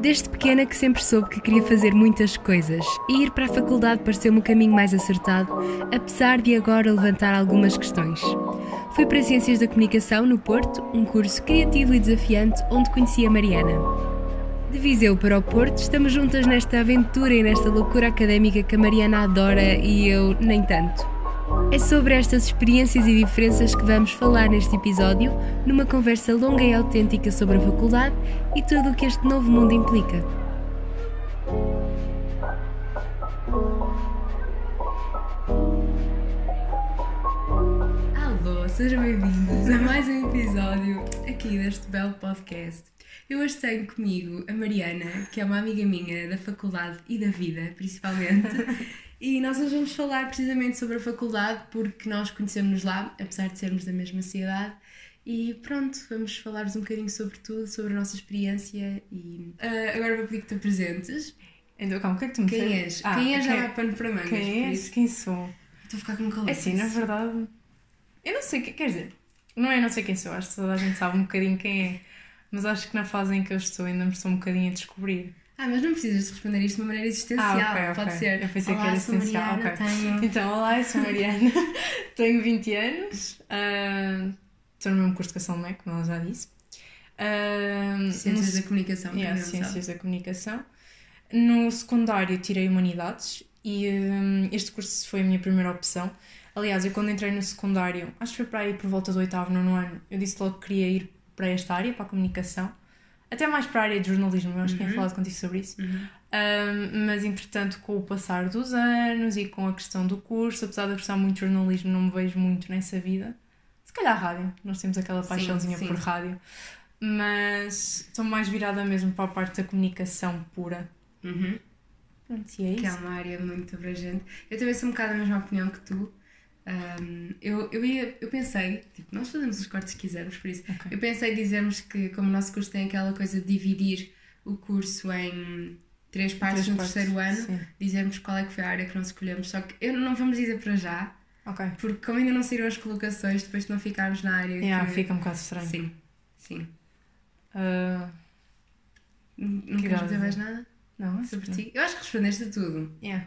Desde pequena que sempre soube que queria fazer muitas coisas e ir para a faculdade pareceu-me o caminho mais acertado, apesar de agora levantar algumas questões. Fui para Ciências da Comunicação no Porto, um curso criativo e desafiante onde conheci a Mariana. De Viseu para o Porto, estamos juntas nesta aventura e nesta loucura académica que a Mariana adora e eu nem tanto. É sobre estas experiências e diferenças que vamos falar neste episódio, numa conversa longa e autêntica sobre a faculdade e tudo o que este novo mundo implica. Alô, sejam bem-vindos a mais um episódio aqui deste belo podcast. Eu hoje tenho comigo a Mariana, que é uma amiga minha da faculdade e da vida, principalmente. E nós hoje vamos falar precisamente sobre a faculdade, porque nós conhecemos-nos lá, apesar de sermos da mesma cidade. E pronto, vamos falar-vos um bocadinho sobre tudo, sobre a nossa experiência. E uh, agora vou pedir que te apresentes. Então, calma, o que é que tu me Quem és? Ah, quem é já dá pano para mangas. Quem és? Quem sou? Estou a ficar com calor. É assim, na verdade, eu não sei, que- quer dizer, não é não sei quem sou, acho que toda a gente sabe um bocadinho quem é, mas acho que na fase em que eu estou ainda me estou um bocadinho a descobrir. Ah, mas não precisas de responder isto de uma maneira existencial. Ah, ok, ok. Pode ser. Eu pensei que Olá, era sou essencial, Mariana, ok. tenho... Então, olá, eu sou Mariana, tenho 20 anos, ah, estou no mesmo curso de educação, é? Como ela já disse. Ah, Ciências no da comunicação. para Yeah. Ciências da Comunicação. No secundário tirei Humanidades e hum, este curso foi a minha primeira opção. Aliás, eu quando entrei no secundário, acho que foi para aí por volta do oitavo, nono ano, eu disse logo que queria ir para esta área, para a comunicação. Até mais para a área de jornalismo, eu acho que tinha Uhum. falado contigo sobre isso. Uhum. Um, mas entretanto, com o passar dos anos e com a questão do curso, apesar de gostar muito de jornalismo, não me vejo muito nessa vida. Se calhar rádio, nós temos aquela Sim, paixãozinha sim. por rádio, mas estou mais virada mesmo para a parte da comunicação pura. Uhum. Pronto, e é Que é isso. uma área muito abrangente. Eu também sou um bocado da mesma opinião que tu. Um, eu, eu, ia, eu pensei, tipo, nós fazemos os cortes que quisermos, por isso. Ok. Eu pensei dizermos que, como o nosso curso tem aquela coisa de dividir o curso em três partes Três no partes, terceiro ano, Sim. dizermos qual é que foi a área que nós escolhemos. Só que eu não vamos dizer para já, Ok. porque como ainda não saíram as colocações, depois de não ficarmos na área. Yeah, que... fica um bocado estranho. Sim, sim. Ah, Não Que queres dizer mais nada não, sobre não. ti? Eu acho que respondeste a tudo. Yeah.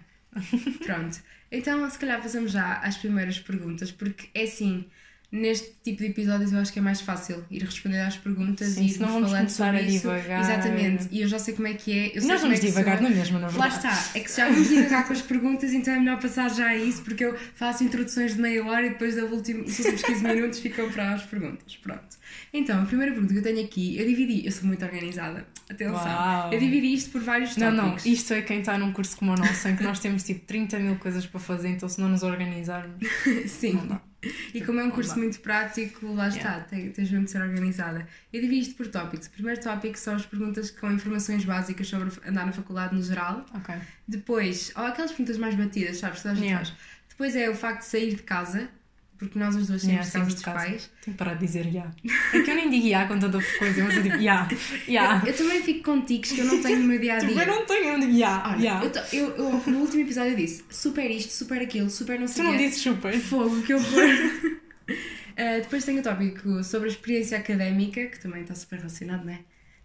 Pronto. Então, se calhar, passamos já às primeiras perguntas, porque é assim, neste tipo de episódios eu acho que é mais fácil ir responder às perguntas Sim, e irmos vamos falando começar sobre a isso. divagar. Exatamente. E eu já sei como é que é. Eu Nós é vamos que divagar sou. na mesma, na Lá verdade. está, é que se já vamos divagar com as perguntas, então é melhor passar já a isso, porque eu faço introduções de meia hora e depois da última, dos últimos 15 minutos ficam para as perguntas. Pronto. Então, a primeira pergunta que eu tenho aqui, eu dividi, eu sou muito organizada, atenção, Uau. eu dividi isto por vários Não, tópicos. não, isto é quem está num curso como o nosso, em que nós temos tipo 30 mil coisas para fazer, então se não nos organizarmos, Sim. não dá. E como é um curso muito prático, lá está, tem- tens mesmo de ser organizada. Eu dividi isto por tópicos. O primeiro tópico são as perguntas com informações básicas sobre andar na faculdade no geral. Ok. Depois, ou aquelas perguntas mais batidas, sabes? que Toda a gente Yeah. faz. Depois é o facto de sair de casa, porque nós os dois Yeah, saímos de pais. Tenho que parar de dizer já. É que eu nem digo já com tanta frequência, mas eu digo já, já. Eu também fico com tiques que eu não tenho no meu dia a Tipo, dia. eu não tenho, eu digo já, Olha, já. eu, eu- eu- no último episódio eu disse super isto, super aquilo, super não Tu sei não o quê. dizes super. Fogo, que horror! Uh, depois tenho o tópico sobre a experiência académica, que também está super relacionado, não é?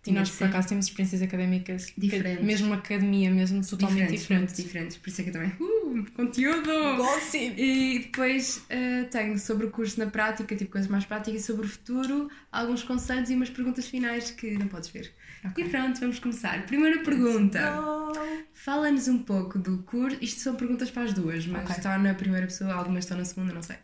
E nós, por acaso, temos experiências académicas Diferentes. Mesmo academia, mesmo totalmente diferentes, diferentes. diferentes. Por isso é que eu também. Uh, conteúdo! Gossip! E depois uh, tenho sobre o curso na prática, tipo coisas mais práticas, sobre o futuro, alguns conselhos e umas perguntas finais que não podes ver. Ok. E pronto, vamos começar. Primeira pergunta. Fala-nos um pouco do curso. Isto são perguntas para as duas, mas Ok. está na primeira pessoa, algumas estão na segunda, não sei.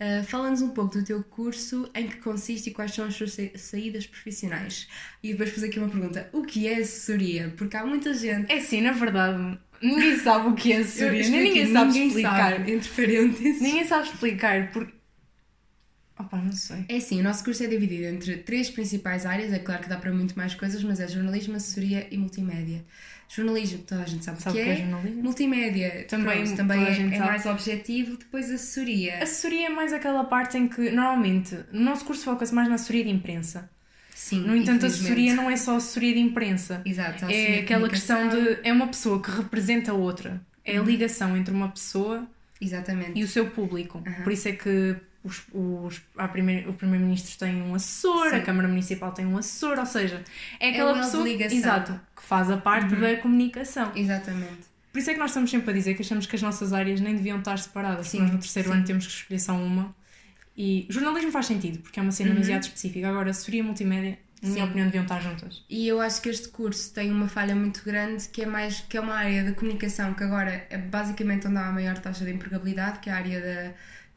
Uh, Fala-nos um pouco do teu curso, em que consiste e quais são as suas sa- saídas profissionais. E depois pus aqui uma pergunta: o que é assessoria? Porque há muita gente. É assim, na verdade, ninguém sabe o que é assessoria, nem ninguém sabe ninguém explicar. sabe, entre parênteses. Ninguém sabe explicar porque. Opa, não sei. É assim, o nosso curso é dividido entre três principais áreas, é claro que dá para muito mais coisas, mas é jornalismo, assessoria e multimédia. Jornalismo, toda a gente sabe, Sabe o que é. jornalismo? Multimédia, Também pronto, também é, é mais objetivo. Depois assessoria. Assessoria é mais aquela parte em que, normalmente, o nosso curso foca-se mais na assessoria de imprensa. Sim, No entanto, a assessoria não é só assessoria de imprensa. Exato, a É aquela questão de. É uma pessoa que representa a outra. É a ligação entre uma pessoa Exatamente. e o seu público. Aham. Por isso é que os, os, a primeir, o Primeiro-Ministro tem um assessor, Sim. a Câmara Municipal tem um assessor, ou seja, é aquela uma pessoa exato, que faz a parte da comunicação. Exatamente. Por isso é que nós estamos sempre a dizer que achamos que as nossas áreas nem deviam estar separadas. Sim, Nós no terceiro sim. ano temos que escolher só uma. E jornalismo faz sentido, porque é uma cena demasiado específica. Agora, assessoria e multimédia, na minha Uhum. Opinião, deviam estar juntas. E eu acho que este curso tem uma falha muito grande que é mais que é uma área da comunicação que agora é basicamente onde há a maior taxa de empregabilidade, que é a área da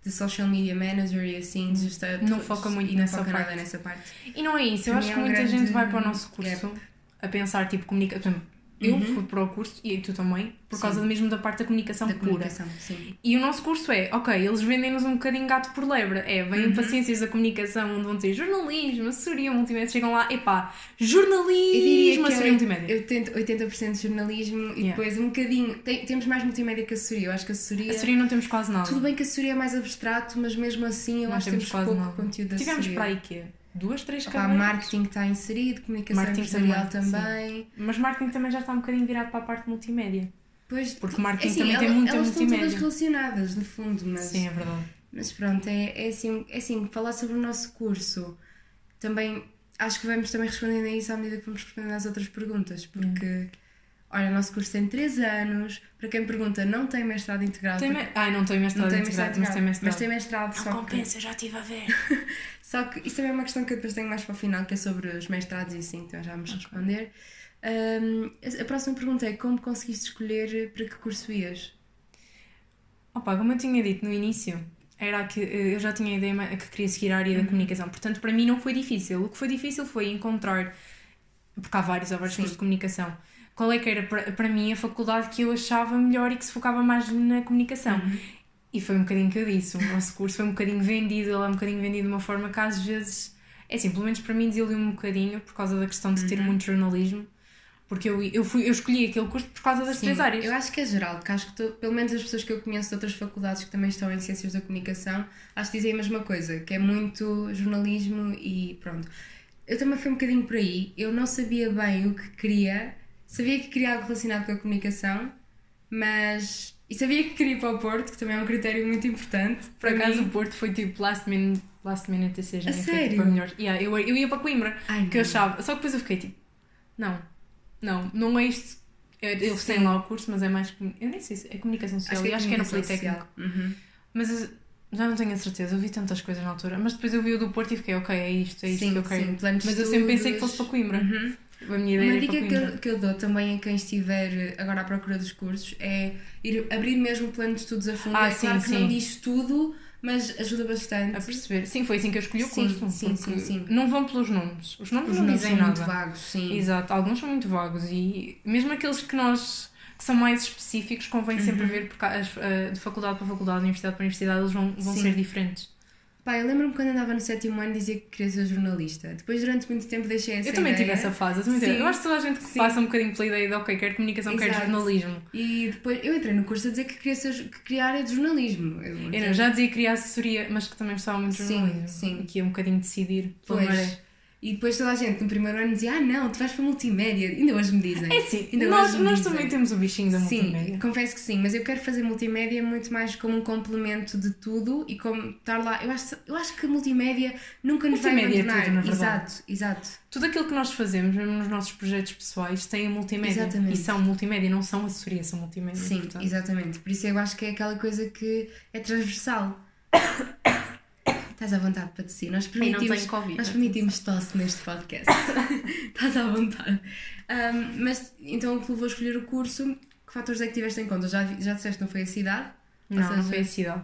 de social media manager e assim, de gesta- Não foca muito e não nessa foca nada parte. nessa parte. E não é isso, eu acho que é um muita gente vai para o nosso curso gap. a pensar, tipo, comunicação. Eu fui para o curso e tu também, por Sim. causa mesmo da parte da comunicação Da pura. comunicação, sim. E o nosso curso é, ok, eles vendem-nos um bocadinho gato por lebre. É, vêm para ciências da comunicação, onde vão dizer jornalismo, assessoria, multimédia. Chegam lá, epá, Eu jornalismo, assessoria, é multimédia. 80%, 80% de jornalismo e Yeah. depois um bocadinho. tem- temos mais multimédia que assessoria. Eu acho que a assessoria. Assessoria não temos quase nada. Tudo bem que a assessoria é mais abstrato, mas mesmo assim eu Não acho que temos temos quase pouco nada. conteúdo da Tivemos para aí quê? Duas, três Pá, cadeiras? marketing está inserido, comunicação Marketing empresarial também, também. Mas marketing também já está um bocadinho virado para a parte multimédia. Pois, Porque marketing assim, também tem ela- muita elas multimédia. estão todas relacionadas, no fundo, mas, Sim, é verdade. mas pronto, é, é, assim, é assim, falar sobre o nosso curso também acho que vamos também respondendo a isso à medida que vamos respondendo às outras perguntas, porque olha, o nosso curso tem 3 anos, para quem pergunta, não tem mestrado integrado. Tem me... Ai, não tem mestrado não tem integrado, mestrado, mas tem mestrado. mas tem mestrado, Não só que, compensa, eu já estive a ver. só que isso também é uma questão que eu depois tenho mais para o final, que é sobre os mestrados e assim, então já vamos responder. Hum, a próxima pergunta é como conseguiste escolher para que curso ias? Opa, como eu tinha dito no início, era que eh, eu já tinha a ideia que queria seguir a área Uhum. da comunicação. Portanto, para mim não foi difícil. O que foi difícil foi encontrar, porque há vários, há vários cursos de comunicação, qual é que era para, mim a faculdade que eu achava melhor e que se focava mais na comunicação. Uhum. E foi um bocadinho que eu disse. O nosso curso foi um bocadinho vendido, ele é um bocadinho vendido de uma forma que às vezes, é assim, pelo menos para mim desiludiu um bocadinho por causa da questão de Uhum. ter muito jornalismo. Porque eu, eu, fui, eu escolhi aquele curso por causa das Sim, três áreas. Eu acho que é geral, porque acho que to- pelo menos as pessoas que eu conheço de outras faculdades que também estão em Ciências da Comunicação, acho que dizem a mesma coisa, que é muito jornalismo e pronto. Eu também fui um bocadinho por aí, eu não sabia bem o que queria, sabia que queria algo relacionado com a comunicação, mas. E sabia que queria ir para o Porto, que também é um critério muito importante. Por acaso o Porto foi tipo last minute, last minute decision. A foi, sério? Tipo, melhor. Yeah, eu, eu ia para Coimbra, Ai, que eu achava. Só que depois eu fiquei tipo, não, não, não é isto. Eles têm lá o curso, mas é mais. Eu nem sei se é comunicação social. Acho, acho que é no comunicação Politécnico. social. Uhum. Mas eu já não tenho a certeza. Eu vi tantas coisas na altura. Mas depois eu vi o do Porto e fiquei, ok, é isto, é isto Sim, que eu quero. sim, mas eu sempre pensei que fosse para Coimbra. Uhum. Uma para dica que eu, que eu dou também a quem estiver agora à procura dos cursos é ir abrir mesmo o plano de estudos a fundo. Ah, é sim, claro que sim. não diz tudo, mas ajuda bastante. A perceber. Sim, foi assim que eu escolhi o curso. sim, sim, sim. Não vão pelos nomes. Os nomes Os não nomes dizem são nada. muito vagos, sim. Exato, alguns são muito vagos e mesmo aqueles que nós que são mais específicos convém sempre Uhum. ver porque as, eh, de faculdade para faculdade, universidade para universidade, eles vão, vão Sim. ser diferentes. Pá, eu lembro-me quando andava no sétimo ano dizia que queria ser jornalista. Depois, durante muito tempo, deixei essa eu também tive ideia. essa fase. Eu, também tive. Sim. eu acho que toda a gente que Sim. passa um bocadinho pela ideia de ok, quero comunicação, Exato. jornalismo. E depois eu entrei no curso a dizer que queria, ser, que queria área de jornalismo. Eu, não, já dizia que queria assessoria, mas que também gostava muito de Sim, jornalismo. sim. E que ia um bocadinho decidir pela maré. E depois toda a gente no primeiro ano dizia: Ah, não, tu vais para multimédia. Ainda hoje me dizem. É sim, Ainda nós, nós também temos o bichinho da Sim, multimédia. confesso que sim, mas eu quero fazer multimédia muito mais como um complemento de tudo e como estar lá. Eu acho, eu acho que a multimédia nunca nos vai Multimédia é abandonar. tudo, na verdade. exato, exato. Tudo aquilo que nós fazemos, mesmo nos nossos projetos pessoais, tem a multimédia. Exatamente. E são multimédia, não são assessoria, são multimédia. Sim, portanto. exatamente. Por isso eu acho que é aquela coisa que é transversal. Estás à vontade para tossir. Nós não permitimos, Covid, nós não permitimos tosse neste podcast. Estás à vontade. Ahm, mas então o que levou a escolher o curso? Que fatores é que tiveste em conta? Já, já disseste que não foi a cidade? Não, não seja- foi a cidade.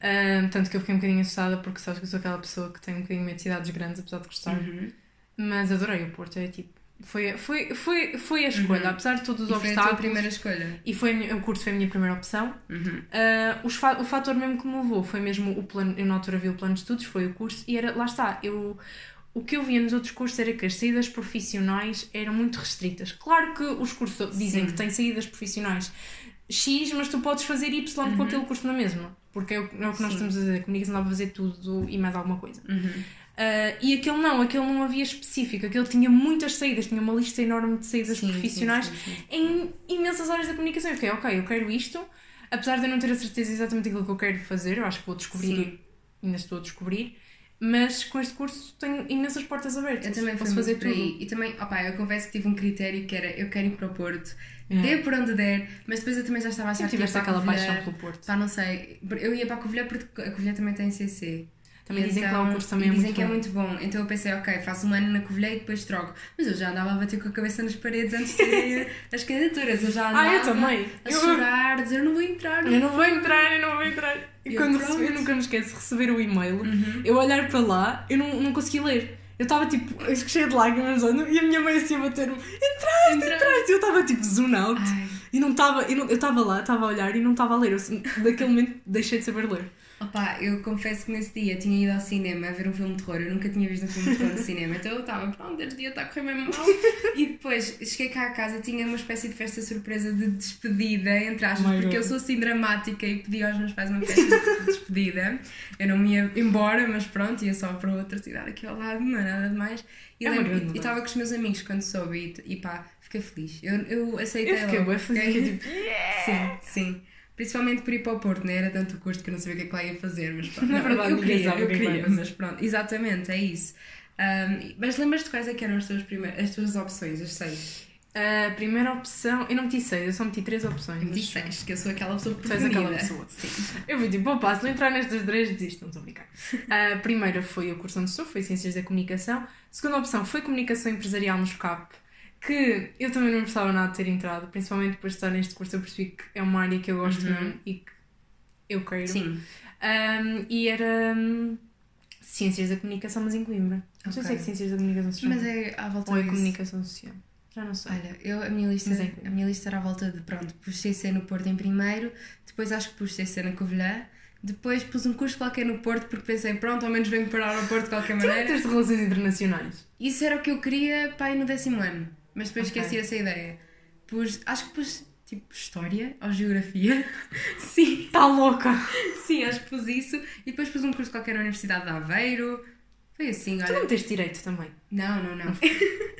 Ahm, tanto que eu fiquei um bocadinho assustada porque sabes que eu sou aquela pessoa que tem um bocadinho medo de cidades grandes, apesar de gostar. Uhum. Mas adorei o Porto, é tipo. Foi, foi, foi, foi a escolha, apesar de todos os Uhum. E foi a obstáculos. tua primeira escolha. E foi o curso foi a minha primeira opção. Uhum. Ah, os o fator mesmo que me levou foi mesmo o plano. Eu na altura vi o plano de estudos, foi o curso, e era, lá está. Eu, o que eu via nos outros cursos era que as saídas profissionais eram muito restritas. Claro que os cursos dizem Sim. que têm saídas profissionais X, mas tu podes fazer Y com aquele curso na mesma. Porque é o, é o que nós Uhum. Sim. estamos a dizer. Comunicação dá para fazer tudo e mais alguma coisa. Uhum. Ah, e aquele não, aquele não havia específico, aquele tinha muitas saídas, tinha uma lista enorme de saídas Sim, profissionais sim, sim. em imensas áreas da comunicação. Eu fiquei, ok, eu quero isto, apesar de eu não ter a certeza exatamente daquilo que eu quero fazer, eu acho que vou descobrir ainda estou a descobrir. Mas com este curso tenho imensas portas abertas. Eu também posso fazer por tudo. aí. E também, opá, eu confesso que tive um critério que era eu quero ir para o Porto, É. dê por onde der, mas depois eu também já estava a achar que ia tiveste aquela paixão pelo Porto. Pá, não sei. Eu ia para a Covilhã porque a Covilhã também tem CC. Também E dizem que lá o curso também é dizem muito que bom. é muito bom. Então eu pensei, ok, faço um ano na Covilhã e depois troco. Mas eu já andava a bater com a cabeça nas paredes antes de ter as candidaturas. Eu já andava Ah, eu também. a Eu- chorar, a dizer eu não vou entrar. Eu não vou entrar, eu não vou entrar. E Eu, quando pronto. recebi, eu nunca me esqueço de receber o e-mail, Uhum. eu olhar para lá, eu não, não consegui ler. Eu estava tipo, cheia de lágrimas e a minha mãe assim a bater-me: entraste, entraste. E eu estava tipo zone out. Ai. E não estava, eu não- eu estava lá, estava a olhar e não estava a ler. Eu, assim, daquele momento deixei de saber ler. Opa, eu confesso que nesse dia tinha ido ao cinema a ver um filme de terror. Eu nunca tinha visto um filme de terror no cinema. Então eu estava, pronto, este dia está a correr mesmo mal. E depois cheguei cá a casa tinha uma espécie de festa surpresa de despedida, entre aspas, Oh porque eu sou assim dramática e pedi aos meus pais uma festa de despedida. Eu não me ia embora, mas pronto, ia só para outra cidade aqui ao lado, não é nada demais. E É lembro- estava com os meus amigos quando soube e, e pá, fiquei feliz. Eu, eu aceitei Eu fiquei logo, bué feliz, fiquei tipo, Sim, sim. Principalmente por ir para o Porto, não era tanto o curso que eu não sabia o que é que lá ia fazer, mas pronto. Na Não, verdade, eu queria, eu que é que queria, mas pronto, exatamente, é isso. Ahm, mas lembras-te quais é que eram as tuas, primeiras, as tuas opções, as seis? A primeira opção, eu não meti seis, eu só meti três opções. Meti seis, que eu sou aquela pessoa Tu és aquela preferida. pessoa. Sim. Eu fui tipo, opa, se não entrar nestas três, desistam, estou a brincar. A primeira foi o curso onde estou, foi Ciências da Comunicação. A segunda opção foi Comunicação Empresarial no SCAP, que eu também não gostava nada de ter entrado, principalmente depois de estar neste curso, eu percebi que é uma área que eu gosto Uhum. mesmo e que eu quero. Sim. Um, e era hum, Ciências da Comunicação, mas em Coimbra. Não sei se é que Ciências da Comunicação chama. Mas é à volta Ou é. Comunicação Social. Já não sei. Olha, eu, a, minha lista, é a minha lista era à volta de, pronto, pus CC no Porto em primeiro, depois acho que pus CC na Covilhã, depois pus um curso qualquer no Porto porque pensei, pronto, ao menos venho parar ao Porto de qualquer Tu maneira. tens de relações internacionais. Isso era o que eu queria para ir no décimo ano, mas depois Ok. esqueci essa ideia. Pus, acho que pus tipo História ou Geografia. sim, Está Tá louca! sim, acho que pus isso. E depois pus um curso qualquer na Universidade de Aveiro. Foi assim, Tu olha. não tens direito também. Não, não, não.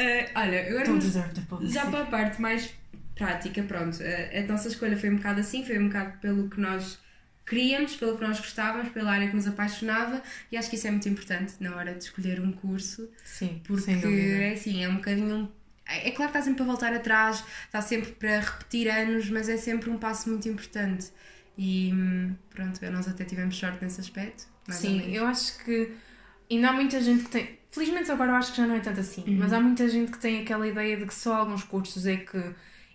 Eh, olha, agora Don't deserve the policy. já para a parte mais prática, pronto. A, a nossa escolha foi um bocado assim, foi um bocado pelo que nós queríamos, pelo que nós gostávamos, pela área que nos apaixonava e acho que isso é muito importante na hora de escolher um curso. Sim, Porque é assim, é um bocadinho. É é claro que está sempre para voltar atrás, está sempre para repetir anos, mas é sempre um passo muito importante. E pronto, nós até tivemos sorte nesse aspecto. Sim, eu acho que ainda há muita gente que tem. Felizmente agora eu acho que já não é tanto assim, Uhum. mas há muita gente que tem aquela ideia de que só alguns cursos é que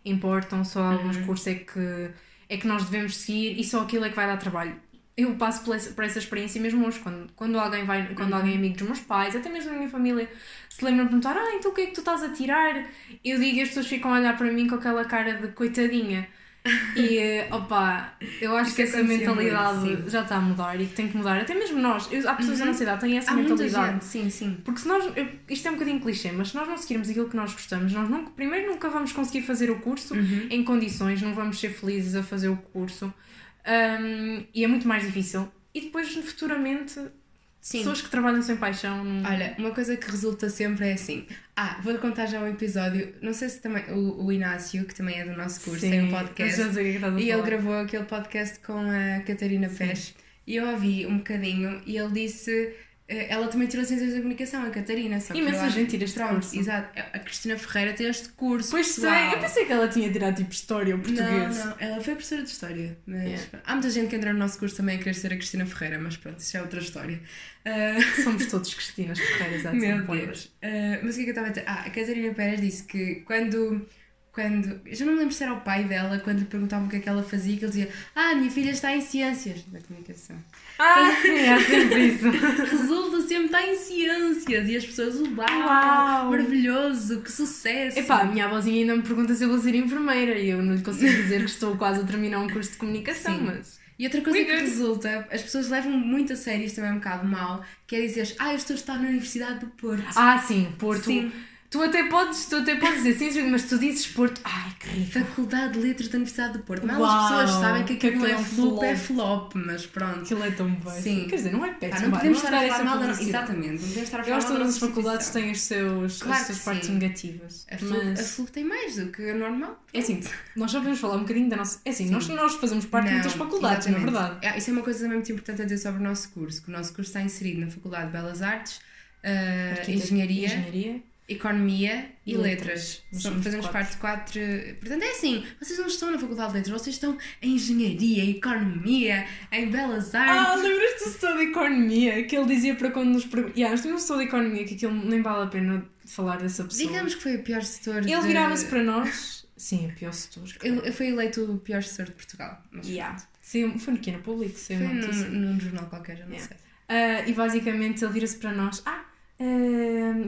importam, só alguns Uhum. cursos é que, é que nós devemos seguir e só aquilo é que vai dar trabalho. Eu passo por essa, por essa experiência mesmo hoje, quando, quando alguém vai, quando Uhum. alguém é amigo dos meus pais, até mesmo da minha família, se lembram de perguntar, ah, então o que é que tu estás a tirar? Eu digo e as pessoas ficam a olhar para mim com aquela cara de coitadinha. E opa, eu acho Isso que essa acontecia mentalidade muito, já está a mudar e que tem que mudar. Até mesmo nós, eu- há pessoas da nossa idade que têm essa Há mentalidade. sim, sim. Porque se nós, eu- isto é um bocadinho clichê, mas se nós não seguirmos aquilo que nós gostamos, nós nunca, primeiro nunca vamos conseguir fazer o curso Uhum. em condições, não vamos ser felizes a fazer o curso Um, e é muito mais difícil. E depois, futuramente, Sim. pessoas que trabalham sem paixão. não- Olha, uma coisa que resulta sempre é assim. Ah, vou contar já um episódio. Não sei se também. O, o Inácio, que também é do nosso curso, tem um podcast. já sei que é que estás a E ele gravou aquele podcast com a Catarina Pés. E eu ouvi um bocadinho e ele disse. Eh, Ela também tirou Ciências da Comunicação, a Catarina. Só Imensa eu acho- gente tira este curso. Exato. A Cristina Ferreira tem este curso. Pois sei, eu pensei que ela tinha tirado tipo História ou Português. Não, não, ela foi professora de História. Mas Yeah. há muita gente que entra no nosso curso também a querer ser a Cristina Ferreira, mas pronto, isso é outra história. Ah, Somos todos Cristinas Ferreiras, at Meu. Deus. Ah, mas o que é que eu estava a dizer? Ah, a Catarina Pérez disse que quando. quando eu já não me lembro se era o pai dela, quando lhe perguntavam o que é que ela fazia, que ele dizia: Ah, minha filha está em Ciências da Comunicação. Ah, sim, há sempre isso. Resulta sempre está em Ciências. E as pessoas, uau, Uau. maravilhoso, que sucesso. Epá, a minha avózinha ainda me pergunta se eu vou ser enfermeira e eu não lhe consigo dizer que estou quase a terminar um curso de comunicação, Sim. mas. E outra coisa que resulta, as pessoas levam muito a sério, isto também é um bocado mau, que é dizer: Ah, eu estou a estar na Universidade do Porto. Ah, sim, Porto. Sim. Tu até podes, tu até podes dizer ciências, mas tu dizes Porto. Ai, que rico. Faculdade de Letras da Universidade do Porto. Mas as pessoas sabem que aquilo não que é é um flop, é flop. mas pronto. Aquilo é tão bem. Sim. Quer dizer, não é péssimo. não vá, podemos estar a falar mal da. Exatamente, não podemos estar a Eu falar acho que todas as faculdades têm os seus, Claro as suas partes sim. negativas. A FLUP, Mas... a FLUP tem mais do que o normal. É assim, nós só podemos falar um bocadinho da nossa. É assim, nós, nós fazemos parte de Não, muitas faculdades, na exatamente. verdade. Ah, isso é uma coisa também muito importante a dizer sobre o nosso curso, que o nosso curso está inserido na Faculdade de Belas Artes, ah, Arquitetura, Engenharia, Engenharia. Economia e Letras. Letras. Somos fazemos quatro. parte de quatro. Portanto, é assim: vocês não estão na Faculdade de Letras, vocês estão em Engenharia, Economia, em Belas Ah, Artes. lembras-te do estudo de economia? Que ele dizia para quando nos perguntam. Yeah, nós tínhamos um estudo de economia que aquilo nem vale a pena falar dessa pessoa. Digamos que foi o pior setor. Ele de- virava-se para nós. Sim, é pior setor. Ele foi eleito o pior setor de Portugal. Mas Yeah. Sim, foi no que? No público? Saiu Foi num, num jornal qualquer, já não Yeah. sei. Ah, e basicamente ele vira-se para nós: Ah,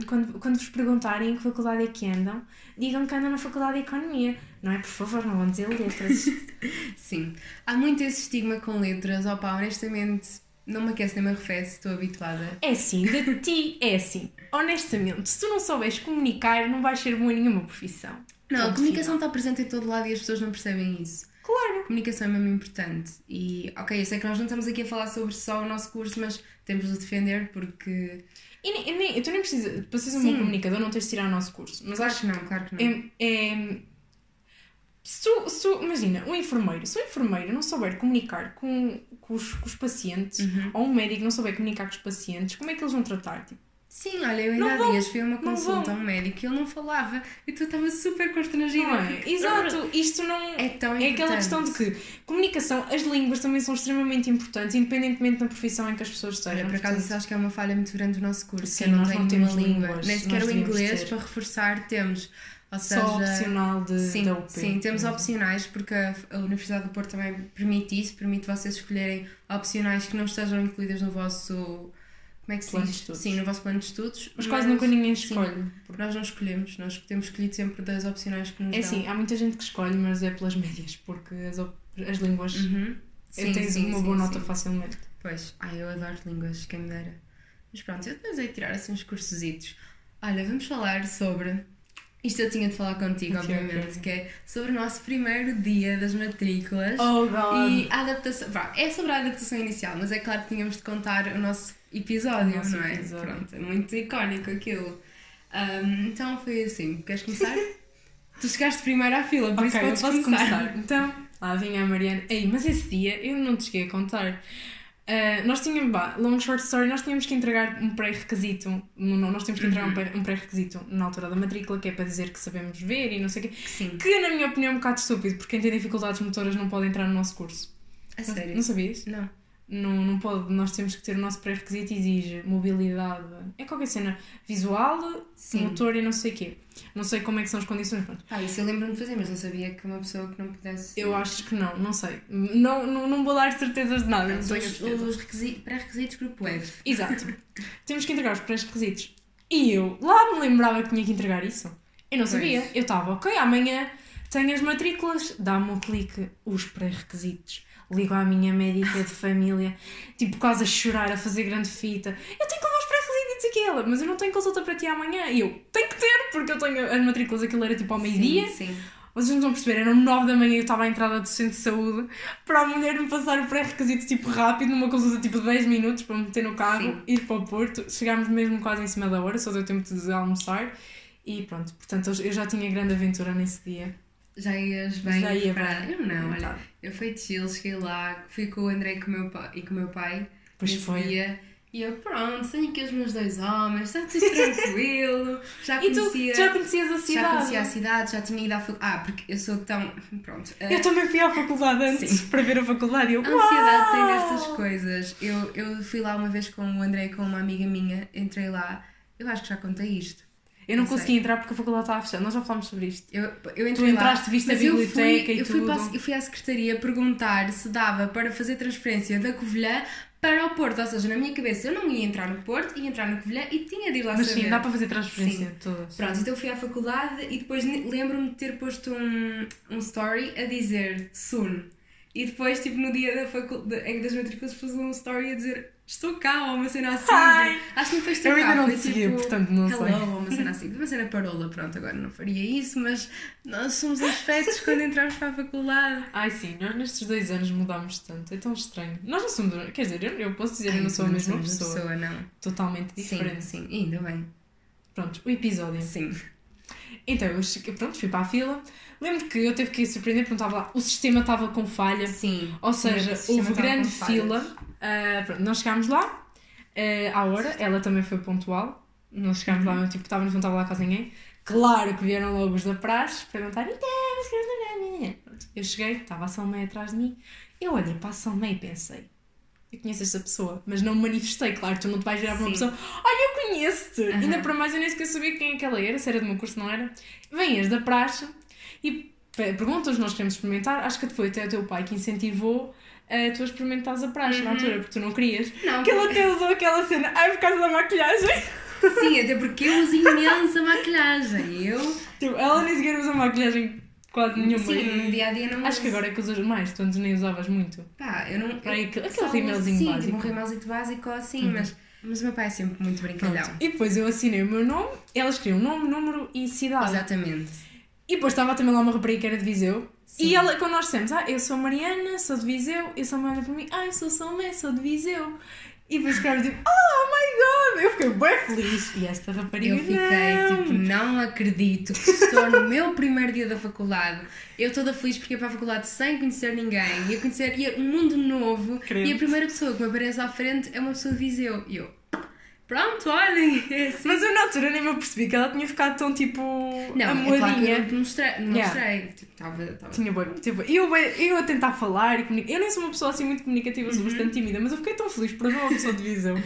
quando, quando vos perguntarem em que faculdade é que andam, digam que andam na faculdade de Economia. Não é? Por favor, não vão dizer letras. Sim. Há muito esse estigma com letras. Opa, honestamente, não me aquece nem me arrefece, estou habituada. É assim, de ti é assim. Honestamente, se tu não souberes comunicar, não vais ser bom em nenhuma profissão. Não, a comunicação está presente em todo lado e as pessoas não percebem isso. Claro. A comunicação é mesmo importante. E, ok, eu sei que nós não estamos aqui a falar sobre só o nosso curso, mas temos de defender porque. E nem, e nem, tu nem precisas, para seres um bom comunicador, não tens de tirar o nosso curso. Mas Claro acho que não, claro que não. É, é- se tu, se tu- imagina, um enfermeiro, se um enfermeiro não souber comunicar com, com, os, com os pacientes, Uhum. ou um médico não souber comunicar com os pacientes, como é que eles vão tratar? Tipo, Sim, olha, eu ainda Não há vão, dias fui a uma consulta a um médico e ele não falava. E tu estava super constrangida. não é? porque- Exato, isto não. É tão É importante. aquela questão de que comunicação, as línguas também são extremamente importantes, independentemente da profissão em que as pessoas estejam. Olha, por acaso isso acho que é uma falha muito grande do nosso curso, Sim, que eu não nós tenho não temos língua. línguas, Nem sequer o inglês para reforçar temos. Ou seja, só opcional de, Sim, da UP. sim, temos opcionais porque a, a Universidade do Porto também permite isso, permite vocês escolherem opcionais que não estejam incluídas no vosso como é que se Plano diz? Sim, no vosso plano de estudos. Mas quase nunca ninguém sim, escolhe. Nós não escolhemos, nós temos escolhido sempre das opcionais que nos É dão. assim, há muita gente que escolhe, mas é pelas médias, porque as, as línguas Uhum. eu tens sim, uma sim, boa sim. nota facilmente. Pois, ai, eu adoro línguas, quem me dera. Mas pronto, eu depois hei de tirar assim uns cursositos. Olha, vamos falar sobre. Isto eu tinha de falar contigo, Ok, obviamente, ok. que é sobre o nosso primeiro dia das matrículas. Oh god! E a adaptação. É sobre a adaptação inicial, mas é claro que tínhamos de contar o nosso episódio, O nosso não é? episódio. Pronto, é muito icónico aquilo. Ahm, então foi assim. Queres começar? tu chegaste primeiro à fila, por isso ok, eu podes posso começar. começar. Então, lá vinha a Mariana. Ei, mas esse dia eu não te cheguei a contar. Ah, nós tínhamos, bah, long short story, nós tínhamos que entregar um pré-requisito. Nós tínhamos que entregar um Uhum. um pré-requisito na altura da matrícula, que é para dizer que sabemos ver e não sei o quê. Sim, Que, na minha opinião, é um bocado estúpido, porque quem tem dificuldades motoras não pode entrar no nosso curso. a Não- sério. Não sabias? Não. Não, não pode, nós temos que ter o nosso pré-requisito exige mobilidade. É qualquer cena visual, Sim. motor e não sei o quê. Não sei como é que são as condições. pronto. Ah, isso eu lembro-me de fazer, mas não sabia que uma pessoa que não pudesse. Eu acho que não, não sei. Não, não, não vou dar certezas de nada. não Os, os requisi- pré-requisitos grupo F. Exato. Temos que entregar os pré-requisitos. E eu lá me lembrava que tinha que entregar isso. Eu não Pois. sabia. Eu estava, ok, amanhã tenho as matrículas, dá-me um clique, os pré-requisitos. Ligo à minha médica de família, tipo, quase a chorar, a fazer grande fita. Eu tenho que levar os pré-requisitos aquela, mas eu não tenho consulta para ti amanhã. E eu, tenho que ter, porque eu tenho as matrículas, aquilo era tipo ao meio-dia. Sim, sim. Vocês não estão a perceber, eram 9 da manhã e eu estava à entrada do centro de saúde para a mulher me passar o pré-requisito tipo rápido, numa consulta tipo de 10 minutos para me meter no carro, Sim. ir para o Porto. Chegámos mesmo quase em cima da hora, só deu tempo de almoçar e pronto. Portanto, eu já tinha grande aventura nesse dia. Já ias bem Já ia preparada. bem. Eu não, olha. Eu fui chill, cheguei lá, fui com o André e com o meu pai, e com o meu pai Pois foi. dia. E eu, pronto, tenho aqui os meus dois homens, está tudo tranquilo. Já conhecia, já conhecias a já cidade? conhecia a cidade, já tinha ido à faculdade. Ah, porque eu sou tão. Pronto. a- Eu também fui à faculdade antes Sim. para ver a faculdade e eu, A ansiedade tem "Uau!" nestas coisas. Eu, eu fui lá uma vez com o André e com uma amiga minha, entrei lá. Eu acho que já contei isto. Eu não Não sei. consegui entrar porque a faculdade estava fechada. Nós já falámos sobre isto. Eu, eu entrei entraste, lá, viste a mas eu biblioteca fui, e eu fui, tudo. para a- eu fui à secretaria perguntar se dava para fazer transferência da Covilhã para o Porto. Ou seja, na minha cabeça eu não ia entrar no Porto, ia entrar na Covilhã e tinha de ir lá Mas saber. sim, dá para fazer transferência de todas. Pronto, então eu fui à faculdade e depois lembro-me de ter posto um, um story a dizer soon. E depois, tipo, no dia da faculdade, das matrículas, pus um story a dizer estou cá, ou uma cena assim. Ai. Acho que não foi estou Eu cá, ainda não te tipo, portanto não hello, sei. uma cena assim, uma cena parola, pronto, agora não faria isso, mas nós somos afetos quando entramos para a faculdade. Ai sim, nós nestes dois anos mudámos tanto, é tão estranho. Nós não somos, quer dizer, eu, eu posso dizer, eu não sou a mesma sou pessoa, não. totalmente Sim, diferente. sim, ainda bem. Pronto, o episódio. Sim. Então, eu cheguei, pronto, fui para a fila. Lembro que eu teve que ir surpreender porque não estava lá. O sistema estava com falha. Sim. Ou Sim, seja, houve grande fila. Ah, pronto, nós chegámos lá ah, à hora, ela também foi pontual. Nós chegámos Uhum. lá, eu, tipo, estávamos, não estava lá quase ninguém. Claro que vieram logo os da praxe perguntar: então, mas que não é?" Pronto, Eu cheguei, estava a Salmeia atrás de mim. Eu olhei para a Salmeia e pensei: eu conheço esta pessoa, mas não me manifestei. Claro, tu não te vais virar para uma pessoa: olha, eu conheço-te. Aham. Ainda para mais, eu nem sequer sabia quem é que ela era, se era do meu curso, não era. Vêm da praxe e pe- perguntas, nós queremos experimentar. Acho que foi até o teu pai que incentivou a tu a experimentares a praxe na Uhum. altura, porque tu não querias. Não, Que ele até usou aquela cena, ai, por causa da maquilhagem. Sim, até porque eu uso imensa maquilhagem. Eu, Tipo, ela nem sequer usa maquilhagem quase nenhuma. sim, no dia a dia não Acho que uso. agora é que usas mais, tu antes nem usavas muito. Pá, eu não. Para eu aquele uso- rimelzinho sim, básico. tipo um rimelzito básico assim, Uhum. mas, mas o meu pai é sempre muito brincalhão. Pronto. E depois eu assinei o meu nome, elas queriam nome, número e cidade. Exatamente. E depois estava também lá uma rapariga que era de Viseu. Sim. E ela, quando nós dissemos, ah, eu sou Mariana, sou de Viseu, e a Salma olha para mim, ah, eu sou Salmé, sou de Viseu. E depois escreve tipo, oh my god! Eu fiquei bem feliz. E esta rapariga Eu fiquei não. tipo, não acredito que estou no meu primeiro dia da faculdade. Eu toda feliz porque ia para a faculdade sem conhecer ninguém, ia conhecer ia um mundo novo Credo. e a primeira pessoa que me aparece à frente é uma pessoa de Viseu. E eu, pronto, olhem, é assim. Mas eu na altura nem me apercebi que ela tinha ficado tão tipo Não, é claro que eu amoadinha. não te mostrei, não Yeah. mostrei. Tipo, estava, estava Tinha bem, tipo, eu, eu a tentar falar e comunicar. Eu nem sou uma pessoa assim muito comunicativa, sou bastante tímida, mas eu fiquei tão feliz por ver uma pessoa de Viseu.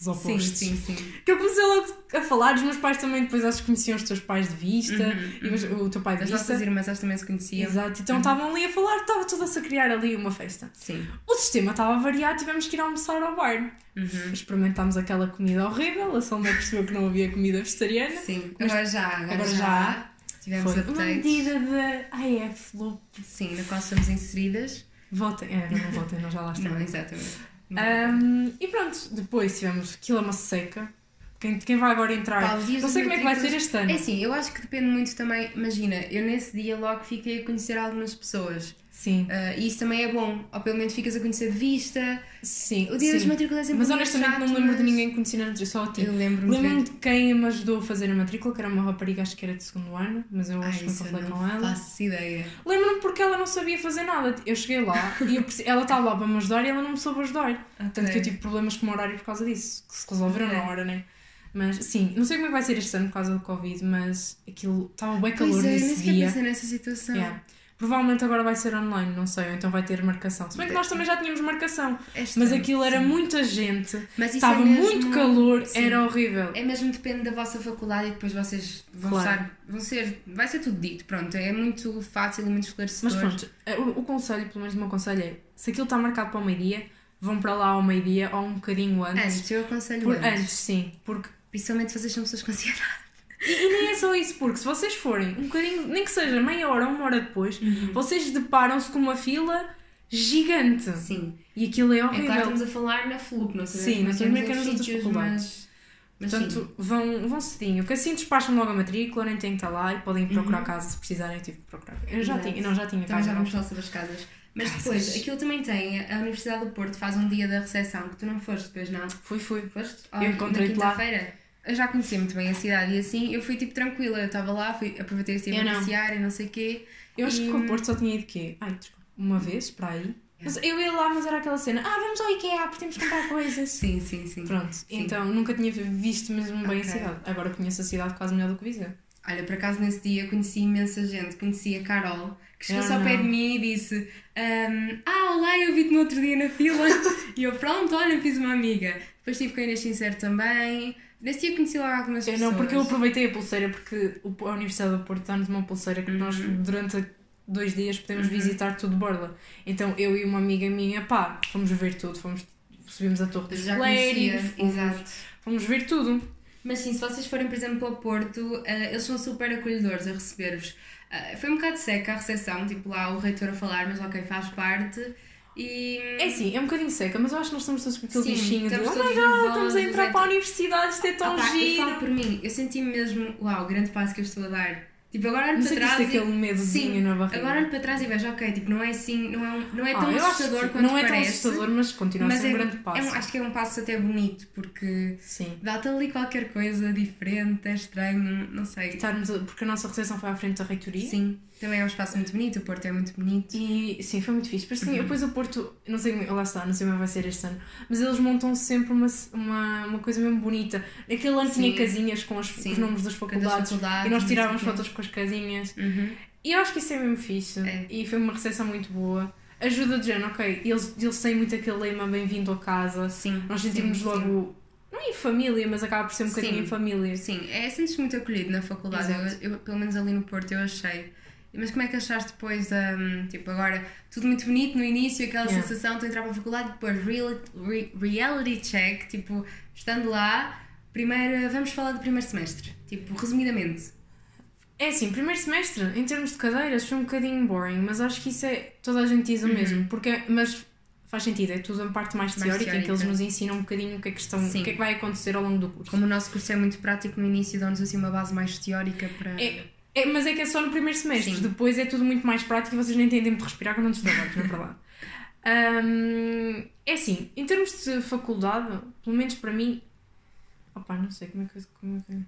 Os Uhum. Sim, opostos. sim, sim. Que eu comecei logo a falar, os meus pais também depois acho que conheciam os teus pais de vista e os- o teu pai de As vista. nossas irmãs elas também se conheciam. Exato, então estavam ali a falar, estava todas a criar ali uma festa. Sim. O sistema estava a variar, tivemos que ir almoçar ao bar. Uhum. Experimentámos aquela comida horrível, a Salma percebeu que não havia comida vegetariana. Sim. Mas- Agora já, agora, agora já. já. Tivemos Foi uma medida de AF, loop. Sim, na qual somos inseridas. Votem, é, não votem, nós já lá Não, estamos. exatamente. Ahm, e pronto, depois tivemos Quilama Seca. Quem, quem vai agora entrar? Pá, não sei como é que vai ser este ano. É assim, eu acho que depende muito também. Imagina, eu nesse dia logo fiquei a conhecer algumas pessoas. Sim, Ah, e isso também é bom. Ou pelo menos ficas a conhecer de vista. sim. O dia das sim. matrículas é sempre Mas honestamente chato, não me lembro de mas- ninguém conhecer a matrícula, só a ti. Eu lembro-me de Lembro-me de quem me ajudou a fazer a matrícula, que era uma rapariga, acho que era de segundo ano, mas eu Ai, acho que nunca falei com ela. faço ideia. Lembro-me porque ela não sabia fazer nada. Eu cheguei lá e perce- ela estava lá para me ajudar e ela não me soube ajudar. Tanto que eu tive problemas com o horário por causa disso, que se resolveram Ok. na hora, né? Mas sim, não sei como é que vai ser este ano por causa do Covid, mas aquilo estava bem calor Pois é, nem nesse sequer dia. pensei nessa situação. Yeah. Provavelmente agora vai ser online, não sei, ou então vai ter marcação. Se bem que nós também já tínhamos marcação, É mas estranho, aquilo era sim. muita gente, Mas isso estava é mesmo- muito calor, sim. era horrível. É mesmo depende da vossa faculdade e depois vocês vão Claro. estar. Vão ser. Vai ser tudo dito, pronto. É muito fácil e muito esclarecedor. Mas pronto, eh, o, o conselho, pelo menos o meu conselho é: se aquilo está marcado para o meio-dia, vão para lá ao meio-dia ou um bocadinho antes. Antes, eu aconselho Por- antes. antes, sim, porque Principalmente vocês são pessoas com ansiedade. E, e nem é só isso, porque se vocês forem um bocadinho, nem que seja meia hora ou uma hora depois, Uhum. vocês deparam-se com uma fila gigante. Sim. E aquilo é É horrível. claro, estamos a falar na FLUP, não sabemos Sim, não é que sabemos é como é que é nos sítios, faculdades. mas. Mas Portanto, sim. vão, vão cedinho, que assim despacham logo a matrícula, nem têm que estar lá e podem ir procurar Uhum. casa se precisarem, eu tive que procurar. Eu já Exato. tinha, não, já tinha Também casa. já vamos falar sobre as casas. Mas Casas. depois, aquilo também tem, a Universidade do Porto faz um dia da recepção, que tu não foste depois, não? Fui, fui. Foste? Eu encontrei-te na lá. quinta-feira. Eu já conhecia muito bem a cidade e assim eu fui tipo tranquila. Eu estava lá, fui, aproveitei esse Eu para passear e não sei o quê. Eu acho E- que o Porto só tinha ido quê? Ai, desculpa, uma vez para aí. Mas eu ia lá, mas era aquela cena, ah, vamos ao IKEA porque temos que comprar coisas. Sim, sim, sim. Pronto, então nunca tinha visto mesmo bem Ok. a cidade. Agora conheço a cidade quase melhor do que Viseu. Olha, por acaso nesse dia conheci imensa gente. Conheci a Carol, que chegou só ao pé de mim e disse: ahm, Ah, olá, eu vi-te no outro dia na fila. e eu, pronto, olha, fiz uma amiga. Depois estive com a Inês Sincero também. Nesse dia conheci logo algumas Eu pessoas. não, porque eu aproveitei a pulseira, porque o- a Universidade do Porto dá-nos uma pulseira que nós Uhum. durante dois dias podemos visitar tudo de borla. Então eu e uma amiga minha, pá, fomos ver tudo, fomos, subimos a Torre dos Colérios, fomos, exato. fomos ver tudo. Mas sim, se vocês forem, por exemplo, para o Porto, eh, eles são super acolhedores a receber-vos. Eh, foi um bocado seca a recepção, tipo lá o reitor a falar, mas ok, faz parte. E É assim, é um bocadinho seca, mas eu acho que nós estamos todos com aquele Sim, bichinho de oh estamos my god, estamos a entrar é para a tipo- universidade, isto é tão Opá, eu giro. falo por mim, eu senti-me mesmo, uau, grande passo que eu estou a dar. Tipo, agora olho Não para trás. é e- aquele medozinho Sim, na barriga. Agora olho para trás e vejo, ok, tipo, não é assim, não é, um- não é Ah, tão eu acho assustador que quanto Não é tão parece. assustador, mas continua a mas ser um é, grande é passo. um- acho que é um passo até bonito, porque Sim. dá-te ali qualquer coisa diferente, é estranho, não sei. Estarmos a- Porque a nossa recepção foi à frente da reitoria. Sim, também é um espaço muito bonito, o Porto é muito bonito. E sim, foi muito fixe. Depois, Uhum. sim, depois o Porto, não sei, lá está, não sei como vai ser este ano, mas eles montam sempre uma, uma, uma coisa mesmo bonita. Naquele ano tinha Sim. casinhas com os, Sim. os nomes das faculdades, faculdades, e nós tirávamos fotos com as casinhas. Uhum. E eu acho que isso é mesmo fixe. É. E foi uma recepção muito boa. Ajuda de género, ok. Eles, eles têm muito aquele lema bem-vindo a casa. Sim. Nós sentimos sim, logo, não é em família, mas acaba por ser um bocadinho Sim. em família. Sim, é, sentes-te muito acolhido na faculdade. Eu, eu, pelo menos ali no Porto, eu achei. Mas como é que achaste depois, um, tipo, agora tudo muito bonito no início, aquela Yeah. sensação de entrar para a faculdade, depois real, re- reality check, tipo, estando lá, primeiro, vamos falar do primeiro semestre, tipo, resumidamente. É assim, primeiro semestre, em termos de cadeiras, foi um bocadinho boring, mas acho que isso é. Toda a gente diz o mesmo. Porque, mas faz sentido, é tudo a parte mais Uhum. Mais teórica, em que eles nos ensinam um bocadinho o que é que, estão, o que, é que vai acontecer ao longo do curso. Como o nosso curso é muito prático no início, dão-nos assim uma base mais teórica para. É, é- mas é que é só no primeiro semestre, Sim. depois é tudo muito mais prático e vocês nem têm tempo de respirar quando antes de trabalhos, na verdade. Hum, é assim, em termos de faculdade, pelo menos para mim. Opá, não sei como é que. Como é que...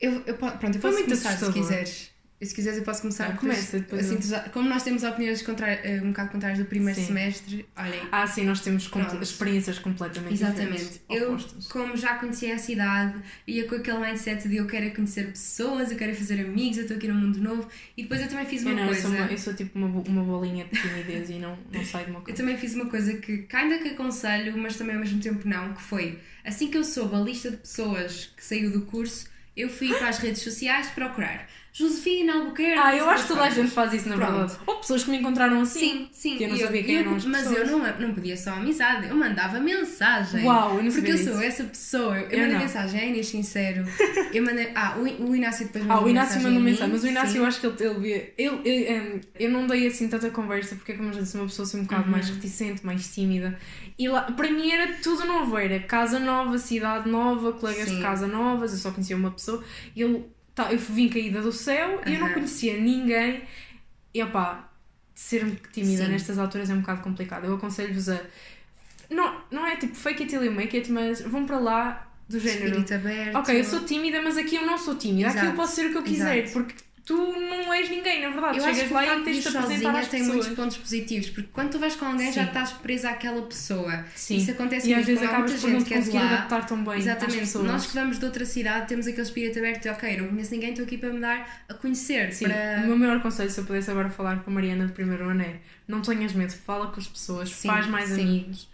Eu, eu, pronto, eu posso começar se assustador. quiseres. Eu, Se quiseres, eu posso começar. Ah, começa, depois assim, eu- como nós temos opiniões contra, eh, um bocado contrárias do primeiro Sim. semestre, olhem, Ah, sim, nós temos Pronto. experiências completamente Exatamente. Eu, opostas. como já conhecia a cidade, ia com aquele mindset de eu quero é conhecer pessoas, eu quero é fazer amigos, eu estou aqui num mundo novo. E depois eu também fiz uma Eu, não, eu, coisa. sou uma, eu sou tipo uma, uma bolinha de timidez e não, não saio de uma Eu coisa. também fiz uma coisa que ainda que aconselho, mas também ao mesmo tempo não, que foi assim que eu soube a lista de pessoas que saiu do curso, eu fui para as redes sociais procurar Josefina Albuquerque. Ah, eu acho que toda a gente faz isso, na Pronto. verdade. Ou pessoas que me encontraram assim. Sim, sim. Que eu não sabia quem eu- eram as Mas pessoas. eu não, não pedia só amizade, eu mandava mensagem. Uau, eu não Porque eu sou disso. essa pessoa. Eu, Eu mandei mensagem à Inês Sincero. Eu mandei. Ah, o, o Inácio depois Ah, mandou o Inácio mandou mensagem, mas o Inácio sim. eu acho que ele, ele via. Ele, ele, em, eu não dei assim tanta conversa porque, como eu já disse, uma pessoa assim um bocado Uhum. mais reticente, mais tímida. E lá, para mim era tudo novo: era casa nova, cidade nova, colegas Sim. de casa novas, eu só conhecia uma pessoa. E ele, tá, eu vim caída do céu e eu não conhecia ninguém. E opá, ser tímida Sim. nestas alturas é um bocado complicado. Eu aconselho-vos a. Não, não é tipo fake it till you make it, mas vão para lá do género. Espírito aberto. Ok, eu sou tímida, mas aqui eu não sou tímida. Aqui eu Exato. posso ser o que eu quiser, Exato. porque tu não és ninguém, na verdade. Eu acho Chegas que lá o e de tens de apresentar às tem pessoas. muitos pontos positivos, porque quando tu vais com alguém já Sim. estás presa àquela pessoa. Sim. Isso acontece E às vezes acabas muita por não gente te que é de conseguir lá. adaptar tão bem Exatamente. Nós que vamos de outra cidade temos aquele espírito aberto de ok, não conheço ninguém, estou aqui para me dar a conhecer. Sim, para... o meu maior conselho, se eu pudesse agora falar com a Mariana do primeiro ano é não tenhas medo, fala com as pessoas, Sim, faz mais sim. amigos.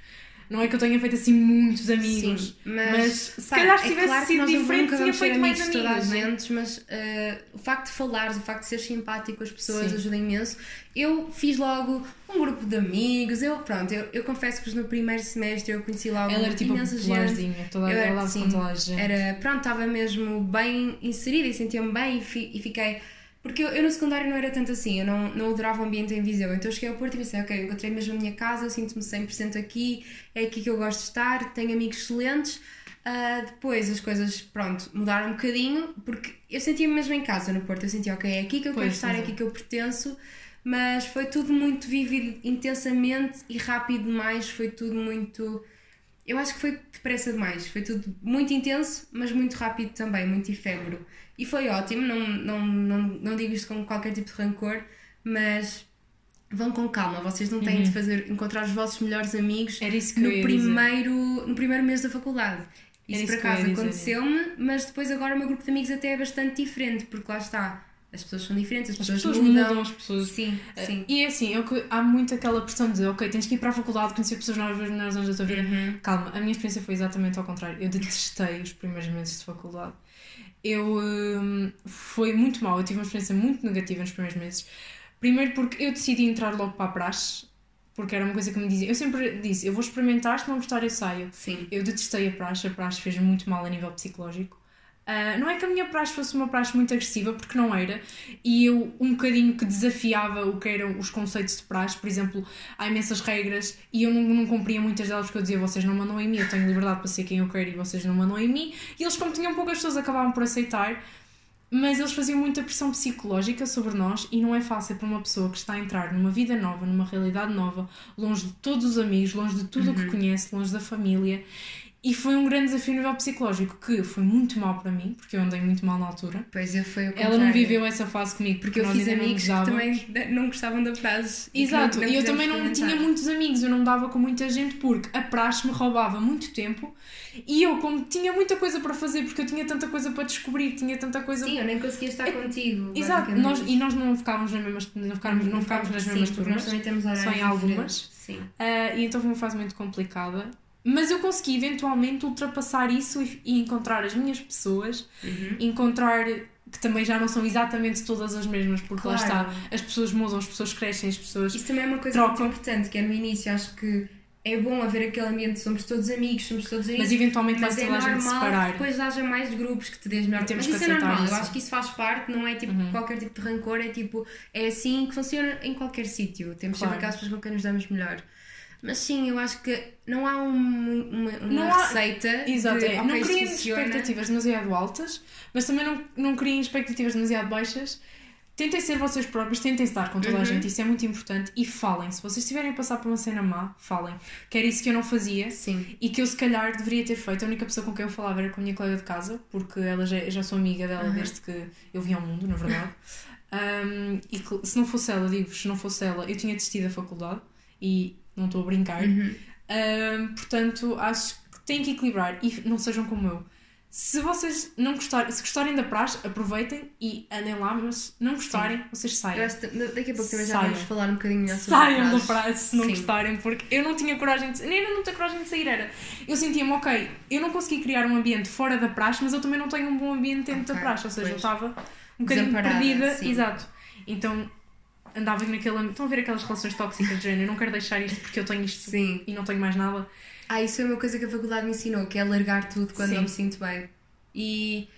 Não é que eu tenha feito assim muitos amigos, Sim, mas, se pá, calhar se é tivesse claro sido diferente tinha feito mais amigos toda a né? gente, mas eh, o facto de falares, o facto de ser simpático com as pessoas Sim. ajuda imenso. Eu fiz logo um grupo de amigos, eu pronto, eu, eu confesso que no primeiro semestre eu conheci logo Ela era tipo imensa gente. toda Eu era- ela sim, com toda a gente. Era, pronto, estava mesmo bem inserida e sentia-me bem e, fi- e fiquei. Porque eu, eu no secundário não era tanto assim, eu não, não adorava o ambiente em Viseu. Então eu cheguei ao Porto e pensei, ok, encontrei mesmo a minha casa, eu sinto-me 100% aqui, é aqui que eu gosto de estar, tenho amigos excelentes. Ah, depois as coisas, pronto, mudaram um bocadinho, porque eu sentia-me mesmo em casa no Porto. Eu sentia, ok, é aqui que eu Pois, quero estar, é é. aqui que eu pertenço. Mas foi tudo muito vivido intensamente e rápido demais, foi tudo muito. Eu acho que foi depressa demais. Foi tudo muito intenso, mas muito rápido também, muito efêmero. E foi ótimo, não, não, não, não digo isto com qualquer tipo de rancor, mas vão com calma. Vocês não têm de fazer, encontrar os vossos melhores amigos Uhum. eu no dizer. primeiro, no primeiro mês da faculdade. Isso, por eu acaso aconteceu-me, mas depois agora o meu grupo de amigos até é bastante diferente, porque lá está. As pessoas são diferentes, as, As pessoas, pessoas mudam. mudam, as pessoas Sim, sim. E é assim, é que- há muito aquela pressão de, ok, tens que ir para a faculdade, conhecer pessoas novas melhores anos da tua vida. Uhum. Calma, a minha experiência foi exatamente ao contrário. Eu detestei os primeiros meses de faculdade. Eu. hum, foi muito mal, eu tive uma experiência muito negativa nos primeiros meses. Primeiro porque eu decidi entrar logo para a praxe, porque era uma coisa que me dizia. Eu sempre disse, eu vou experimentar, se não gostar, eu saio. Sim. Eu detestei a praxe, a praxe fez muito mal a nível psicológico. Uh, não é que a minha praxe fosse uma praxe muito agressiva, porque não era, e eu um bocadinho que desafiava o que eram os conceitos de praxe, por exemplo, há imensas regras e eu não, não cumpria muitas delas porque eu dizia vocês não mandam em mim, eu tenho liberdade para ser quem eu quero e vocês não mandam em mim, e eles, como tinham poucas pessoas, acabavam por aceitar, mas eles faziam muita pressão psicológica sobre nós e não é fácil para uma pessoa que está a entrar numa vida nova, numa realidade nova, longe de todos os amigos, longe de tudo o que Uhum. conhece, longe da família. E foi um grande desafio a nível psicológico, que foi muito mal para mim, porque eu andei muito mal na altura. Pois eu foi o Ela não viveu essa fase comigo, Porque eu nós fiz amigos que também não gostavam da frase. e que Exato, e não eu também não tinha muitos amigos, eu não dava com muita gente porque a praxe me roubava muito tempo e eu, como tinha muita coisa para fazer, porque eu tinha tanta coisa para descobrir, tinha tanta coisa. Sim, eu nem conseguia estar É- contigo. Exato, nós, e nós não ficávamos nas mesmas, não ficávamos, não ficávamos nas mesmas porque turmas. Nós também temos só em algumas. Sim. Ah, e então foi uma fase muito complicada. Mas eu consegui eventualmente ultrapassar isso e, e encontrar as minhas pessoas, Uhum. encontrar que também já não são exatamente todas as mesmas, porque lá Claro. está, as pessoas mudam, as pessoas crescem, as pessoas. Isso também é uma coisa Trocam. muito importante, que é no início, acho que é bom haver aquele ambiente, somos todos amigos, somos todos amigos. Mas eventualmente Mas vai é a gente separar. que depois haja mais grupos que te dês melhor. Mas que isso é normal, isso. eu acho que isso faz parte, não é tipo Uhum. qualquer tipo de rancor, é tipo, é assim que funciona em qualquer sítio. Temos Claro. sempre aquelas pessoas com quem nos damos melhor. Mas sim, eu acho que não há um- uma, uma Não há- receita. Exato, de, é. ok, não criem expectativas demasiado altas, mas também não, não criem expectativas demasiado baixas. Tentem ser vocês próprios, tentem estar com toda a Uhum. gente, isso é muito importante. E falem, se vocês estiverem a passar por uma cena má, falem. Que era isso que eu não fazia Sim. e que eu se calhar deveria ter feito. A única pessoa com quem eu falava era com a minha colega de casa, porque ela já, já sou amiga dela Uhum. desde que eu vim ao mundo, na verdade. Um, e que, se não fosse ela, digo-vos, se não fosse ela, eu tinha desistido da faculdade e não estou a brincar. Uhum. Um, portanto, acho que têm que equilibrar e não sejam como eu. Se vocês não gostarem, se gostarem da praxe, aproveitem e andem lá, mas se não gostarem, vocês Eu saiam. daqui a pouco também já vamos falar um bocadinho melhor sobre Saiam da praxe. se não Sim. gostarem, porque eu não tinha coragem de nem não ter coragem de sair, era. Eu sentia-me, ok, eu não consegui criar um ambiente fora da praxe, mas eu também não tenho um bom ambiente dentro da Ok, praxe, ou seja, eu estava um bocadinho perdida, sim. exato. Então andava ambiente. Estão a ver aquelas relações tóxicas de género, eu não quero deixar isto porque eu tenho isto Sim. e não tenho mais nada. Ah, isso foi uma coisa que a faculdade me ensinou, que é largar tudo quando Sim. não me sinto bem. E,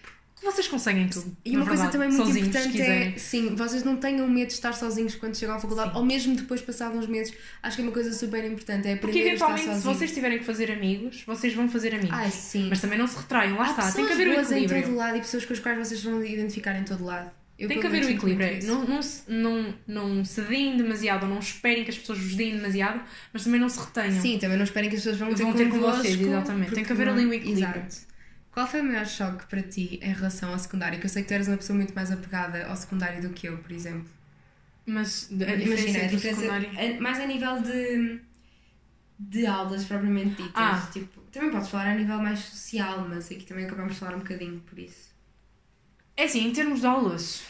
Vocês conseguem tudo. e uma coisa verdade, também muito sozinhos, importante é, sim, vocês não tenham medo de estar sozinhos quando chegam à faculdade, Sim. ou mesmo depois passado uns meses. Acho que é uma coisa super importante, é Porque aprender a eventualmente, se vocês tiverem que fazer amigos, vocês vão fazer amigos. Ai, sim. Mas também não se retraiam, lá Há está. Tem que haver o boas em todo equilíbrio. lado e pessoas com as quais vocês vão identificar em todo lado. Eu, Tem que haver sinto equilíbrio. é. Não, não, não, não se deem demasiado ou não esperem que as pessoas vos deem demasiado, mas também não se retenham. Sim, também não esperem que as pessoas vão ter, Vão ter com vocês, exatamente. Tem que haver não- ali um equilíbrio. Exato. Qual foi o maior choque para ti em relação ao secundário? Que eu sei que tu eras uma pessoa muito mais apegada ao secundário do que eu, por exemplo. Mas a diferença Imagina, a diferença, secundário. mais a nível de, de aulas propriamente ditas. Ah. Tipo, também podes falar a nível mais social, mas aqui também acabamos de falar um bocadinho por isso. É assim, em termos de aulas,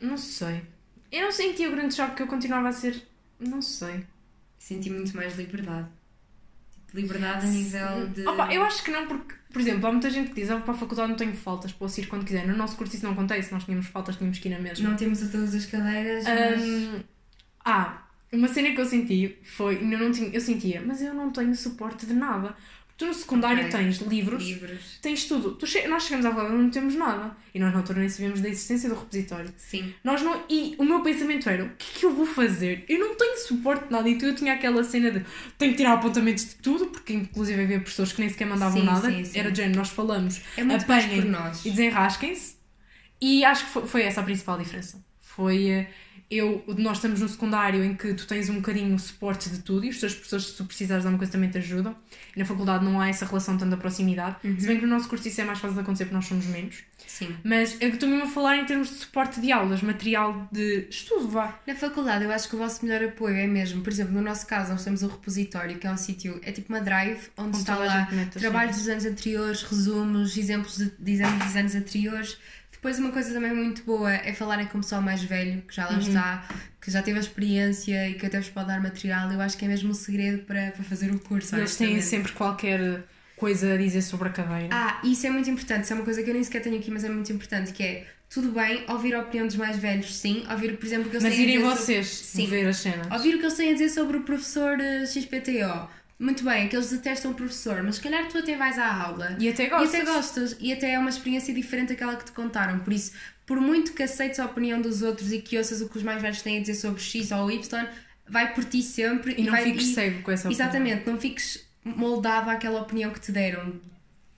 não sei. Eu não senti o grande choque que eu continuava a ser. Não sei. Senti muito mais liberdade. Tipo, liberdade a nível de. Opa, eu acho que não, porque, por exemplo, há muita gente que diz: ah, vou para a faculdade não tenho faltas, posso ir quando quiser. No nosso curso isso não acontece, nós tínhamos faltas, tínhamos que ir na mesma. Não temos a todas as cadeiras, mas. Hum, ah, uma cena que eu senti foi, eu, não tinha, eu sentia, mas eu não tenho suporte de nada. Tu no secundário Ok. tens livros, livros. tens tudo. Tu che- nós chegamos à e não temos nada. E nós na altura nem sabíamos da existência do repositório. Sim. Nós não, e o meu pensamento era: o que é que eu vou fazer? Eu não tenho suporte de nada. Então eu tinha aquela cena de tenho que tirar apontamentos de tudo, porque inclusive havia pessoas que nem sequer mandavam Sim, nada. sim, sim. Era de género, nós falamos, É apanhem por nós. e desenrasquem-se. E acho que foi, foi essa a principal diferença. Foi eh, eu, nós estamos no secundário em que tu tens um bocadinho o suporte de tudo e os teus professores, se tu precisares de alguma coisa, também te ajudam. E na faculdade não há essa relação tanto da proximidade. Uhum. Se bem que no nosso curso isso é mais fácil de acontecer porque nós somos menos. Sim. Mas eu estou mesmo a falar em termos de suporte de aulas, material de estudo, vá. Na faculdade, eu acho que o vosso melhor apoio é mesmo, por exemplo, no nosso caso, nós temos o repositório, que é um sítio, é tipo uma drive, onde Onde está lá trabalhos dos anos anteriores, resumos, exemplos de, de exames dos anos anteriores. Depois, uma coisa também muito boa é falarem com o pessoal mais velho, que já Uhum. lá está, que já teve a experiência e que até vos pode dar material. Eu acho que é mesmo o segredo para, para fazer o curso. Eles têm sempre qualquer coisa a dizer sobre a cadeira. Ah, isso é muito importante, isso é uma coisa que eu nem sequer tenho aqui, mas é muito importante, que é, tudo bem, ouvir a opinião dos mais velhos, sim, ouvir, por exemplo, o que eles Mas têm a irem dizer sobre- vocês Sim. ver as cenas. Ouvir o que eles têm a dizer sobre o professor eh, XPTO. Muito bem, que eles detestam o professor, mas se calhar tu até vais à aula E até e gostas. até gostas, e até é uma experiência diferente daquela que te contaram. Por isso, por muito que aceites a opinião dos outros e que ouças o que os mais velhos têm a dizer sobre X ou Y, vai por ti sempre E não vai, fiques e- cego com essa opinião. Exatamente, não fiques moldado àquela opinião que te deram.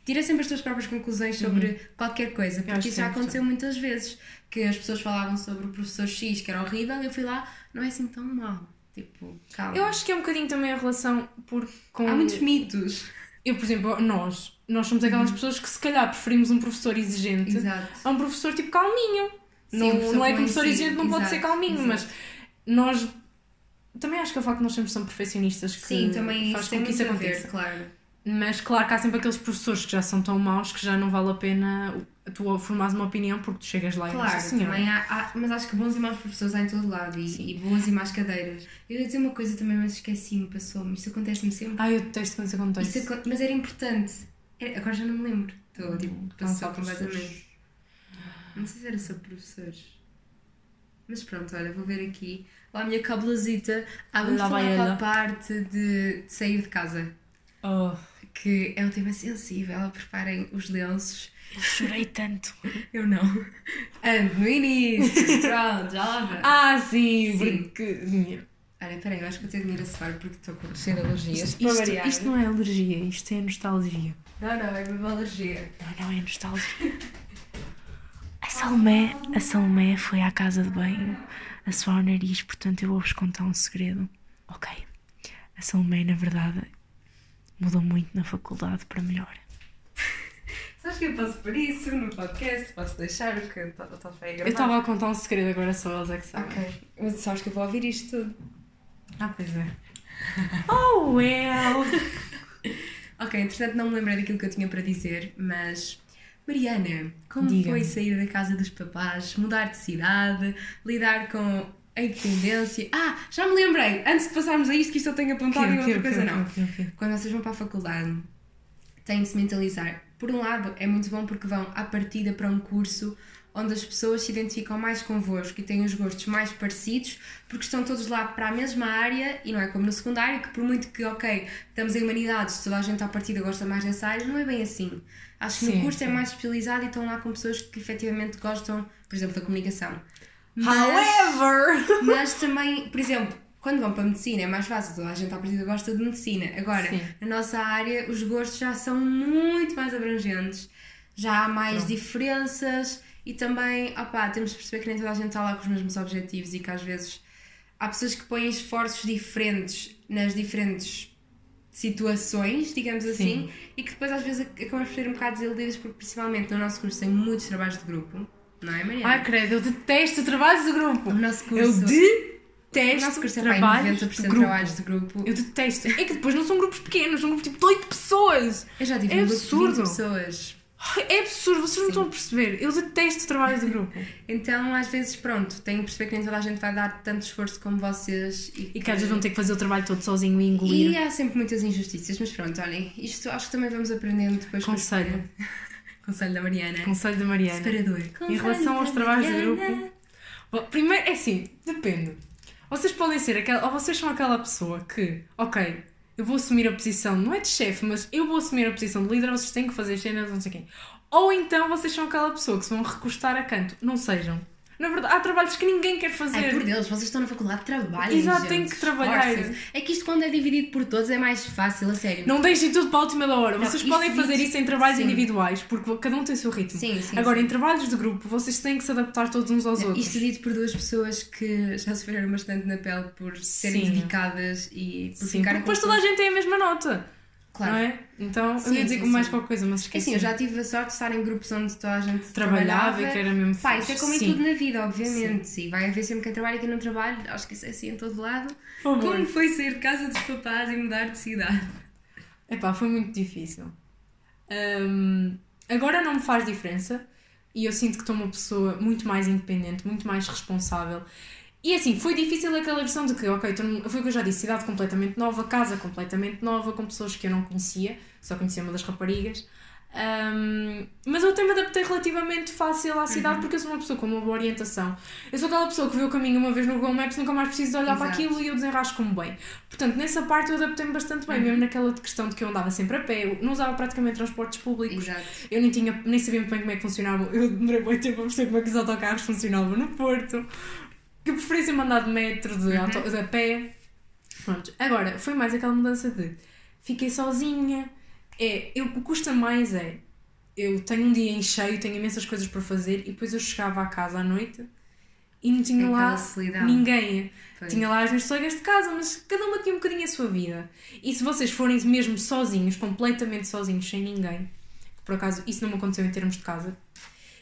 Tira sempre as tuas próprias conclusões sobre qualquer coisa, porque que isso já é aconteceu muitas vezes. Que as pessoas falavam sobre o professor X, que era horrível, e eu fui lá, não é assim tão mal. Tipo, calma. Eu acho que é um bocadinho também a relação por, com. Há muitos mitos. Eu, por exemplo, nós. Nós somos aquelas pessoas que se calhar preferimos um professor exigente Exato. a um professor tipo calminho. Sim, não, um não é que o professor exigente não pode ser exato, calminho, exato. mas nós. Também acho que é o facto de nós sempre somos perfeccionistas que Sim, também faz com que isso a ver, aconteça. claro. Mas claro que há sempre aqueles professores que já são tão maus que já não vale a pena tu formares uma opinião porque tu chegas lá e Claro, nossa senhora. também há, há- mas acho que bons e maus professores há em todo lado e, e boas e más cadeiras. Eu ia dizer uma coisa também, mas esqueci-me, passou-me. Isto acontece-me sempre. Ai, eu detesto quando isso acontece. Isso mas era importante. Era- agora já não me lembro. Estou tipo, passou completamente. Não sei se era sobre professores. Mas pronto, olha, vou ver aqui. Lá a minha cabulosita. Ah, vamos Lá falar para a parte de, de sair de casa. Oh, Que é um tema sensível. Preparem os lenços. Eu chorei tanto. Eu não. Ando no início. Pronto, já lá vai. Ah, sim, Sim. porque. Olha, peraí, eu acho que vou ter de me ir a suar porque estou com cheio de alergias. Isto, para isto, variar. isto não é alergia, isto é nostalgia. Não, não, é mesmo alergia. Não, não é nostalgia. A Salomé, a Salomé foi à casa de banho a suar o nariz, portanto eu vou-vos contar um segredo. Ok. A Salomé, na verdade, mudou muito na faculdade para melhor. Sabes que eu posso por isso no podcast? Posso deixar o que eu estava a gravar? Eu estava a contar um segredo, agora só eles é que sabem. Ok, mas sabes que eu vou ouvir isto tudo. Ah, pois é. Oh, well! Ok, entretanto não me lembrei daquilo que eu tinha para dizer, mas... Mariana, como foi sair da casa dos papás, mudar de cidade, lidar com a independência... Ah, já me lembrei! Antes de passarmos a isto, que isto eu tenho apontado e outra coisa não. quando vocês vão para a faculdade, têm de se mentalizar. Por um lado, é muito bom porque vão à partida para um curso onde as pessoas se identificam mais convosco e têm os gostos mais parecidos, porque estão todos lá para a mesma área e não é como no secundário, que por muito que, ok, estamos em humanidades, toda a gente à partida gosta mais dessa área, não é bem assim. Acho que Sim, no curso é sim. mais especializado e estão lá com pessoas que efetivamente gostam, por exemplo, da comunicação. Mas- However! mas também, por exemplo, quando vão para a medicina é mais fácil, toda a gente à partida gosta de medicina. Agora, Sim. na nossa área, os gostos já são muito mais abrangentes, já há mais diferenças e também, opá, temos de perceber que nem toda a gente está lá com os mesmos objetivos e que às vezes há pessoas que põem esforços diferentes nas diferentes situações, digamos assim, e que depois às vezes acabam por ser um bocado desiludidas porque principalmente no nosso curso tem muitos trabalhos de grupo, não é, Mariana? Ai, credo, eu detesto trabalhos de grupo. o nosso Eu curso... detesto aí trabalhos 90% de grupo. trabalhos de grupo. Eu detesto. É que depois não são grupos pequenos, são grupos tipo de 8 pessoas. Eu já tive É um grupo de 20 absurdo. pessoas. É absurdo, vocês não estão a perceber. Eu detesto trabalhos de grupo. Então, às vezes, pronto, tenho que perceber que nem toda a gente vai dar tanto esforço como vocês. E, E que às vezes vão ter que fazer o trabalho todo sozinho e engolir. E há sempre muitas injustiças, mas pronto, olhem, isto acho que também vamos aprendendo depois Conselho. Conselho da Mariana. Conselho da Mariana. Separador. Em relação aos trabalhos de grupo. Bom, primeiro, é assim, depende. Vocês podem ser aquela. Ou vocês são aquela pessoa que, ok, eu vou assumir a posição, não é de chefe, mas eu vou assumir a posição de líder, vocês têm que fazer cenas, não sei quem. Ou então vocês são aquela pessoa que se vão recostar a canto. Não sejam. Na verdade, há trabalhos que ninguém quer fazer. Ai, por Deus, vocês estão na faculdade, trabalhem. Exato, têm que trabalhar. É que isto, quando é dividido por todos, é mais fácil, a sério. Não deixem tudo para a última da hora. Não, Vocês podem fazer diz- isso em trabalhos sim. individuais, porque cada um tem o seu ritmo. Sim, sim, Agora, sim. em trabalhos de grupo, vocês têm que se adaptar todos uns aos outros. Isto dito por duas pessoas que já sofreram bastante na pele por serem Sim. dedicadas e por Sim, ficarem depois toda a gente tem a mesma nota. Claro. Não é? Então, Sim, eu ia dizer sim, mais sim. qualquer coisa, mas É esqueci. assim, eu já tive a sorte de estar em grupos onde toda a gente trabalhava trabalhava. e que era mesmo Pá, isso é como em tudo na vida, obviamente. Sim. vai haver sempre quem trabalha e quem não trabalha. Acho que isso é assim em todo lado. Favor. Como foi sair de casa dos papás e mudar de cidade? Epá, foi muito difícil. Hum, agora não me faz diferença e eu sinto que estou uma pessoa muito mais independente, muito mais responsável. E assim, foi difícil aquela questão de que, ok, foi o que eu já disse, cidade completamente nova, casa completamente nova, com pessoas que eu não conhecia, só conhecia uma das raparigas. Um, mas eu até me adaptei relativamente fácil à cidade porque eu sou uma pessoa com uma boa orientação. Eu sou aquela pessoa que vê o caminho uma vez no Google Maps, nunca mais preciso de olhar para Exato. aquilo e eu desenrasco-me bem. Portanto, nessa parte eu adaptei-me bastante bem, mesmo naquela questão de que eu andava sempre a pé, eu não usava praticamente transportes públicos. Exato. Eu nem, tinha, nem sabia muito bem como é que funcionava. Eu demorei muito tempo a perceber como é que os autocarros funcionavam no Porto. Que ser mandado de metro, de, auto, de a pé. Pronto. Agora, foi mais aquela mudança de fiquei sozinha. É, eu, o que custa mais é eu tenho um dia em cheio, tenho imensas coisas para fazer e depois eu chegava à casa à noite e não tinha Aquela lá solidão. ninguém. Pois. Tinha lá as minhas colegas de casa, mas cada uma tinha um bocadinho a sua vida. E se vocês forem mesmo sozinhos, completamente sozinhos, sem ninguém, por acaso isso não me aconteceu em termos de casa,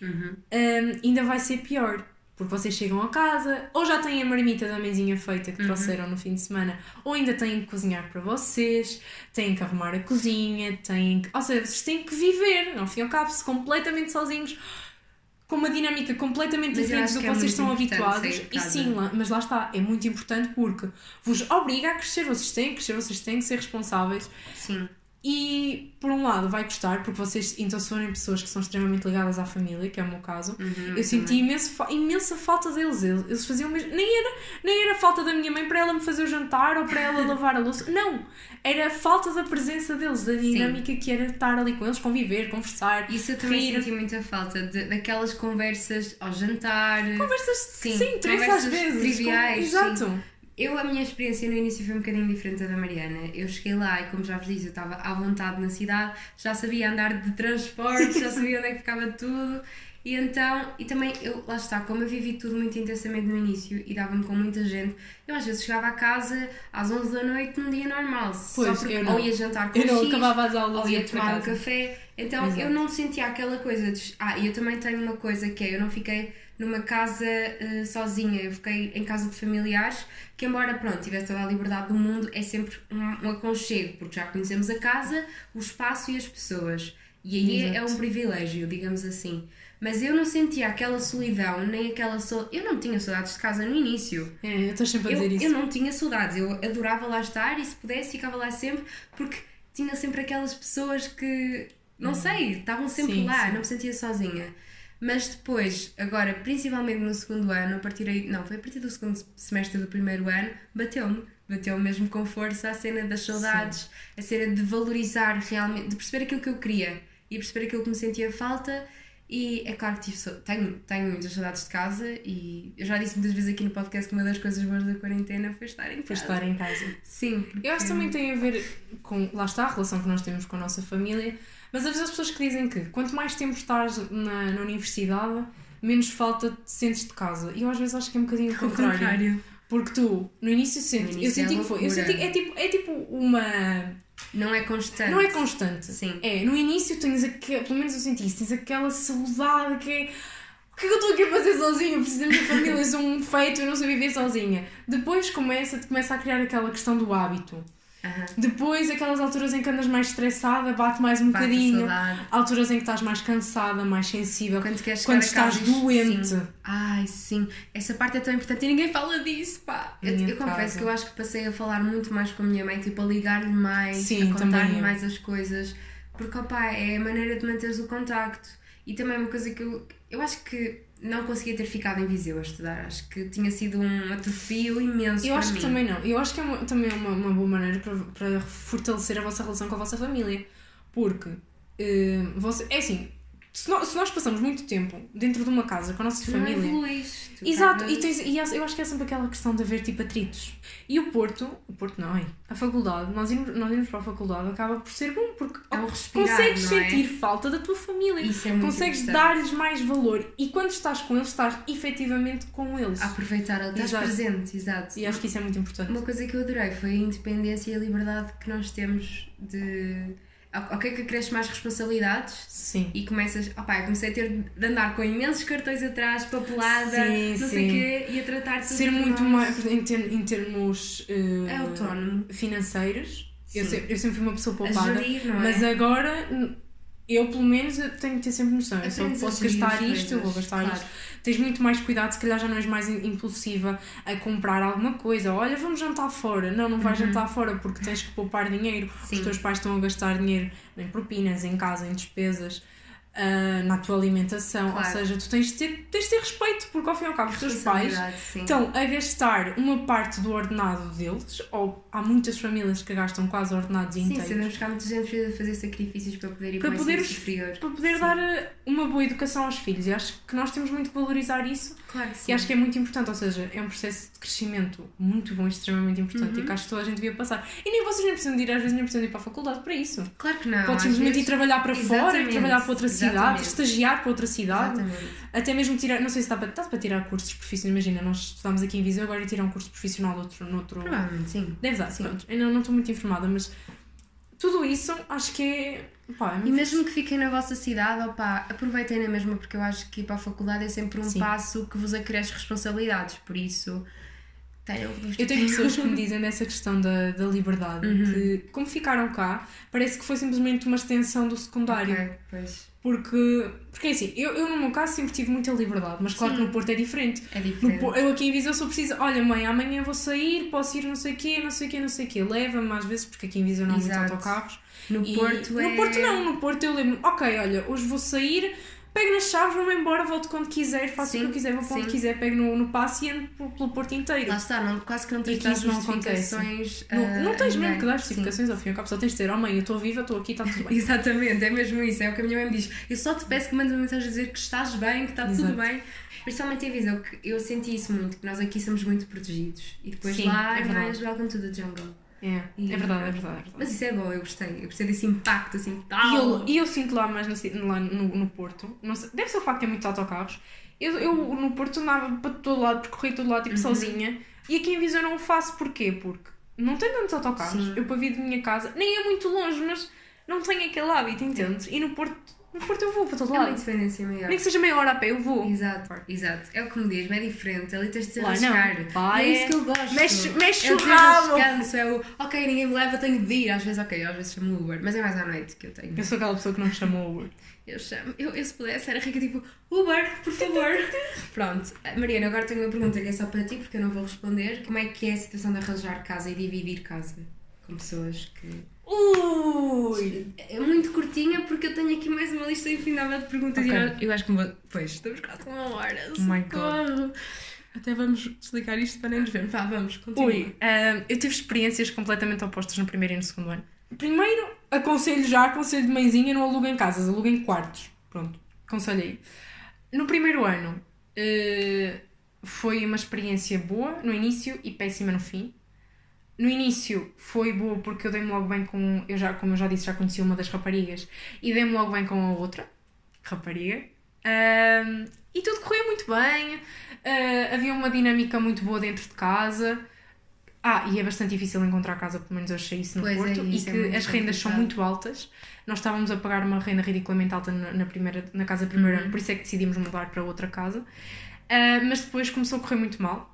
Uhum. hum, ainda vai ser pior. Porque vocês chegam a casa, ou já têm a marmita da mãezinha feita Uhum. que trouxeram no fim de semana, ou ainda têm que cozinhar para vocês, têm que arrumar a cozinha, têm que. Ou seja, vocês têm que viver, ao fim e ao cabo, se completamente sozinhos, com uma dinâmica completamente Mas diferente do que é vocês estão habituados. E sim, lá- mas lá está, é muito importante porque vos obriga a crescer, vocês têm que crescer, vocês têm que ser responsáveis. Sim. E por um lado vai custar, porque vocês então se forem pessoas que são extremamente ligadas à família, que é o meu caso, Uhum, eu senti imenso, imensa falta deles. Eles, eles faziam mesmo. Nem era, nem era falta da minha mãe para ela me fazer o jantar ou para ela lavar a louça. Não! Era falta da presença deles, da dinâmica que era estar ali com eles, conviver, conversar. Isso eu também rir. senti muita falta de, daquelas conversas ao jantar. Conversas Sim, sem interesse às vezes. triviais, com- Exato. Eu, a minha experiência no início foi um bocadinho diferente da Mariana. Eu cheguei lá e, como já vos disse, eu estava à vontade na cidade, já sabia andar de transporte, já sabia onde é que ficava tudo. E então, e também, eu, lá está, como eu vivi tudo muito intensamente no início e dava-me com muita gente, eu às vezes chegava a casa às 11 da noite num dia normal, só Pois, porque eu não. ou ia jantar com Eu não X, acabava as aulas ou ia tomar um café. Então Exato. eu não sentia aquela coisa de. Ah, e eu também tenho uma coisa que é: eu não fiquei numa casa eh, sozinha, eu fiquei em casa de familiares, que embora, pronto, tivesse toda a liberdade do mundo, é sempre um, um aconchego, porque já conhecemos a casa, o espaço e as pessoas. E aí é, é Exato. um privilégio, digamos assim. Mas eu não sentia aquela solidão, nem aquela. So... Eu não tinha saudades de casa no início. É, eu estou sempre a Eu, dizer isso. eu não tinha saudades, eu adorava lá estar e se pudesse ficava lá sempre, porque tinha sempre aquelas pessoas que, não sei, estavam sempre Sim, lá, sim. não me sentia sozinha. Mas depois, agora, principalmente no segundo ano, a partir aí, não, foi a partir do segundo semestre do primeiro ano, bateu-me. Bateu-me mesmo com força a cena das saudades, a cena de valorizar realmente, de perceber aquilo que eu queria e perceber aquilo que me sentia falta. E é claro que tive, tenho, tenho muitas saudades de casa e eu já disse muitas vezes aqui no podcast que uma das coisas boas da quarentena foi estar em casa. estar em casa. Sim. Eu acho que também tem a ver com, lá está, a relação que nós temos com a nossa família, mas às vezes as pessoas que dizem que quanto mais tempo estás na, na universidade, menos falta te sentes de casa. E eu às vezes acho que é um bocadinho o contrário. contrário. Porque tu, no início, sentes. Eu senti é que foi. Eu senti é tipo, é tipo uma. Não é constante. Não é constante. Sim. É, no início tens aquele. Pelo menos eu senti isso, tens aquela saudade que é. O que é que eu estou aqui a fazer sozinha? Preciso da minha família, sou um feito, eu não sei viver sozinha. Depois começa, começa a criar aquela questão do hábito. Aham. Depois, aquelas alturas em que andas mais estressada, bate mais um Bate bocadinho. Alturas em que estás mais cansada, mais sensível. Quando queres Quando casa estás doente. Sim. Ai, sim. Essa parte é tão importante e ninguém fala disso, pá. Eu, eu confesso que eu acho que passei a falar muito mais com a minha mãe, tipo, a ligar-lhe mais, Sim, a contar-lhe mais as coisas. Porque, opá, é a maneira de manteres o contacto. E também uma coisa que eu... Eu acho que não conseguia ter ficado em Viseu a estudar. Acho que tinha sido um atrofio imenso Eu acho mim. que também não. Eu acho que é uma- também é uma, uma boa maneira para, para fortalecer a vossa relação com a vossa família. Porque, eh, você, é assim, se nós, se nós passamos muito tempo dentro de uma casa com a nossa não família. evoluís. Tu Exato, e, tens, e eu acho que é sempre aquela questão de haver tipo atritos. E o Porto, o Porto não é? A faculdade, nós irmos, nós irmos para a faculdade acaba por ser bom, porque É um respirar, consegues é? sentir falta da tua família, Isso é consegues dar-lhes mais valor e quando estás com eles, estás efetivamente com eles. A aproveitar, estás Exato. presente, exato. E acho que isso é muito importante. Uma coisa que eu adorei foi a independência e a liberdade que nós temos de. Ok, que cresces mais responsabilidades Sim. e começas. Opá, eu comecei a ter de andar com imensos cartões atrás, papelada, Sim, não sei sim. o quê, e a tratar tudo Ser muito mais em, ter- em termos eh, É autónomo. financeiros. Eu sempre, eu sempre fui uma pessoa poupada. gerir, é? Mas agora eu, pelo menos, eu tenho que ter sempre noção. Eu só posso gastar as isto, eu vou gastar claro. isto. Tens muito mais cuidado, se calhar já não és mais impulsiva a comprar alguma coisa. Olha, vamos jantar fora. Não, não vais jantar fora porque tens que poupar dinheiro. Uhum. Sim. Os teus pais estão a gastar dinheiro em propinas, em casa, em despesas. Ah, na tua alimentação, Claro. ou seja, tu tens de, ter, tens de ter respeito, porque ao fim e ao cabo os teus pais sim. estão a gastar uma parte do ordenado deles, ou há muitas famílias que gastam quase ordenados Sim, inteiros sabemos que há muita gente precisa fazer sacrifícios para poder ir Para poder superior. para poder Sim. dar eh, uma boa educação aos filhos. E acho que nós temos muito que valorizar isso Claro que sim. e acho que é muito importante. Ou seja, é um processo de crescimento muito bom, extremamente importante Uhum. e que acho que toda a gente devia passar. E nem vocês nem precisam de ir, às vezes nem precisam de ir para a faculdade para isso. Claro que não. Podes simplesmente ir vezes- trabalhar para fora, ir Exatamente, trabalhar para outra cidade, exatamente. estagiar para outra cidade. Exatamente. Até mesmo tirar, não sei se dá para, dá para tirar cursos profissionais. Imagina, nós estudámos aqui em Viseu, agora ir tirar um curso profissional noutro. noutro... Provavelmente sim. Deve dar, Sim. pronto. Ainda não estou muito informada, mas tudo isso acho que é. Pá, é E mesmo que fiquem na vossa cidade, opá, aproveitem na mesma, porque eu acho que ir para a faculdade é sempre um Sim. passo que vos acresce responsabilidades, por isso tenham. Eu tenho pessoas que me dizem dessa questão da, da liberdade, Uhum. que como ficaram cá, parece que foi simplesmente uma extensão do secundário. Ok, pois. Porque, porque é assim, eu, eu no meu caso sempre tive muita liberdade, mas claro Sim. que no Porto é diferente. É diferente. Eu aqui em Viseu sou preciso, olha mãe, amanhã vou sair, posso ir não sei o quê, não sei o quê, não sei o quê. Leva-me às vezes, porque aqui em Viseu não há muitos autocarros. No E Porto é. No Porto não, no Porto eu lembro, ok, olha, hoje vou sair, pego nas chaves, vou-me embora, volto quando quiser, faço o que Sim, eu quiser, vou para onde sim. quiser, pego no, no passe e ando pelo, pelo Porto inteiro. Lá está, não, quase que não tens de que dar isso não justificações. Não, ah, não tens a mesmo que dar Sim. justificações ao fim e ao cabo, só tens de dizer, oh mãe, eu estou viva, estou aqui, está tudo bem. Exatamente, é mesmo isso. É o que a minha mãe me diz. Eu só te peço que mandes uma mensagem a dizer que estás bem, que está tudo bem. Principalmente em Viseu, que eu senti isso muito, que nós aqui somos muito protegidos. E depois Sim, lá é é, mais welcome to the jungle. É, E- é verdade, é verdade. É verdade. Mas isso é bom, eu gostei. Eu gostei desse impacto assim E tal. eu, e eu sinto lá mais no, lá no, no Porto, sei- deve ser o facto de ter muitos autocarros. Eu, eu no Porto andava para todo lado, percorri todo lado, tipo Uhum. sozinha. E aqui em Viseu não o faço, porquê? Porque não tenho tantos autocarros. Sim. Eu para vir de minha casa, nem é muito longe, mas não tenho aquele hábito, entendes? E no Porto, no Porto eu vou para todo É uma lado. independência maior. Nem que seja meia hora a pé, eu vou. Exato, exato. É o que me diz, mas é diferente. Ali tens de se não. arriscar. É é- isso que eu gosto. mexe- mexe é o rabo. descanso, é o ok, ninguém me leva, tenho de ir. Às vezes, ok, às vezes chamo o Uber, mas é mais à noite que eu tenho. Eu sou aquela pessoa que não chama Uber. Eu chamo, eu, eu se pudesse era rica tipo Uber, por favor. Pronto, Mariana, agora tenho uma pergunta que é só para ti porque eu não vou responder. Como é que é a situação de arranjar casa e dividir casa com pessoas que. Ui! É muito curtinha porque eu tenho aqui mais uma lista infindável de perguntas Ok. e eu, eu acho que me vou. Pois, estamos quase uma hora. Oh my God. Até vamos desligar isto para nem nos ver. Vá, vamos, continua. Ui, ah, eu tive experiências completamente opostas no primeiro e no segundo ano. Primeiro, aconselho já, aconselho de mãezinha, não aluguem casas, aluguem quartos. Pronto, aconselho aí. No primeiro ano, eh, foi uma experiência boa no início e péssima no fim. No início foi boa porque eu dei-me logo bem com. Eu já, como eu já disse, já conheci uma das raparigas e dei-me logo bem com a outra rapariga. Ahm, e tudo corria muito bem, ah, havia uma dinâmica muito boa dentro de casa. Ah, e é bastante difícil encontrar casa, pelo menos eu achei isso no Pois é, Porto, isso e é que muito as rendas são muito altas. Nós estávamos a pagar uma renda ridiculamente alta na, primeira, na casa primeiro Uhum. ano, por isso é que decidimos mudar para outra casa. Ah, mas depois começou a correr muito mal.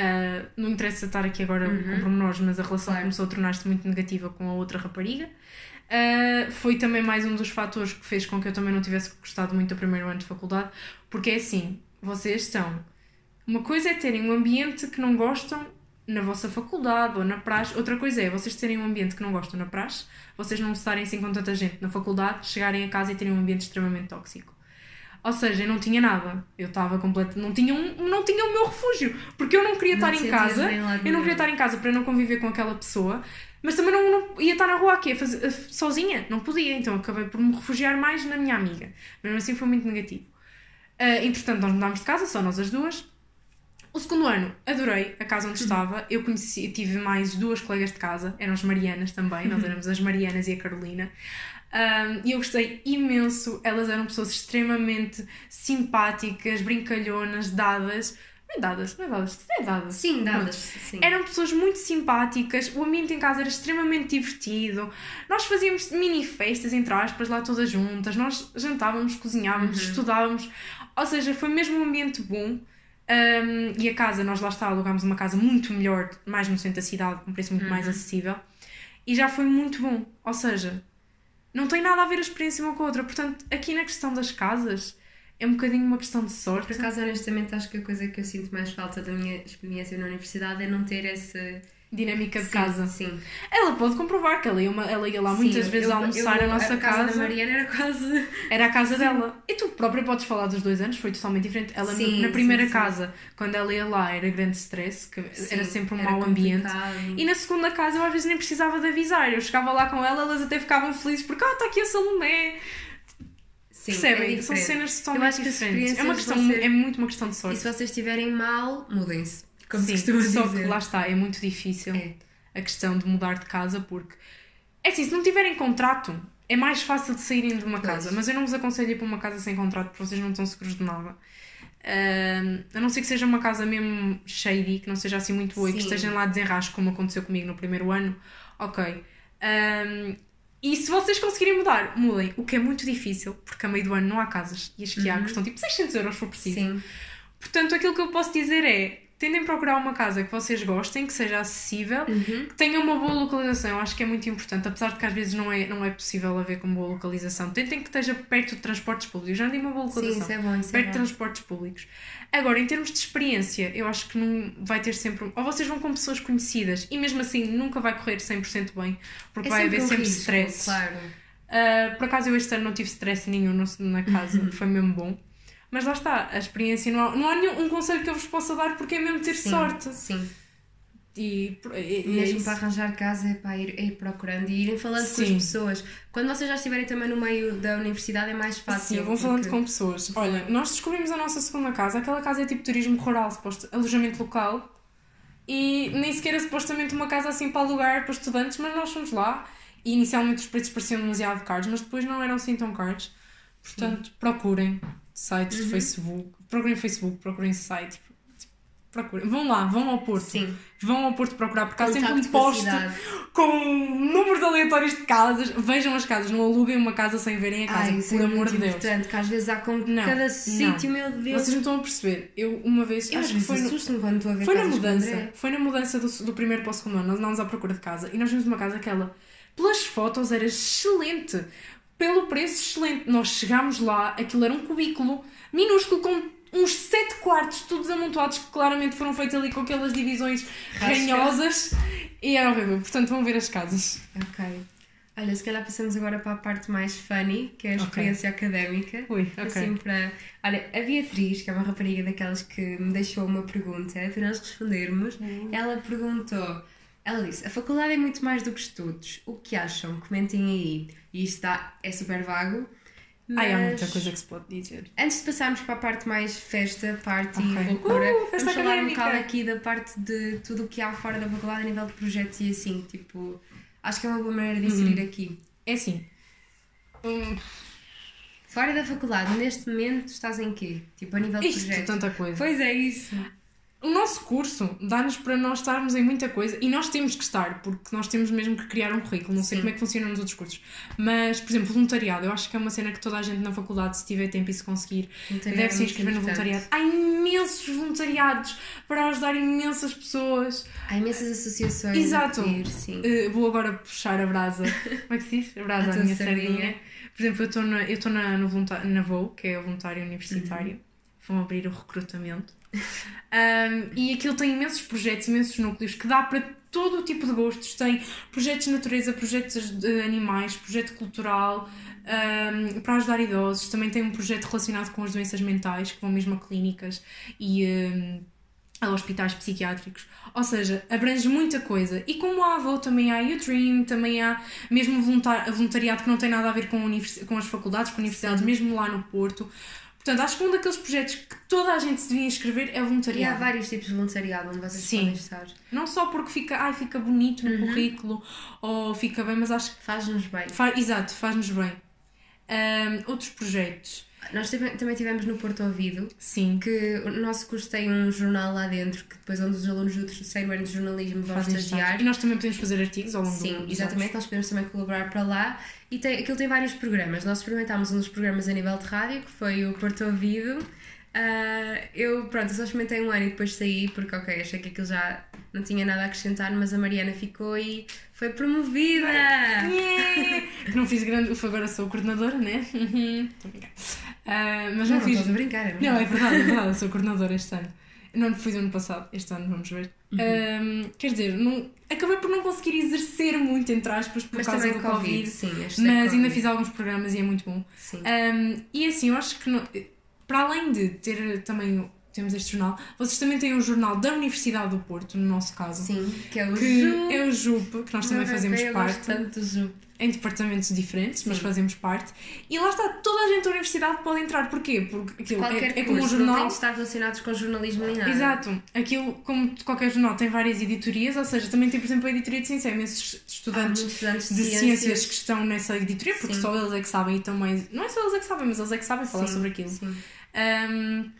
Ah, não interessa estar aqui agora Uhum. com pormenores, mas a relação Claro. começou a tornar-se muito negativa com a outra rapariga. Ah, foi também mais um dos fatores que fez com que eu também não tivesse gostado muito do primeiro ano de faculdade, porque é assim, vocês estão. Uma coisa é terem um ambiente que não gostam na vossa faculdade ou na praxe, outra coisa é vocês terem um ambiente que não gostam na praxe, vocês não estarem assim com tanta gente na faculdade, chegarem a casa e terem um ambiente extremamente tóxico. Ou seja, eu não tinha nada. Eu estava completo, não tinha um, não tinha o meu refúgio, porque eu não queria Não estar em casa. Eu não queria estar em casa para não conviver com aquela pessoa, mas também não, não ia estar na rua aqui fazer, sozinha, não podia, então acabei por me refugiar mais na minha amiga. Mesmo assim foi muito negativo. Ah, entretanto, nós mudámos de casa, só nós as duas. O segundo ano, adorei a casa onde estava. Eu conheci, tive mais duas colegas de casa, eram as Marianas também, nós éramos as Marianas e a Carolina. Um, e eu gostei imenso. Elas eram pessoas extremamente simpáticas, brincalhonas, dadas. Não é dadas, não é dadas, não é dadas. Sim, dadas. Sim. Eram pessoas muito simpáticas, o ambiente em casa era extremamente divertido. Nós fazíamos mini festas, entre aspas, lá todas juntas. Nós jantávamos, cozinhávamos, estudávamos. Ou seja, foi mesmo um ambiente bom. Um, e a casa, nós lá está, alugámos uma casa muito melhor, mais no centro da cidade, com um preço muito mais acessível. E já foi muito bom. Ou seja, Não tem nada a ver a experiência uma com a outra. Portanto, aqui na questão das casas, é um bocadinho uma questão de sorte. Por acaso, honestamente, acho que a coisa que eu sinto mais falta da minha experiência na universidade é não ter essa dinâmica de Sim, casa. Sim. Ela pode comprovar que ela ia, uma- ela ia lá muitas Sim, vezes eu- almoçar eu- a nossa a casa. casa. da Mariana era quase. Era a casa dela. E tu própria podes falar dos dois anos, foi totalmente diferente. Ela Sim, na primeira sim, sim. casa, quando ela ia lá, era grande stress, que era Sim, sempre um era mau ambiente. E na segunda casa eu às vezes nem precisava de avisar. Eu chegava lá com ela, elas até ficavam felizes porque, ah, está aqui a Salomé. Sim, Percebem? é São cenas Eu totalmente diferentes. É, uma questão, ser- é muito uma questão de E sorte. se vocês estiverem mal, mudem-se. Como Sim, costuma só dizer. que lá está, é muito difícil É. a questão de mudar de casa porque. É assim, se não tiverem contrato, é mais fácil de saírem de uma Pois. casa. Mas eu não vos aconselho a ir para uma casa sem contrato porque vocês não estão seguros de nada. Ahm, a não ser que seja uma casa mesmo shady, que não seja assim muito boa e que estejam lá a desenrasco, como aconteceu comigo no primeiro ano, ok. Ahm, e se vocês conseguirem mudar, mudem. O que é muito difícil, porque a meio do ano não há casas e as que há custam tipo 600 euros se for preciso. Sim. Portanto, aquilo que eu posso dizer é: tentem procurar uma casa que vocês gostem, que seja acessível, Uhum. que tenha uma boa localização. Eu acho que é muito importante, apesar de que às vezes não é, não é possível haver com boa localização. Tentem que esteja perto de transportes públicos. Eu já digo uma boa Sim, localização. isso é bom, isso é perto de bom. transportes públicos. Agora, em termos de experiência, eu acho que não vai ter sempre. Ou vocês vão com pessoas conhecidas e mesmo assim nunca vai correr 100% bem, porque É vai haver um sempre risco, stress. Claro. Uh, por acaso eu este ano não tive stress nenhum na casa, foi mesmo bom. Mas lá está, a experiência não há, não há nenhum um conselho que eu vos possa dar porque é mesmo ter Sim, sorte. Sim. E, e- e é Mesmo isso. para arranjar casa é para ir, é ir procurando e irem falando com as Sim. pessoas. Quando vocês já estiverem também no meio da universidade é mais fácil. Sim, vão falando porque- com pessoas. Olha, nós descobrimos a nossa segunda casa. Aquela casa é tipo turismo rural, suposto, alojamento local. E nem sequer é supostamente uma casa assim para alugar para estudantes, mas nós fomos lá. E inicialmente os preços pareciam demasiado caros, mas depois não eram assim tão caros. Portanto, procurem sites Uhum. de Facebook. Procurem Facebook, procurem sites. Procurem. Vão lá, vão ao Porto. Sim. Vão ao Porto procurar, porque há sempre um Contacto com números aleatórios de casas. Vejam as casas, não aluguem uma casa sem verem a casa, Ai, por é amor de Deus. importante, que às vezes há com Não, cada sítio, meu Deus. Vocês não estão a perceber. Eu, uma vez, Eu acho que foi, no, quando estou a ver foi na mudança. Foi na mudança do, do primeiro para o segundo ano. Nós andámos à procura de casa e nós vimos uma casa que ela, pelas fotos, era excelente. Pelo preço, excelente. Nós chegámos lá, aquilo era um cubículo minúsculo com uns sete quartos, todos amontoados, que claramente foram feitos ali com aquelas divisões Rasca. ranhosas. E era horrível. Portanto, vão ver as casas. Ok. Olha, se calhar passamos agora para a parte mais funny, que é a experiência académica. Ui, ok. Assim para. Olha, a Beatriz, que é uma rapariga daquelas que me deixou uma pergunta para nós respondermos, Uhum. ela perguntou. Ela disse: A faculdade é muito mais do que estudos. O que acham? Comentem aí. E isto dá, é super vago. Mas Ai, há muita coisa que se pode dizer. Antes de passarmos para a parte mais festa, party Ok. e loucura, Uh, festa vamos falar um bocado aqui da parte de tudo o que há fora da faculdade a nível de projetos e assim. Tipo, acho que é uma boa maneira de inserir aqui. É assim. hum, Fora da faculdade, neste momento estás em quê? Tipo, a nível de isto, projetos. tanta coisa. Pois é isso. O nosso curso dá-nos para nós estarmos em muita coisa e nós temos que estar, porque nós temos mesmo que criar um currículo. Não sei Sim. como é que funciona nos outros cursos. Mas, por exemplo, voluntariado, eu acho que é uma cena que toda a gente na faculdade, se tiver tempo e se conseguir, deve se é muito inscrever no voluntariado. Há imensos voluntariados para ajudar imensas pessoas. Há imensas associações. Exato. Sim. Uh, vou agora puxar a brasa. Como é que se diz? A brasa, A a, minha sardinha. sardinha. Por exemplo, eu estou na, eu na, no na VOU, que é o voluntário universitário. Uhum. Vão abrir o recrutamento. Um, e aquilo tem imensos projetos, imensos núcleos, que dá para todo o tipo de gostos. Tem projetos de natureza, projetos de animais, projeto cultural, um, para ajudar idosos. Também tem um projeto relacionado com as doenças mentais, que vão mesmo a clínicas e... um, a hospitais psiquiátricos, ou seja, abrange muita coisa. E como há avô, também há o Dream, também há mesmo voluntar- voluntariado que não tem nada a ver com, com as faculdades, com universidades, mesmo lá no Porto. Portanto, acho que um daqueles projetos que toda a gente se devia inscrever é o E há voluntariado. vários tipos de voluntariado onde vocês Sim. podem estar. Não só porque fica, ai, fica bonito Uhum. no currículo ou fica bem, mas acho que Faz-nos bem. fa- exato, faz-nos bem. Ahm, outros projetos, Nós também tivemos no Porto Ouvido, sim, que o nosso curso tem um jornal lá dentro, que depois onde os alunos do terceiro ano de jornalismo vão fazem estagiar. E nós também podemos fazer artigos ao longo do- Sim, exatamente, anos. nós podemos também colaborar para lá e tem, aquilo tem vários programas. Nós experimentámos um dos programas a nível de rádio, que foi o Porto Ouvido. Ah, eu, pronto, só experimentei um ano e depois saí porque, ok, achei que aquilo já não tinha nada a acrescentar, mas a Mariana ficou e foi promovida! Yeah! não fiz grande. Agora sou coordenadora, né? Estou a brincar. Uh, mas não, não fiz. Não, a brincar, é Não, é verdade, é verdade. Sou coordenadora este ano. Não fiz ano passado, este ano vamos ver. Uhum. Um, quer dizer, não, acabei por não conseguir exercer muito, entre aspas, por mas causa do Covid. Covid sim, este mas é ainda Covid. fiz alguns programas e é muito bom. Sim. Um, e assim, eu acho que não- para além de ter também temos este jornal, vocês também têm um jornal da Universidade do Porto, no nosso caso, Sim, que é o que Ju. é o JUP, que nós também fazemos eu parte, tanto do Ju. em departamentos diferentes, mas Sim. fazemos parte. E lá está, toda a gente da universidade pode entrar. Porquê? Porque aquilo é, Qualquer é como um curso, não jornal. tem de estar relacionados com jornalismo nem nada. Exato. Aquilo, como qualquer jornal, tem várias editorias, ou seja, também tem, por exemplo, a editoria de ciência. Há imensos Há estudantes muitos estudantes de ciências que estão nessa editoria, porque Sim. só eles é que sabem e também. Não é só eles é que sabem, mas eles é que sabem falar Sim, sobre aquilo. Sim. Um,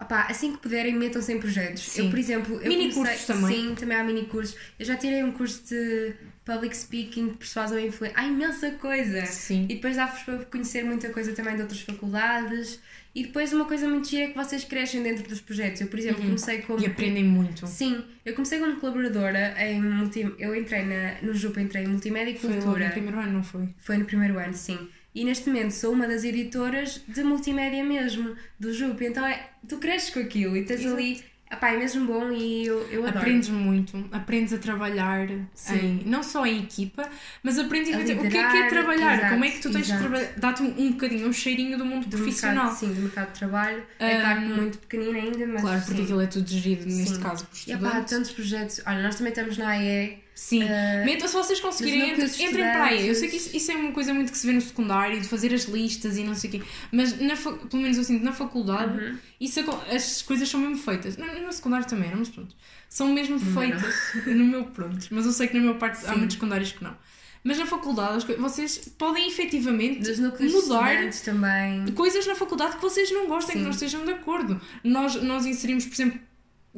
Opá, assim que puderem, metam-se em projetos. Sim. Eu, por exemplo, eu Mini comecei- cursos também. Sim, também há mini cursos. Eu já tirei um curso de public speaking, de persuasão e influência. Há imensa coisa! sim. E depois dá-vos para conhecer muita coisa também de outras faculdades. E depois uma coisa muito gira é que vocês crescem dentro dos projetos. Eu, por exemplo, comecei como. Uhum. E aprendem muito. Sim, eu comecei como colaboradora em multi... Eu entrei na... no JUP, entrei em Multimédia e Foi Cultura. no primeiro ano, não foi? Foi no primeiro ano, sim. E neste momento sou uma das editoras de multimédia mesmo, do JUP. Então é, tu cresces com aquilo e tens Exato. ali. Epá, é mesmo bom e eu, eu adoro. Aprendes muito, aprendes a trabalhar Sim. em, não só em equipa, mas aprendes A efetivamente o que é que é liderar, trabalhar, exato, como é que tu tens de exato. trabalhar, dá-te um, um bocadinho, um cheirinho do mundo do profissional. mercado, sim, do mercado de trabalho. É Um, claro que muito pequenino ainda, mas. Claro, porque sim. aquilo é tudo gerido, neste Sim. caso, por E epá, há estudantes. tantos projetos. Olha, nós também estamos na AE. Sim, Metam, se vocês conseguirem, nos entrem, para aí. Eu sei que isso, isso é uma coisa muito que se vê no secundário, de fazer as listas e não sei o quê, mas na, pelo menos eu sinto na faculdade, Uhum. isso, as coisas são mesmo feitas. No, no secundário também, não, mas pronto. São mesmo meu feitas no meu, pronto. Mas eu sei que na minha parte há Sim. muitos secundários que não. Mas na faculdade, vocês podem efetivamente mudar coisas na faculdade que vocês não gostem, que Sim. não estejam de acordo. Nós, nós inserimos, por exemplo,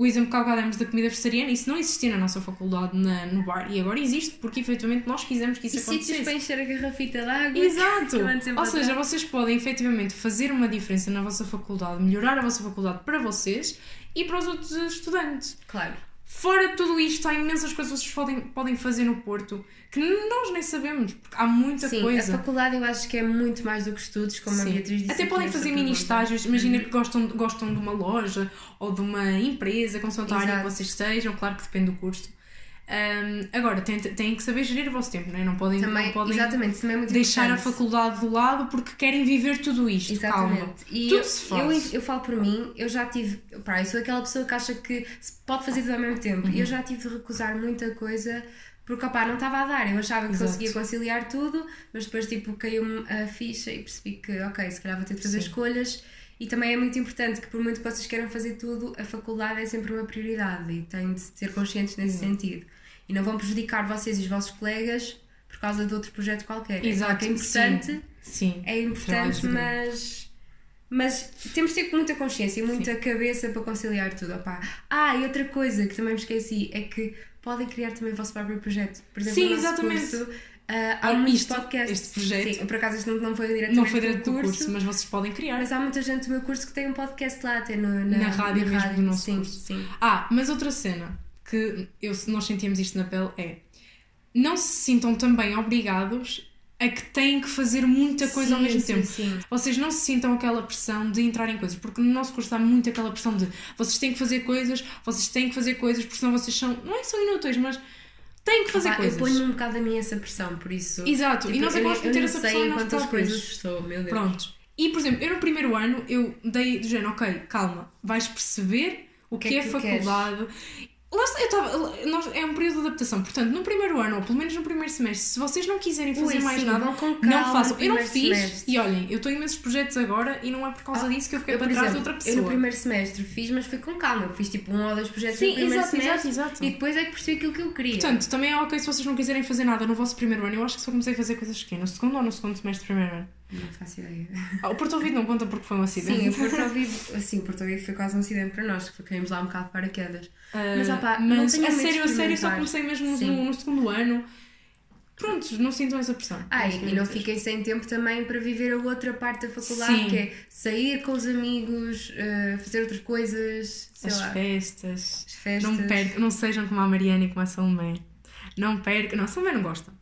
o exemplo que há bocado da comida vegetariana, isso não existia na nossa faculdade na, no bar e agora existe porque efetivamente nós quisemos que isso E sítios acontecesse. para encher a garrafita de água. Exato! Ou seja, vocês podem efetivamente fazer uma diferença na vossa faculdade, melhorar a vossa faculdade para vocês e para os outros estudantes. Claro. Fora de tudo isto, há imensas coisas que vocês podem, podem fazer no Porto que nós nem sabemos, porque há muita Sim, coisa. a faculdade eu acho que é muito mais do que estudos, como a Sim. Beatriz disse. Até podem nesta fazer mini estágios. Imagina que gostam, gostam de uma loja ou de uma empresa, com a área que vocês estejam. Claro que depende do custo. Ahm, agora, têm, têm que saber gerir o vosso tempo, não, é? não podem, Também, não podem exatamente, é deixar a importante. faculdade de lado porque querem viver tudo isto. Calma. Exatamente. E Tudo eu, se faz. eu, eu falo por mim, eu já tive. Pá, eu sou aquela pessoa que acha que se pode fazer tudo ao mesmo tempo. Uhum. E eu já tive de recusar muita coisa porque, opá, não estava a dar. Eu achava que Exato. conseguia conciliar tudo, mas depois, tipo, caiu-me a ficha e percebi que, ok, se calhar vou ter de fazer Sim. escolhas. E também é muito importante que, por muito que vocês queiram fazer tudo, a faculdade é sempre uma prioridade e têm de ser conscientes nesse sentido. E não vão prejudicar vocês e os vossos colegas por causa de outro projeto qualquer. É que é importante. Sim. Sim. É importante, Trabalho mas. Mas temos de ter muita consciência e muita cabeça para conciliar tudo. Opá. Ah, e outra coisa que também me esqueci é que podem criar também o vosso próprio projeto. Por exemplo, Sim, exatamente. curso, ah, há Ah, muitos isto- podcasts. este projeto- Sim, por acaso este não, foi diretamente Não foi direto do curso, curso, mas vocês podem criar. mas há muita gente do meu curso que tem um podcast lá, até no, na, Na rádio mesmo do nosso sim, curso. Sim. Ah, mas outra cena que eu, nós sentíamos isto na pele é não se sintam também obrigados a que têm que fazer muita coisa ao Sim, mesmo sim, tempo. sim. Vocês não se sintam aquela pressão de entrar em coisas, porque no nosso curso há muito aquela pressão de vocês têm que fazer coisas, vocês têm que fazer coisas, porque senão vocês são, não é só inúteis, mas têm que fazer Opá, coisas. Eu ponho um bocado a mim essa pressão, por isso. Exato, e Tipo, nós eu acabamos por ter essa pressão em nós quantas coisas estou, meu Deus. Pronto. E, por exemplo, eu no primeiro ano, eu dei do género, ok, calma, vais perceber o que, que é é, que tu faculdade. Lá está, eu estava, nós, é um período de adaptação, portanto, no primeiro ano, ou pelo menos no primeiro semestre, se vocês não quiserem fazer Ui, mais sim, nada, não façam. Eu não fiz, semestre. e olhem, eu tenho imensos projetos agora e não é por causa disso que eu fiquei Eu, para trás exemplo, de outra eu no pessoa. primeiro semestre fiz, mas foi com calma. Eu fiz tipo um ou dois projetos Sim, no primeiro exato, semestre exato, exato. e depois é que percebi aquilo que eu queria. Portanto, também é ok se vocês não quiserem fazer nada no vosso primeiro ano. Eu acho que só comecei a fazer coisas aqui, no segundo ou no segundo semestre do primeiro ano. Não faço ideia. Ah, o Porto Ouvido não conta porque foi um acidente. Sim, o Porto Ouvido, assim, o Porto Ouvido foi quase um acidente para nós, que caímos lá um bocado de paraquedas. Ah, Mas, não mas a sério, a sério, só comecei mesmo no, no segundo ano. prontos, não sintam essa pressão. Ah, e, não fiquem sem tempo também para viver a outra parte da faculdade, Sim. que é sair com os amigos, eh, fazer outras coisas, sei As lá, festas. as festas. Não não sejam como a Mariana e como a Salomé. Não percam, não, a Salomé não gosta.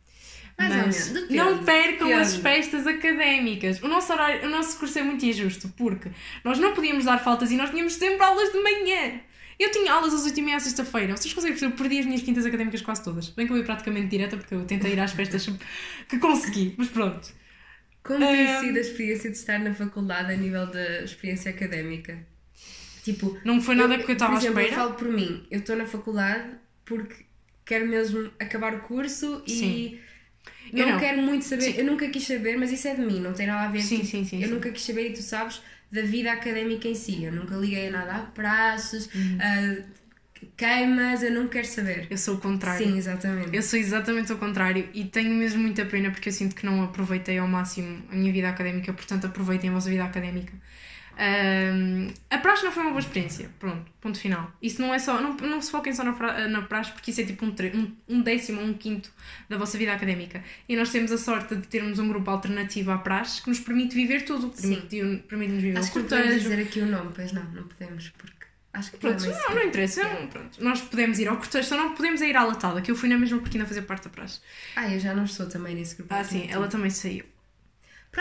Mais ou Mas menos, depende, não percam as festas académicas. O nosso, horário, o nosso curso é muito injusto, porque nós não podíamos dar faltas e nós tínhamos sempre aulas de manhã. Eu tinha aulas às 8h30 à sexta-feira. Vocês conseguem perceber? Eu perdi as minhas quintas académicas quase todas. Bem que eu ia praticamente direta, porque eu tentei ir às festas que consegui, mas pronto. Como tem Ahm. sido a experiência de estar na faculdade a nível da experiência académica? Tipo, Não foi nada porque eu estava à espera. eu falo por mim, eu estou na faculdade porque quero mesmo acabar o curso e Sim. não, Eu não. quero muito saber, Sim. eu nunca quis saber, mas isso é de mim, não tem nada a ver Sim, tipo, sim, sim, eu sim. nunca quis saber e tu sabes da vida académica em si, eu nunca liguei a nada a praxes, Uhum. a queimas, eu não quero saber. Eu sou o contrário. Sim, exatamente. Eu sou exatamente o contrário e tenho mesmo muita pena porque eu sinto que não aproveitei ao máximo a minha vida académica, portanto aproveitem a vossa vida académica. Ahm, a praxe não foi uma boa experiência, pronto, ponto final. Isso não é só, não, não se foquem só na, na praxe porque isso é tipo um, um, um décimo ou um quinto da vossa vida académica. E nós temos a sorte de termos um grupo alternativo à praxe que nos permite viver tudo, Sim. permite- permite-nos viver Acho o que não podemos cortejo, dizer aqui o nome, pois não, não podemos, porque acho que Pronto, não é não, não interessa. Yeah. Pronto, nós podemos ir ao cortejo, só não podemos é ir à latada, que eu fui na mesma porque ainda fazia parte da praxe. Ah, eu já não estou também nesse grupo. Ah, sim, ela também saiu.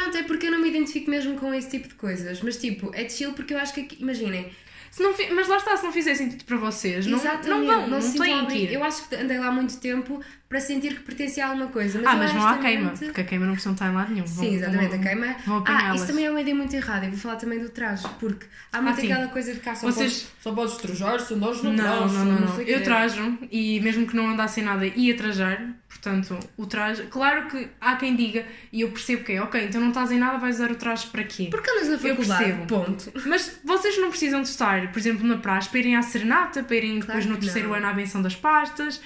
Pronto, é porque eu não me identifico mesmo com esse tipo de coisas. Mas tipo, é chill porque eu acho que, aqui- imaginem, Se não fi- Mas lá está, se não fizer sentido para vocês, não, exatamente, não vão, não, se sintam têm que ir. Eu acho que andei lá muito tempo para sentir que pertencia a alguma coisa. Mas ah, eu mas vão à queima, porque a queima não precisam estar em lado nenhum. Vão- Sim, exatamente, vão- a queima. Vão Ah, isso também é uma ideia muito errada. Eu vou falar também do traje, porque há muito Ah, aquela coisa de cá só, Vocês- podes, só podes trajar se no Não, não, não, não. sei o Eu trajo e mesmo que não andasse em nada ia trajar, portanto, o traje. Claro que há quem diga, e eu percebo que é, ok, então não estás em nada, vais usar o traje para quê? Porque andas na Eu faculdade, percebo. ponto. Mas vocês não precisam de estar, por exemplo, na praxe, para irem à serenata, para irem depois Claro no que terceiro não. ano à benção das pastas.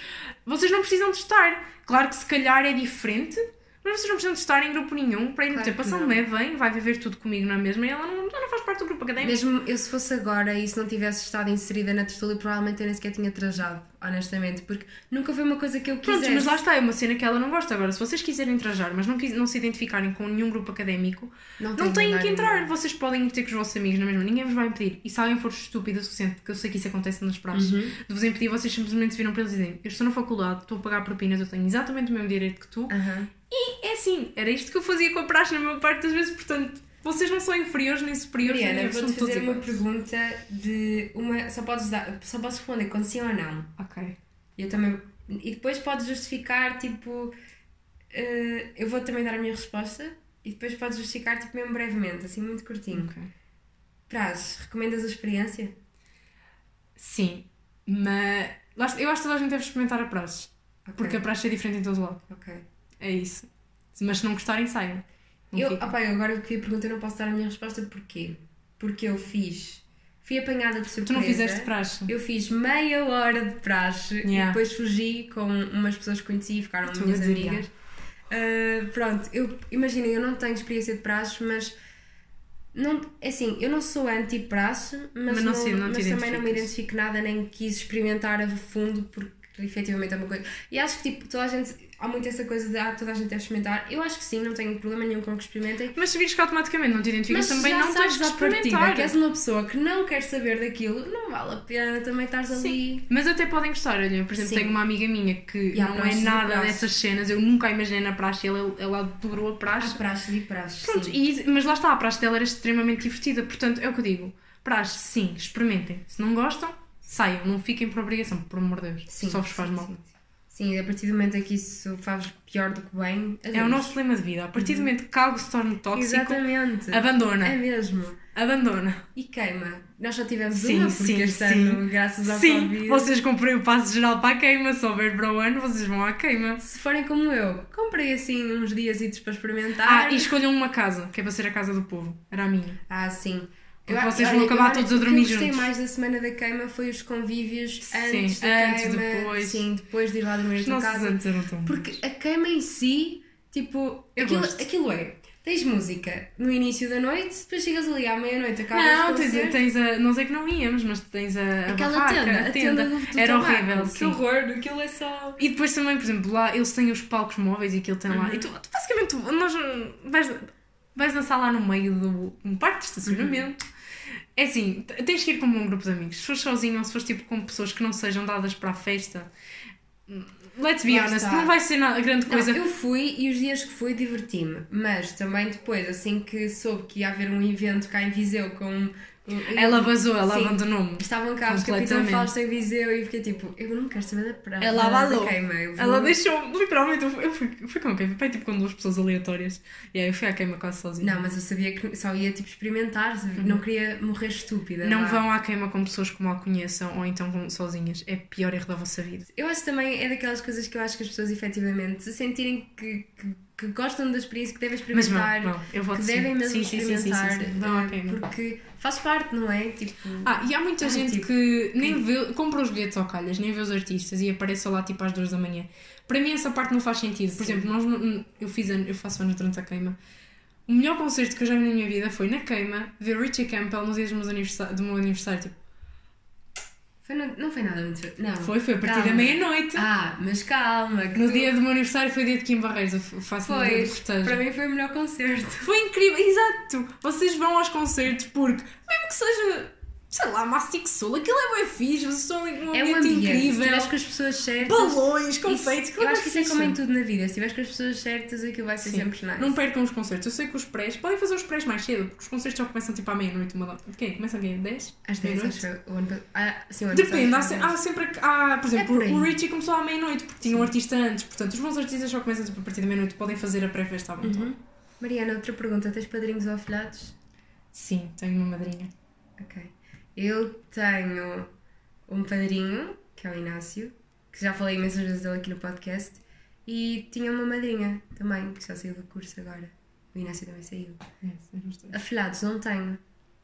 Vocês não precisam de estar. Claro que se calhar é diferente, mas vocês não precisam de estar em grupo nenhum para ir Claro passam não. leve, vem, vai viver tudo comigo na mesma e ela não, ela não faz parte do grupo académico. Mesmo eu se fosse agora e se não tivesse estado inserida na tertúlia, provavelmente eu nem sequer tinha trajado, honestamente, porque nunca foi uma coisa que eu quisesse. Pronto, mas lá está, é uma cena que ela não gosta. Agora, se vocês quiserem trajar, mas não, não se identificarem com nenhum grupo académico, não, tem têm que entrar. ninguém. Vocês podem ir ter com os vossos amigos na mesma, ninguém vos vai impedir. E se alguém for estúpido o suficiente, porque eu sei que isso acontece nas praxes, Uhum. de vos impedir, vocês simplesmente viram para eles e dizem: Eu estou na faculdade, estou a pagar propinas, eu tenho exatamente o mesmo direito que tu. Aham. E é assim, era isto que eu fazia com a praxe na maior parte das vezes, portanto, vocês não são inferiores nem superiores, Mariana, vou-te fazer uma iguais. pergunta de uma. Só podes, dar, só podes responder com sim ou não. Ok. Eu também. E depois podes justificar, tipo. eh, eu vou também dar a minha resposta e depois podes justificar, tipo, mesmo brevemente, assim, muito curtinho. Ok. Praz, recomendas a experiência? Sim, mas eu acho que toda a gente deve experimentar a praxe, Ok, porque a praxe é diferente em todo lado. Ok. É isso. Mas se não gostarem, saiam. Eu, opa, eu agora que a pergunta eu não posso dar a minha resposta porquê? Porque eu fiz. Fui apanhada de surpresa. Tu não fizeste praxe. Eu fiz meia hora de praxe e Yeah. depois fugi com umas pessoas que conheci e ficaram minhas amigas. Ah, pronto, eu imaginem, eu não tenho experiência de praxe, mas não, é assim, eu não sou anti-praxe, mas, Mas não não, não mas também não me identifico nada, nem quis experimentar a fundo porque efetivamente é uma coisa. E acho que tipo, toda a gente. Há muito essa coisa de ah, toda a gente deve experimentar. Eu acho que sim, não tenho problema nenhum com que experimentem. Mas se vires que automaticamente não te identificas, Mas também não tens que partida experimentar. que és uma pessoa que não quer saber daquilo, não vale a pena também estares ali. Sim, mas até podem gostar. Olha, por exemplo, Sim. tenho uma amiga minha que não é nada dessas cenas, eu nunca a imaginei na praxe, ela, ela adorou a Há praxe. praxe e praxe. Pronto, e, mas lá está, a praxe dela era extremamente divertida, portanto é o que eu digo. Praxe, sim, experimentem. Se não gostam, saiam, não fiquem por obrigação, por amor de Deus. Sim, Só vos faz sim, mal. Sim, sim. A partir do momento em que isso faz pior do que bem, É adeus. o nosso lema de vida. A partir do momento que algo se torna tóxico, Exatamente. abandona. É mesmo. Abandona. E queima. Nós só tivemos Sim, uma porque sim, este sim. ano, graças ao Sim, Covid. vocês comprei o passo geral para a queima, se houver para o ano, vocês vão à queima. Se forem como eu, comprei assim uns dias para experimentar. Ah, e escolham uma casa, que é para ser a casa do povo. Era a minha. Ah, sim. Porque Eu- vocês olha, vão acabar todos a o que dormir eu gostei juntos. mais da semana da queima foi os convívios Sim, antes da antes, queima. depois. Sim, depois de ir lá dormir nossos casa. anos eram tão. Porque a queima em si, tipo, Eu aquilo, gosto. aquilo é. tens música no início da noite, depois chegas ali à meia-noite, acabas Não, tens, tens a. Não sei que não íamos, mas tens a. a Aquela barraca, tenda, a a tenda do, do Era tabaco. horrível. Que sim. horror, aquilo é só. E depois também, por exemplo, lá eles têm os palcos móveis e aquilo tem lá. E tu, tu basicamente nós, vais, vais dançar lá no meio do um parque de estacionamento. É assim, tens que ir com um grupo de amigos. Se fores sozinho ou se fores tipo com pessoas que não sejam dadas para a festa, let's be Lá honest, está. não vai ser nada grande Não, coisa. eu fui e os dias que fui diverti-me, mas também depois, assim que soube que ia haver um evento cá em Viseu com. Um- Ela vazou, ela Sim. abandonou-me. Estavam cá os Capitão. Fausto em Viseu e fiquei tipo, eu não quero saber da praia. Ela abalou. queima. vou- Ela deixou, literalmente, eu fui, fui, com quem? Fui tipo com duas pessoas aleatórias. E aí eu fui à queima quase sozinha. Não, mas eu sabia que só ia tipo experimentar, não queria morrer estúpida. Não vá. vão à queima com pessoas que mal conheçam ou então vão sozinhas. É pior erro da vossa vida. Eu acho também é daquelas coisas que eu acho que as pessoas efetivamente se sentirem que, que, que gostam da experiência, que devem Mas experimentar, vão, vão. Eu vou que devem mesmo sim, sim, sim, sim, sim, experimentar, sim, sim. À eh, porque faz parte, não é? Tipo, Ah, e há muita Ai, gente tipo, que nem vê, compra os bilhetes ao calhas, nem vê os artistas e aparece lá tipo às duas da manhã. Para mim essa parte não faz sentido. Por Sim. exemplo, nós, eu, fiz, eu faço anos durante a queima. O melhor concerto que eu já vi na minha vida foi na queima ver Richie Campbell nos dias do meu aniversário. Do meu aniversário tipo, foi no- não foi nada muito. Não. foi, foi a partir Calma. da meia-noite. Ah, mas calma. Que No tu- dia do meu aniversário foi dia de Kim Barreiros, eu faço Foi. do festejo. Para mim foi o melhor concerto. Foi incrível, exato! Vocês vão aos concertos porque, mesmo que seja, sei lá, Mastic Soul, aquilo é bem fixe, vocês estão ali num É ambiente ambiente. Se incrível, estiveres com as pessoas certas. balões, isso- confeitos, eu acho que isso é como em tudo. na vida. Se estiveres com as pessoas certas, aquilo vai ser Sim. sempre nice. Não percam os concertos. Eu sei que os prés, podem fazer os prés mais cedo, porque os concertos só começam tipo à meia-noite. Uma... Ok, começam aqui 10? Às 10, Meia-noite? acho eu. Ano ah, sim, ano Depende, há, se- há sempre. Há, por exemplo, É por o Richie começou à meia-noite porque tinha um artista antes. Portanto, os bons artistas só começam tipo, a partir da meia-noite. Podem fazer a pré-festa à vontade. Uhum. Mariana, outra pergunta. Tens padrinhos ou afilhados? Sim, tenho uma madrinha. Ok. Eu tenho um padrinho, que é o Inácio, que já falei imensas vezes dele aqui no podcast, e tinha uma madrinha também, que já saiu do curso agora. O Inácio também saiu. Estou. Afilhados, não tenho.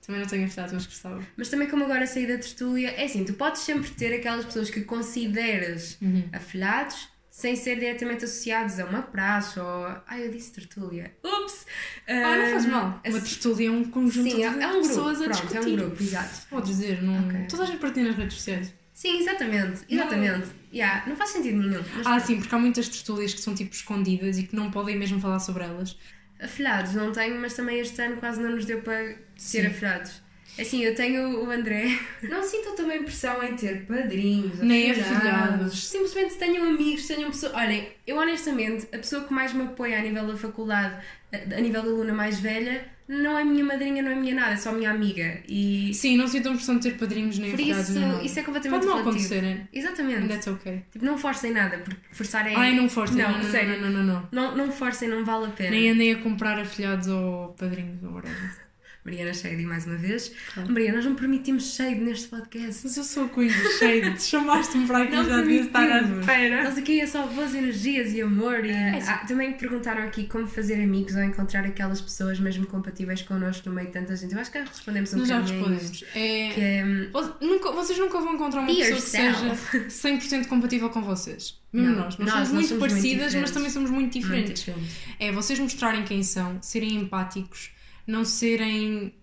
Também não tenho afilhados, mas gostava. Mas também como agora saí da tertúlia, é assim, tu podes sempre ter aquelas pessoas que consideras Uhum. afilhados sem ser diretamente associados a uma praxe ou... Ai, eu disse tertúlia. Ups! Ah, não faz mal. Ah, Uma tertúlia é um conjunto Sim, de é, é um grupo. pessoas a Pronto, discutir. é um grupo, exato. Podes dizer, não... Ok. toda a gente partilha nas redes sociais. Sim, exatamente, exatamente. Yeah, não faz sentido nenhum. Mas Ah, sim, porque há muitas tertúlias que são tipo escondidas e que não podem mesmo falar sobre elas. Afilhados não tenho, mas também este ano quase não nos deu para Sim. ter afilhados. Assim, eu tenho o André. Não sinto também pressão em ter padrinhos, Nem afilhados. Simplesmente tenham amigos, tenham pessoas. Olhem, eu honestamente, a pessoa que mais me apoia a nível da faculdade, a nível da aluna mais velha, não é minha madrinha, não é minha nada, é só minha amiga. E Sim, não sintam pressão de ter padrinhos nem por afilhados isso, isso é completamente Pode não relativo. acontecer, né? Exatamente. And that's okay. Tipo, não forcem nada, porque forçar é. Ai, não forcem. Não, Não, não, sério. não, não, não, não. Não, não forcem, não vale a pena. Nem andei a comprar afilhados ou padrinhos ou whatever. Mariana Shady mais uma vez. Claro. Mariana, nós não permitimos shade neste podcast. Mas eu sou a Queen do Shade. Chamaste-me para aqui Não já devia estar à espera. Nós aqui é só boas energias e amor. E... É. Ah, também perguntaram aqui como fazer amigos ou encontrar aquelas pessoas mesmo compatíveis connosco no meio de tanta gente. Eu acho que já respondemos um já bocadinho isto. respondemos. É... Que é, hum, nunca- vocês nunca vão encontrar uma Be pessoa que seja 100% compatível com vocês. Mesmo Não, nós. Nós, nós- somos muito somos muito parecidas, mas diferentes. também somos muito muito diferentes. diferente. É vocês mostrarem quem são, serem empáticos, não serem.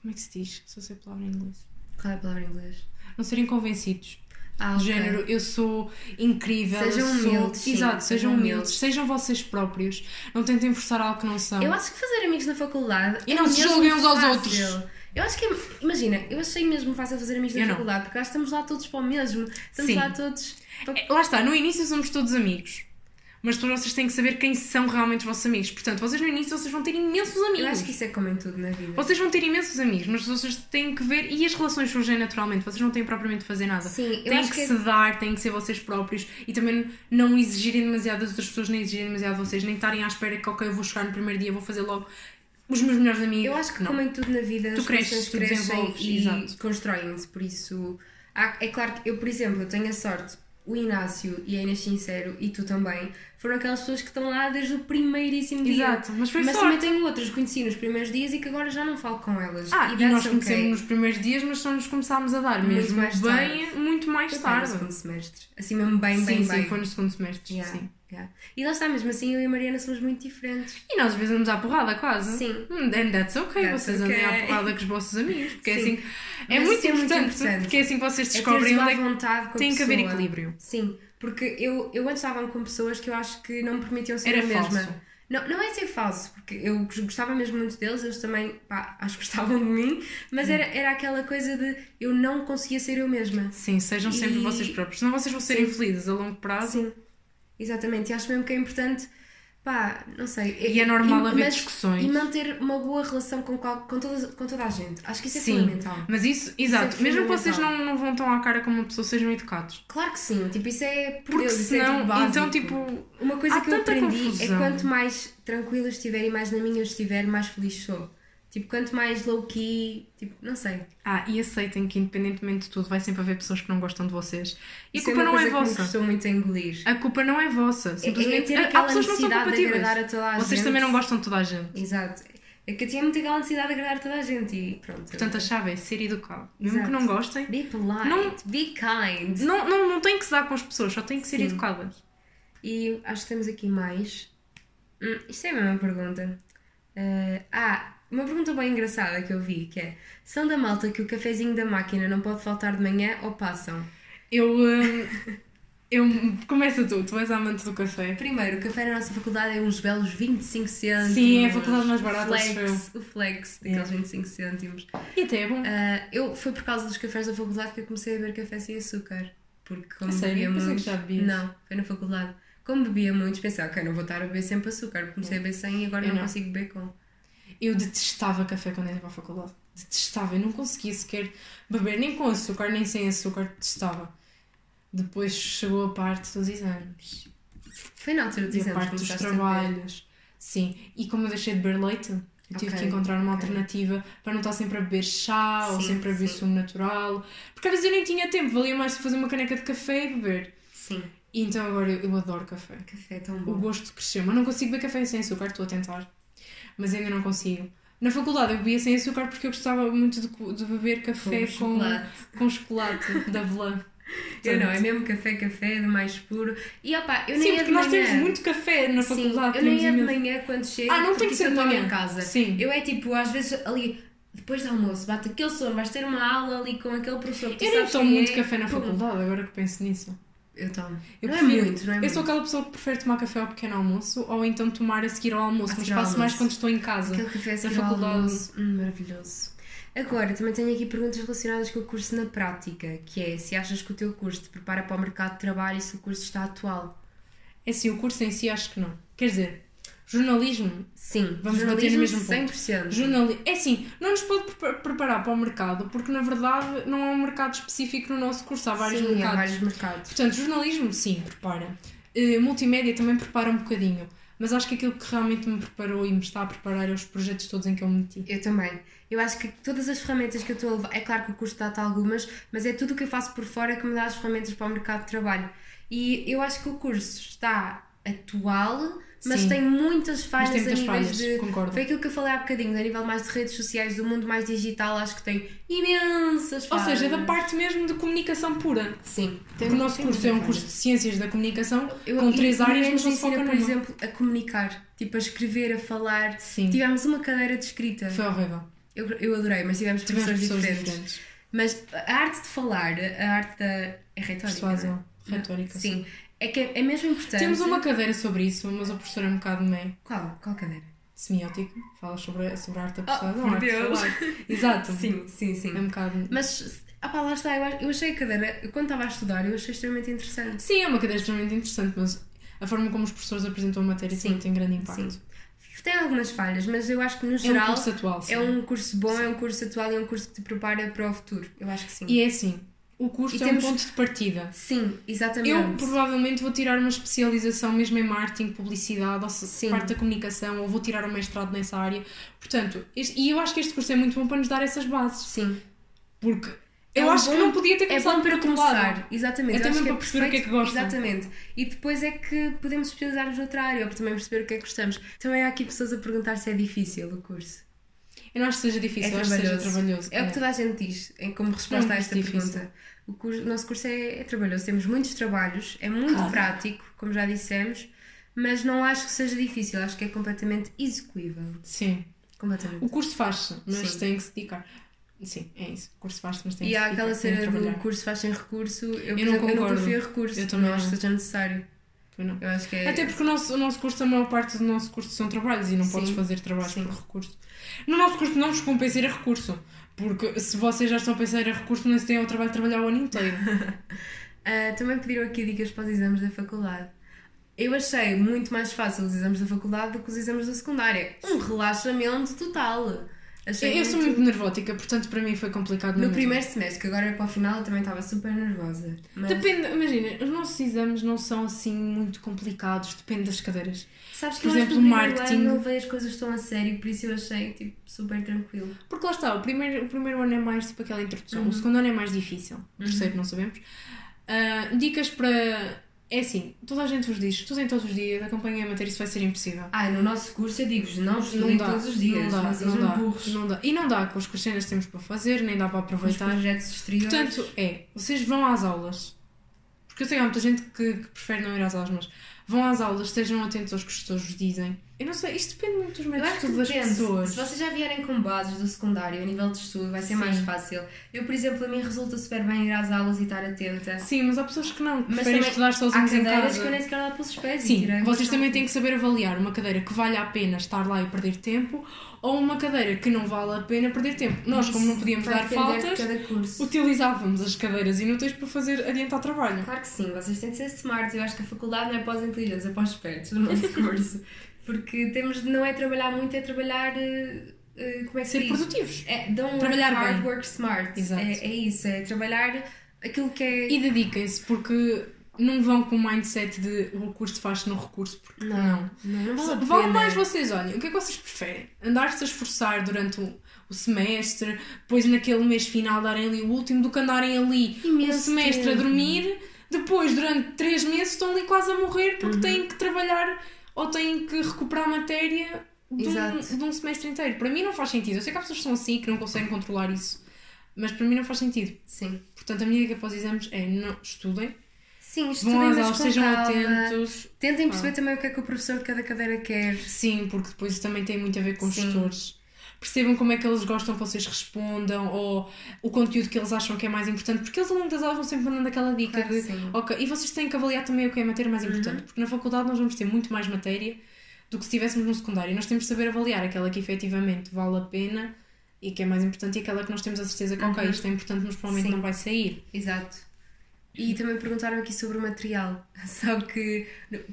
Como é que se diz? Se eu sei a palavra em inglês. Qual é a palavra em inglês? Não serem convencidos. Ah, Do ok. género, eu sou incrível. Sejam sou... humildes, sim, Exato, sejam humildes. humildes. Sejam vocês próprios. Não tentem forçar algo que não são. Eu acho que fazer amigos na faculdade E é não se julguem uns aos outros. Eu acho que, é- imagina, eu achei mesmo fácil fazer amigos na não. faculdade porque acho que estamos lá todos para o mesmo. Estamos Sim. lá todos. para- É, Lá está, no início somos todos amigos. Mas depois vocês têm que saber quem são realmente os vossos amigos. Portanto, vocês no início vocês vão ter imensos amigos. Eu acho que isso é como em tudo na vida. Vocês vão ter imensos amigos, mas vocês têm que ver. E as relações surgem naturalmente, vocês não têm propriamente de fazer nada. Sim, eu têm acho que, que é- se dar, têm que ser vocês próprios e também não exigirem demasiado das outras pessoas, nem exigirem demasiado de vocês, nem estarem à espera que, ok, eu vou chegar no primeiro dia, vou fazer logo os meus melhores amigos. Eu acho que, não. como em tudo na vida, Tu as cresces, tu crescem e constroem-se. Por isso, há- é claro que eu, por exemplo, eu tenho a sorte, o Inácio e a Inês Sincero e tu também, foram aquelas pessoas que estão lá desde o primeiríssimo dia. Exato, mas foi mas sorte. também tenho outras que conheci nos primeiros dias e que agora já não falo com elas. Ah, e, that's nós okay. conhecemos nos primeiros dias, mas só nos começámos a dar Muito mesmo mais bem, tarde. muito mais Foi tarde. segundo semestre. Assim mesmo bem, sim, bem, sim, bem. foi no segundo semestre. Yeah. Sim. Yeah. E lá está, mesmo assim, eu e a Mariana somos muito diferentes. E nós às vezes andamos à porrada quase. Sim. Hum, And that's okay, That's vocês andem okay. à porrada com os vossos amigos. Porque é Sim. assim. É muito, é muito importante. Porque é assim que vocês É descobrem onde é vontade com tem que haver equilíbrio. Sim, porque eu, eu antes estava com pessoas que eu acho que não me permitiam ser Era a mesma. falso. Não, não é ser falso, porque eu gostava mesmo muito deles, eles também, pá, acho que gostavam de mim, mas Hum. era, era aquela coisa de eu não conseguia ser eu mesma. Sim, sejam sempre E- vocês próprios. Senão vocês vão ser Sim. infelizes a longo prazo. Sim, exatamente. E acho mesmo que é importante, pá, não sei. E é normal haver mas- discussões. E manter uma boa relação com, qual- com, toda, com toda a gente. Acho que isso é Sim. fundamental. Mas isso, exato, é mesmo que vocês não, não vão tão à cara como uma pessoa, sejam educados. Claro que sim, tipo, isso é por Porque Deus, isso é senão, tipo básico. então, tipo, Uma coisa que eu aprendi confusão. é quanto mais tranquila estiver e mais na minha eu estiver, mais feliz sou. Tipo, quanto mais low-key, tipo, não sei. ah, e aceitem que independentemente de tudo, vai sempre haver pessoas que não gostam de vocês. E Isso a culpa é não é coisa que me vossa. muito a engolir. A culpa não é vossa. É, é Simplesmente ter há- há pessoas que não são compatíveis. agradar a toda a Vocês gente. também não gostam de toda a gente. Exato. É que eu tinha muito aquela necessidade de agradar a toda a gente e pronto. Portanto, a chave é ser educado. Mesmo Exato. que não gostem, Be polite, Não- be kind. não, não, não tem que se dar com as pessoas, só tem que ser Sim. educadas. E acho que temos aqui mais. Hum, isto é a mesma pergunta. Eh, ah, uma pergunta bem engraçada que eu vi, que é São da malta que o cafezinho da máquina não pode faltar de manhã ou passam? Eu. hum, eu começa tu, tu és amante do café. Primeiro, o café na nossa faculdade é uns belos 25 cêntimos. Sim, é a faculdade mais barata, acho flex, O flex daqueles Yeah. 25 cêntimos. E até é bom. Ah, eu, foi por causa dos cafés da faculdade que eu comecei a beber café sem açúcar. Porque como bebia muito... Não, foi na faculdade. Como bebia muito, pensei, ok, não vou estar a beber sempre açúcar. Comecei a beber sem e agora não, não. consigo beber com. Eu detestava café quando ia para a faculdade. Detestava, eu não conseguia sequer beber nem com açúcar nem sem açúcar, detestava. Depois chegou a parte dos exames. Foi na altura dos E a exames parte dos trabalhos. Sim, e como eu deixei de beber leite, eu tive Ok, que encontrar uma ok. alternativa para não estar sempre a beber chá ou Sim, sempre a beber sim. sumo natural. Porque às vezes eu nem tinha tempo, valia mais fazer uma caneca de café e beber. Sim, E então agora eu, eu adoro café. café é tão O bom. gosto cresceu, mas não consigo beber café sem açúcar, estou a tentar. Mas ainda não consigo. Na faculdade eu bebia sem açúcar porque eu gostava muito de, de beber café Com com, chocolate. com chocolate da Avelã. Eu não, é mesmo café, café, do mais puro. E opá, eu nem Sim, ia porque de nós temos muito café na Sim, faculdade. eu nem ia de manhã quando chego. Ah, não tem que ser de manhã. em casa. Sim. Eu é tipo, às vezes ali, depois do almoço, bate aquele sono, vais ter uma aula ali com aquele professor. que tu Eu sabes tomo muito é, café na pum. faculdade, agora que penso nisso. Eu tomo. Eu não prefiro- é muito, não é Eu muito. sou aquela pessoa que prefere tomar café ao pequeno almoço ou então tomar a seguir ao almoço, mas faço mais quando estou em casa. Aquele café a seguir ao almoço. Hum, maravilhoso. Agora, também tenho aqui perguntas relacionadas com o curso na prática, que é se achas que o teu curso te prepara para o mercado de trabalho e se o curso está atual. É assim, o curso em si acho que não. Quer dizer, jornalismo Sim, Vamos bater no jornalismo mesmo ponto. 100%. Jornali... É assim, não nos pode pre- preparar para o mercado, porque na verdade não há um mercado específico no nosso curso, há vários Sim, mercados. há vários mercados. Portanto, jornalismo, sim, prepara. Eh, multimédia também prepara um bocadinho, mas acho que aquilo que realmente me preparou e me está a preparar é os projetos todos em que eu me meti. Eu também. Eu acho que todas as ferramentas que eu estou a levar, é claro que o curso dá-te algumas, mas é tudo o que eu faço por fora que me dá as ferramentas para o mercado de trabalho. E eu acho que o curso está atual, mas Sim. tem muitas falhas tem a muitas níveis falhas, de. concordo. Foi aquilo que eu falei há bocadinho, a nível mais de redes sociais, do mundo mais digital, acho que tem imensas Ou falhas. seja, da parte mesmo de comunicação pura. Sim. Porque o nosso tem curso é um curso de ciências da comunicação Eu- com três e áreas, mas não se foca por numa. exemplo, a comunicar, tipo a escrever, a falar. Sim, Tivemos uma cadeira de escrita. foi horrível. Eu, eu adorei, mas tivemos, Tivemos professores pessoas diferentes. diferentes. Mas a arte de falar, a arte da. É retórica. Persuasão, é? retórica. Sim. É que é, é mesmo importante. Temos uma cadeira sobre isso, mas o professor é um bocado meio Qual? Qual cadeira? semiótico, fala sobre, sobre a arte da Oh, por a arte de Deus. Exato. Sim, sim, sim. É um bocado. Mas, ah pá, lá está. Eu, achei a cadeira, quando estava a estudar, eu achei extremamente interessante. Sim, é uma cadeira extremamente interessante, mas a forma como os professores apresentam a matéria Sim, tem grande impacto. Sim. Tem algumas falhas, mas eu acho que no É um geral curso atual, sim. é um curso bom, é um curso atual e é um curso que te prepara para o futuro. Eu acho que sim. E é assim, o curso E é temos- um ponto de partida. Sim, exatamente. Eu provavelmente vou tirar uma especialização mesmo em marketing, publicidade, ou Sim. parte da comunicação, ou vou tirar um mestrado nessa área. Portanto, este- e eu acho que este curso é muito bom para nos dar essas bases. Sim. Porque É eu um acho que bom- não podia ter É começado bom para outro lado. começar, exatamente. Até Eu que para perceber o que é que gostam. Exatamente. E depois é que podemos especializar-nos noutra área, ou para também perceber o que é que gostamos. Também há aqui pessoas a perguntar se é difícil o curso. Eu não acho que seja difícil, É eu acho que seja trabalhoso. trabalhoso. É o que toda a gente diz, em como É resposta a esta difícil. pergunta. O, curso- o nosso curso é, é trabalhoso, temos muitos trabalhos, é muito Claro. prático, como já dissemos, mas não acho que seja difícil, acho que é completamente execuível. Sim. Completamente. O curso faz-se, mas Sim. tem que se dedicar. Sim, é isso. O curso faz-se, mas tem E que se há dedicar. aquela tem que cena do curso faz sem recurso, eu, Eu não exemplo, eu concordo. nunca fui a recurso, Eu também não acho não. que seja necessário. Não. É. Até porque o nosso, o nosso curso, a maior parte do nosso curso são trabalhos e não Sim. podes fazer trabalhos Sim. por recurso. No nosso curso não vos compensa ir a recurso. Porque se vocês já estão a pensar em recurso, não se têm o trabalho de trabalhar o ano inteiro. Ah, também pediram aqui dicas para os exames da faculdade. Eu achei muito mais fácil os exames da faculdade do que os exames da secundária. Um relaxamento total. Achei eu sou muito nervótica, portanto para mim foi complicado. No primeiro semestre, que agora para o final eu também estava super nervosa. Mas Depende, imagina, os nossos exames não são assim muito complicados, depende das cadeiras. sabes que por eu exemplo, no primeiro marketing- ano não levei as coisas tão a sério, por isso eu achei tipo, super tranquilo. Porque lá está, o primeiro, o primeiro ano é mais tipo aquela introdução, Uhum. o segundo ano é mais difícil, o terceiro não sabemos. Ah, dicas para. É assim, toda a gente vos diz, estudem todos os dias, acompanhem a matéria, isso vai ser impossível. Ah, no nosso curso eu digo-vos, não estudem todos os dias, não dá, não não dá, burros. não dá. E não dá com as cenas que temos para fazer, nem dá para Os aproveitar. projetos exteriores. Portanto, é, vocês vão às aulas. Porque eu sei que há muita gente que, que prefere não ir às aulas, mas vão às aulas, estejam atentos aos que os professores vos dizem. Eu não sei, isto depende muito dos métodos de estudo das depende. pessoas. Se vocês já vierem com bases do secundário a nível de estudo, vai ser Sim. mais fácil. Eu, por exemplo, a mim resulta super bem ir às aulas e estar atenta. Sim, mas há pessoas que não, que Mas preferem estudar há sozinhos em cadeiras casa. que eu nem sequer lá pelos pés Sim, vocês também têm que saber avaliar uma cadeira que vale a pena estar lá e perder tempo ou uma cadeira que não vale a pena perder tempo. Nós, como não podíamos Vai dar faltas, utilizávamos as cadeiras inúteis para fazer adiantar trabalho. Claro que sim, vocês têm de ser smart. Eu acho que a faculdade não é para os inteligentes, é para os espertos, no nosso curso. Porque temos de não é trabalhar muito, é trabalhar. eh, eh, como é que se Ser produtivos. É, don't Trabalhar hard, bem. work smart. Exato. É, é isso, é trabalhar aquilo que é. E dediquem-se, porque não vão com o mindset de o curso faz-se no recurso, porque não. não, não, vale a. Vão mais vocês, olhem, o que é que vocês preferem? Andar-se a esforçar durante o, o semestre, depois naquele mês final darem ali o último, do que andarem ali um semestre a tempo. dormir, depois durante três meses estão ali quase a morrer Uhum. porque têm que trabalhar ou têm que recuperar matéria de um, de um semestre inteiro. Para mim não faz sentido. Eu sei que há pessoas que são assim que não conseguem controlar isso, mas para mim não faz sentido. Sim. Portanto, a minha dica para os exames é não estudem, Sim, estudem, às mas com sejam calma. atentos. Tentem perceber também o que é que o professor de cada cadeira quer. Sim, porque depois isso também tem muito a ver com os Sim. gestores. Percebam como é que eles gostam que vocês respondam ou o conteúdo que eles acham que é mais importante, porque eles ao longo das aulas vão sempre mandando aquela dica Claro de sim. Uhum. ok, e vocês têm que avaliar também o que é a matéria mais importante, porque na faculdade nós vamos ter muito mais matéria do que se estivéssemos no secundário. E nós temos de saber avaliar aquela que efetivamente vale a pena e que é mais importante e aquela que nós temos a certeza que ok, isto é importante, mas provavelmente Uhum. Sim. não vai sair. Exato. E também perguntaram aqui sobre o material. Só que,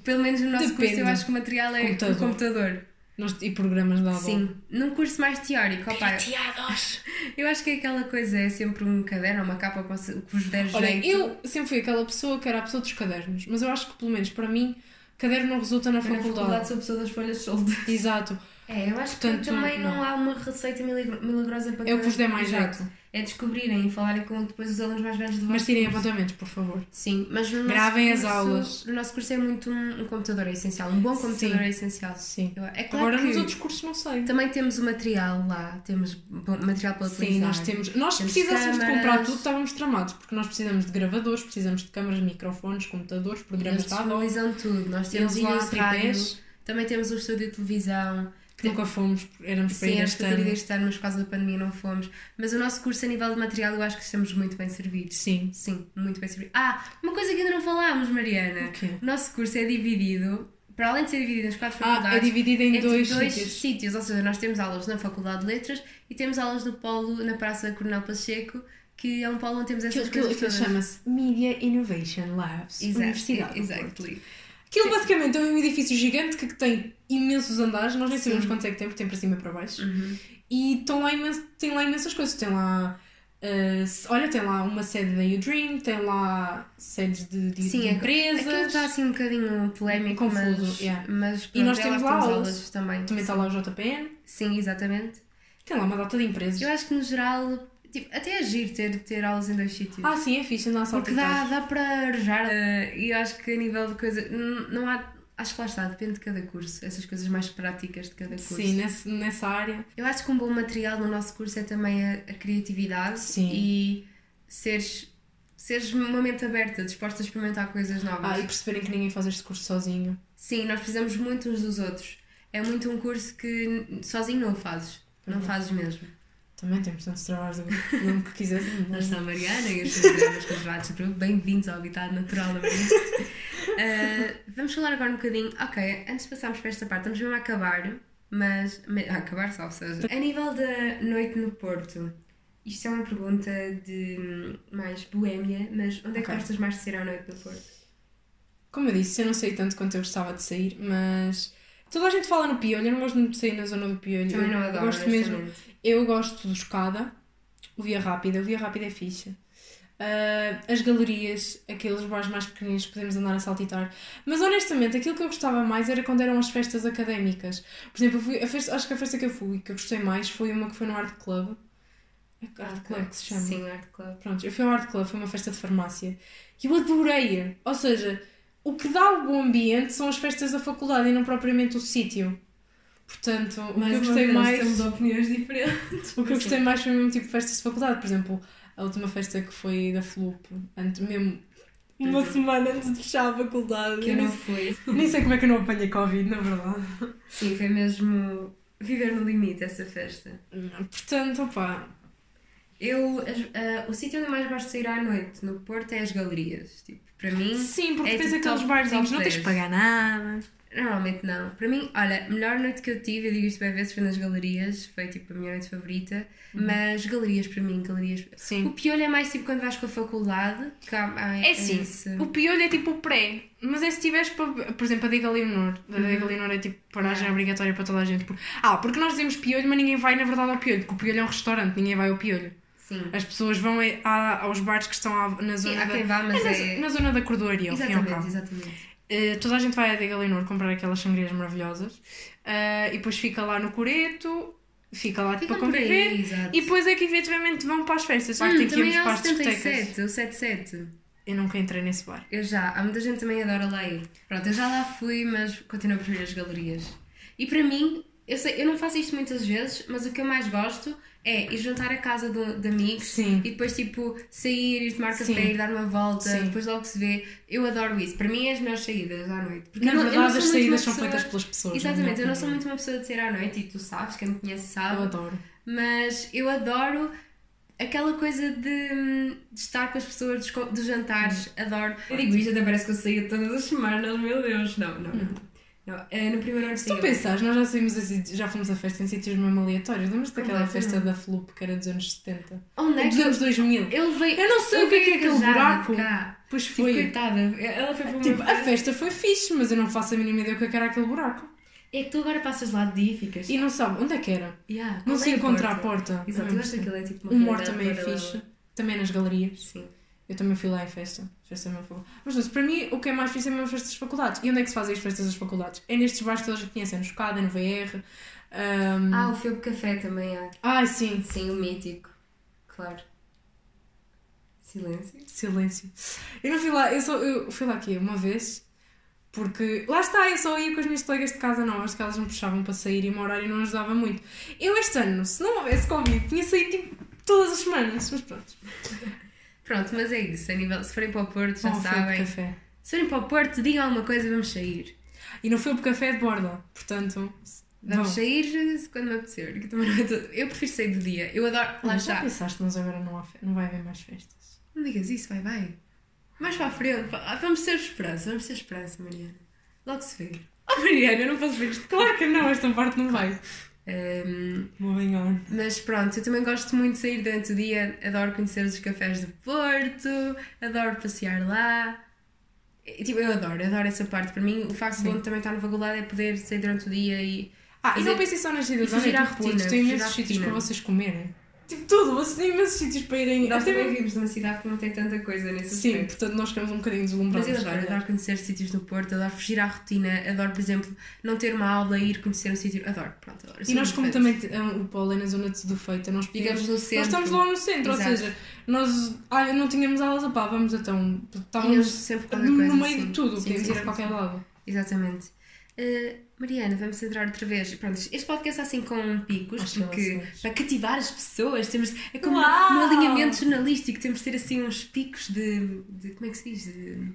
pelo menos no nosso curso, Depende. eu acho que o material é Computador. o computador. Nós, e programas da aula. Sim. Num curso mais teórico, opa, eu acho que aquela coisa é sempre um caderno ou uma capa que vos der Olha, jeito. eu sempre fui aquela pessoa que era a pessoa dos cadernos, mas eu acho que pelo menos para mim, caderno não resulta na Eu na faculdade. faculdade sou a pessoa das folhas de solda. Exato. É, eu acho Portanto, que também não, não. há uma receita milag- milagrosa para que vos der mais jeito. É descobrirem e falarem com depois os alunos mais velhos do Mas tirem curso. apontamentos, por favor. Sim, mas no Gravem as curso- aulas. No nosso curso é muito um, um computador é essencial. Um bom computador Sim. é essencial. Sim. Eu- É claro Agora que nos outros cursos não sei. também temos o material lá, temos material para utilizar. Sim, nós temos. Nós Temos precisássemos de comprar câmaras. tudo, estávamos tramados, porque nós precisamos de gravadores, precisamos de câmaras, microfones, computadores, programas de áudio, tudo. Nós temos lá, tripés. também temos o estúdio de televisão. Que nunca fomos, éramos para Sim, ir este que ano. este ano, mas por causa da pandemia não fomos. Mas o nosso curso a nível de material eu acho que estamos muito bem servidos. Sim. Sim, muito bem servidos. Ah, uma coisa que ainda não falámos, Mariana. O quê? O nosso curso é dividido, para além de ser dividido nas quatro Ah, faculdades, é dividido em entre dois, dois sítios. sítios. Ou seja, nós temos aulas na Faculdade de Letras e temos aulas do Polo na Praça Coronel Pacheco, que é um polo onde temos essas aquilo, coisas aquilo todas. chama-se Media Innovation Labs. Universidade Exactly. Do Porto. exactly. Aquilo basicamente é um edifício gigante que tem imensos andares, nós nem Sim. sabemos quantos é que tem, porque tem para cima e para baixo. Uhum. E estão lá imenso, tem lá imensas coisas. Tem lá. uh, olha, tem lá uma sede da Udream, tem lá sedes de, de, Sim, de é- empresas. Aquilo está assim um bocadinho polémico, Confuso, mas, yeah. mas E nós pronto, é temos lá temos aulas. também. Também está lá o JPN. Sim, exatamente. Tem lá uma data de empresas. Eu acho que no geral, tipo, até é giro ter, ter aulas em dois sítios. Ah, sim, é fixe andar a Porque dá, dá para arejar. eh, e acho que a nível de coisa. Não há. Acho que lá está, depende de cada curso. Essas coisas mais práticas de cada curso. Sim, nesse, nessa área. Eu acho que um bom material no nosso curso é também a, a criatividade Sim. e seres, seres uma mente aberta, disposta a experimentar coisas novas. Ah, e perceberem que ninguém faz este curso sozinho. Sim, nós precisamos muito uns dos outros. É muito um curso que sozinho não fazes. Não Uhum. fazes mesmo. Também temos tantos trabalhos do mesmo que quiseres. Nós somos a Mariana e os programas conservados de grupo. Bem-vindos ao habitat natural da Mariana. Ah, vamos falar agora um bocadinho. Ok, antes de passarmos para esta parte, estamos mesmo a acabar, mas. A acabar só, ou seja. A nível da noite no Porto, isto é uma pergunta de hum, mais boémia, mas onde é que Ok. gostas mais de ser à noite no Porto? Como eu disse, eu não sei tanto quanto eu gostava de sair, mas toda a gente fala no piolho. Eu não gosto muito de sair na zona do piolho. Também não eu adoro, gosto mesmo. Eu gosto do escada, o via rápida. O via rápida é fixe. Ah, as galerias, aqueles bares mais pequeninos que podemos andar a saltitar. Mas honestamente, aquilo que eu gostava mais era quando eram as festas académicas. Por exemplo, fui, a festa, acho que a festa que eu fui que eu gostei mais foi uma que foi no Art Club. É Art Club que se chama. Sim, Art Club. Pronto, eu fui ao Art Club, foi uma festa de farmácia e eu adorei. Ou seja, o que dá o bom ambiente são as festas da faculdade e não propriamente o sítio. Portanto, o que eu gostei mais. temos opiniões diferentes. O que eu gostei mais foi o mesmo tipo de festas de faculdade. Por exemplo, a última festa que foi da Flup, antes, mesmo uma semana antes de fechar a faculdade. Que eu não fui. Nem sei como é que eu não apanhei Covid, na verdade. Sim, foi mesmo viver no limite essa festa. Portanto, opá. Eu, as- ah, o sítio onde eu mais gosto de sair à noite no Porto é as galerias. Tipo, para mim, Sim, porque É tens tipo aqueles top- barzinhos, top não tens 10. pagar nada. normalmente não. Para mim, olha, a melhor noite que eu tive, eu digo isto bem vezes, foi nas galerias. Foi tipo a minha noite favorita. Mas galerias para mim, galerias. O Sim. piolho é mais tipo quando vais com a faculdade. Que há, há- É sim, esse- o piolho é tipo o pré, mas é se tiveres, para, por exemplo, a Diga Leonor. A Diga Leonor é tipo paragem obrigatória para toda a gente. Ah, porque nós dizemos piolho, mas ninguém vai na verdade ao piolho, porque o piolho é um restaurante, ninguém vai ao piolho. Sim. As pessoas vão é- a- aos bares que estão à- na Sim, zona há da. vá, mas na, é. na zona da cordoaria, ao fim ao Exatamente, exatamente. Eh, toda a gente vai à Diga Leonor comprar aquelas sangrias maravilhosas eh, e depois fica lá no coreto, fica lá tipo, Ficam a por conviver. aí. E depois é que efetivamente vão para as festas. Hum, tem que também irmos para o as discotecas. 77, o 77. Eu nunca entrei nesse bar. Eu já, há muita gente também adora lá ir. Pronto, eu já lá fui, mas continuo a preferir as galerias. E para mim, eu, sei, eu não faço isto muitas vezes, mas o que eu mais gosto é ir jantar a casa de, de amigos Sim. e depois tipo sair, ir tomar café, Sim. ir dar uma volta, Sim. depois logo se vê. Eu adoro isso. Para mim é as melhores saídas à noite. Porque Na não- verdade, as saídas são pessoa- feitas pelas pessoas. Exatamente, eu não sou muito uma pessoa de sair à noite e tu sabes, quem me conhece sabe. Eu adoro. Mas eu adoro aquela coisa de, de estar com as pessoas dos, dos jantares. Adoro. Eu digo isto, até parece que eu saía todas as semanas, meu Deus. Não, não, não. Não. eh, no primeiro ano Se tu pensares, nós já saímos a sítios- já fomos a festa em sítios mesmo aleatórios. Lembras-te daquela Completamente. festa da Flup que era dos anos 70? Onde é Dos que anos 2000. ele veio? Eu não sei o que é que é aquele buraco. cá. Pois Tipo, foi. coitada, ela foi para uma Tipo, a festa. foi fixe, mas eu não faço a mínima ideia o que é que era aquele buraco. É que tu agora passas lá de dia e ficas. E não sabe onde é que era. Yeah, Não se é encontra a porta? porta. Exato, eu acho que aquilo é tipo O Mor realidade também é fixe. Também nas galerias. Sim. Eu também fui lá em festa. Festa bom. Mas não, para mim o que é mais fixe é mesmo as festas das faculdades. E onde é que se fazem as festas das faculdades? É nestes bares que todas conhecem, no Escada, no VR. ahm, Ah, o Febo Café também há. Ai, sim. Sim, o mítico. Claro. Silêncio. Silêncio. Eu não fui lá, eu, só, eu fui lá aqui uma vez, porque lá está, eu só ia com as minhas colegas de casa novas, que elas me puxavam para sair e o meu horário não ajudava muito. Eu este ano, se não houvesse Covid, tinha saído tipo todas as semanas, mas pronto. Pronto, mas é isso. A nível, se forem para o Porto, já Bom, sabem. Se forem para o Porto, digam alguma coisa, vamos sair. E não foi por café de borda, portanto. Vamos sair quando me apetecer. é Eu prefiro sair do dia. Eu adoro. Lá Mas já está. pensaste, mas agora não, há não vai haver mais festas. Não digas isso, vai, vai. Mais para a frente. pá, Vamos ter esperança, vamos ter esperança, Mariana. Logo se vê. Oh, Mariana, eu não posso ver isto. Claro que não, esta parte não vai. Moving on. mas pronto, eu também gosto muito de sair durante o dia. Adoro conhecer os cafés do Porto. Adoro passear lá. E, Tipo, eu adoro, adoro essa parte. Para mim, o facto de Sim. bom também estar na faculdade é poder sair durante o dia e Ah, e Fazer- não pensem só nas e da à noite, tipo, rotina, Tem imensos sítios para vocês comerem. Tipo, tudo, vocês têm imensos sítios para irem. nós também mesmo- vivemos numa cidade que não tem tanta coisa nesse Sim, aspecto. portanto nós ficamos um bocadinho Mas deslumbrados. eu se adoro, adoro conhecer sítios no Porto, adoro fugir à rotina, adoro, por exemplo, não ter uma aula e ir conhecer um sítio. Adoro, pronto, adoro. E nós, como também ah, o Paulo é na zona de Feita, nós podíamos- no centro. Nós estamos lá no centro, Exato. ou seja, nós ah, não tínhamos aulas, opá, vamos então. Estávamos sempre no meio de tudo, Sim, podíamos sim, ir a qualquer sim. lado. Exatamente. Uh, Mariana, vamos entrar outra vez. Pronto, este podcast é assim com picos, porque para cativar as pessoas, temos, é como Uau! no alinhamento jornalístico, temos de ter assim uns picos de, de- Como é que se diz? De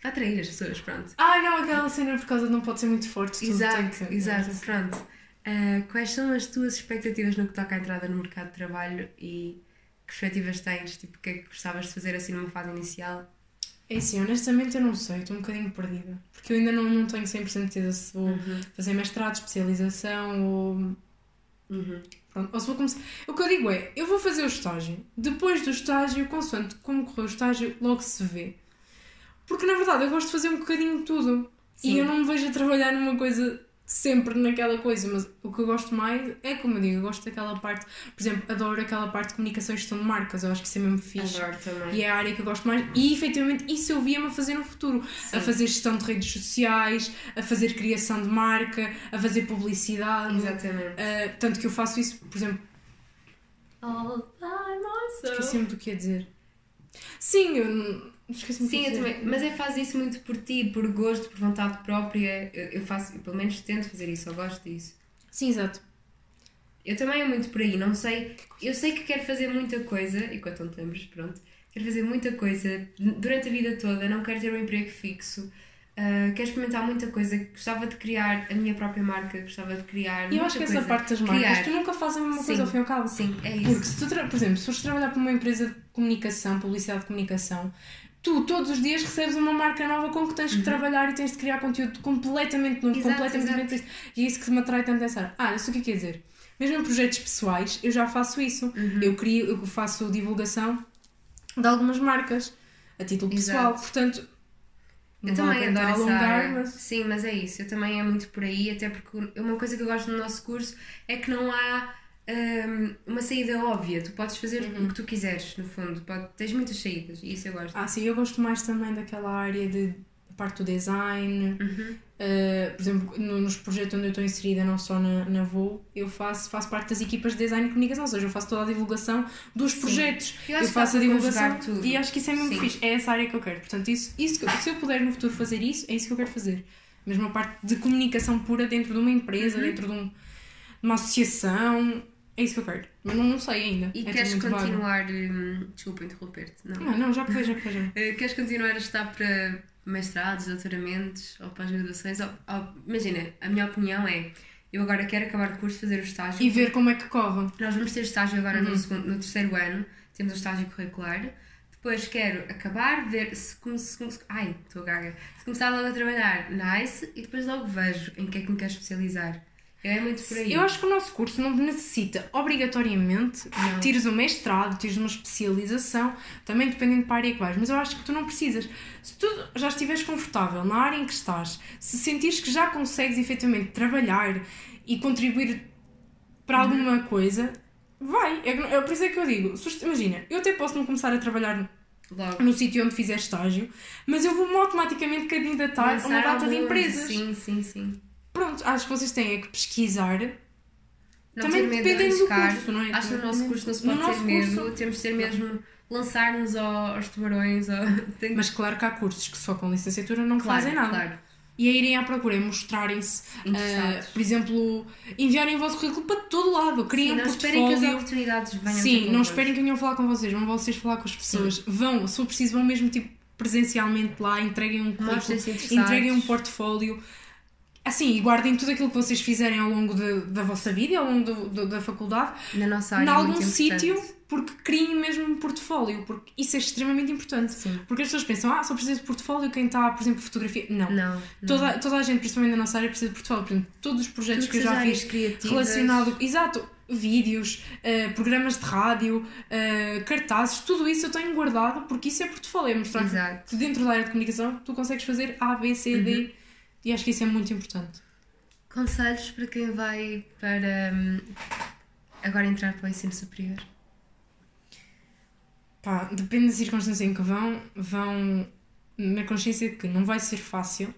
Para atrair as pessoas, pronto. Ah, não, aquela cena por causa de não pode ser muito forte. Exato, que- exato, pronto. Ah, quais são as tuas expectativas no que toca à entrada no mercado de trabalho e que perspectivas tens? Tipo, o que é que gostavas de fazer assim numa fase inicial? É assim, honestamente eu não sei, estou um bocadinho perdida. Porque eu ainda não, não tenho 100% de certeza se vou fazer mestrado, especialização ou. Pronto, ou se vou começar. O que eu digo é, eu vou fazer o estágio. Depois do estágio, consoante como correu o estágio, logo se vê. Porque na verdade eu gosto de fazer um bocadinho de tudo. Sim. E eu não me vejo a trabalhar numa coisa sempre naquela coisa, mas o que eu gosto mais é como eu digo, eu gosto daquela parte, por exemplo, adoro aquela parte de comunicação e gestão de marcas, eu acho que isso é mesmo fixe. Adoro também. E é a área que eu gosto mais. E efetivamente isso eu via-me a fazer no futuro. Sim. A fazer gestão de redes sociais, a fazer criação de marca, a fazer publicidade. Exatamente. Ah, tanto que eu faço isso, por exemplo, All by myself. esqueci-me do que ia dizer. Sim, eu que Sim, eu também. Mas é faz isso muito por ti, por gosto, por vontade própria. Eu, eu faço, eu pelo menos tento fazer isso, eu gosto disso. Sim, exato. Eu também é muito por aí, não sei. Eu sei que quero fazer muita coisa, enquanto não temos, pronto. Quero fazer muita coisa durante a vida toda, não quero ter um emprego fixo. ah, quero experimentar muita coisa. Gostava de criar a minha própria marca, gostava de criar. E eu acho que essa coisa. parte das marcas, Criar. tu nunca fazes a mesma Sim. coisa ao fim e ao cabo. Sim, é isso. Porque se tu, por exemplo, se fores trabalhar para uma empresa de comunicação, publicidade de comunicação, tu todos os dias recebes uma marca nova com que tens que trabalhar e tens de criar conteúdo completamente novo, Uhum. Exato, completamente exato. diferente. E é isso que me atrai tanto essa área. Ah, isso o que é que quer dizer? Mesmo em projetos pessoais, eu já faço isso. Uhum. Eu, crio, eu faço divulgação de algumas marcas a título pessoal. Exato. Portanto, Eu também a adoro essa alongar, área. mas- Sim, mas é isso. Eu também é muito por aí, até porque uma coisa que eu gosto no nosso curso é que não há hum, uma saída óbvia. Tu podes fazer Uhum. o que tu quiseres, no fundo. Pode, tens muitas saídas e isso eu gosto. Ah, sim, eu gosto mais também daquela área de parte do design. Uhum. Uh, por exemplo, no- nos projetos onde eu estou inserida, não só na, na VOO, eu faço, faço parte das equipas de design e comunicação, ou seja, eu faço toda a divulgação dos projetos. Eu que faço a divulgação tudo. e acho que isso é mesmo Sim. fixe. É essa área que eu quero. Portanto, isso, isso, se eu puder no futuro fazer isso, é isso que eu quero fazer. Mesmo a parte de comunicação pura dentro de uma empresa, Uhum. dentro de um- uma associação, é isso que eu quero. Mas não, não sei ainda. E é queres continuar. hum, desculpa interromper-te. Não. Não, não, já que vejo, já que vejo. Uh, queres continuar a estar para mestrados, doutoramentos ou para as graduações? Ou- ou- imagina, a minha opinião é: eu agora quero acabar o curso, fazer o estágio. E ver como é que corre. Nós vamos ter estágio agora Uhum. no, segundo, no terceiro ano, temos o estágio curricular. Depois quero acabar, ver se, come- se, come- ai, estou gaga. Se começar logo a trabalhar na ICE e depois logo vejo em que é que me quero especializar. Eu é muito por aí. Eu acho que o nosso curso não necessita obrigatoriamente Não. tires um mestrado, tires uma especialização, também dependendo para a área que vais, mas eu acho que tu não precisas. Se tu já estiveres confortável na área em que estás, se sentires que já consegues efetivamente trabalhar e contribuir para Uhum. alguma coisa, vai. É, é por isso é que eu digo, imagina, eu até posso não começar a trabalhar Logo. no sítio onde fizer estágio, mas eu vou-me automaticamente candidatar a uma data de empresas. Sim, sim, sim. Pronto, acho que vocês têm é que pesquisar Não Também ter medo de dependendo do curso, não é? Acho que no nosso curso não se no pode ter nosso medo. curso- Temos de ter mesmo lançar-nos ao- aos tubarões. Ao... Mas claro que há cursos que só com licenciatura não claro, fazem nada. Claro. E a irem à procura, é mostrarem-se, ah, por exemplo, enviarem o vosso currículo para todo lado, criem Sim, um não esperem que as portfólio. oportunidades venham ter Sim, não esperem que venham falar com vocês, vão vocês falar com as pessoas. Vão, se for preciso, vão mesmo tipo presencialmente lá, entreguem um currículo, entreguem um portfólio. Assim, e guardem tudo aquilo que vocês fizerem ao longo de- da vossa vida, ao longo do- do- da faculdade, Na nossa em área. é algum sítio, porque criem mesmo um portfólio, porque isso é extremamente importante. Sim. Porque as pessoas pensam, ah, só precisa de portfólio quem está, por exemplo, fotografia. Não. Não. não. Toda, toda a gente, principalmente na nossa área, precisa de portfólio. Por exemplo, todos os projetos Tudo que eu que já fiz criativas. relacionado. Exato, vídeos, eh, programas de rádio, eh, cartazes, tudo isso eu tenho guardado porque isso é portfólio. É mostrar Exato. que dentro da área de comunicação tu consegues fazer A, B, C, D. Uhum. E acho que isso é muito importante. Conselhos para quem vai para hum, agora entrar para o ensino superior. Pá, depende da circunstância em que vão, vão na consciência de que não vai ser fácil.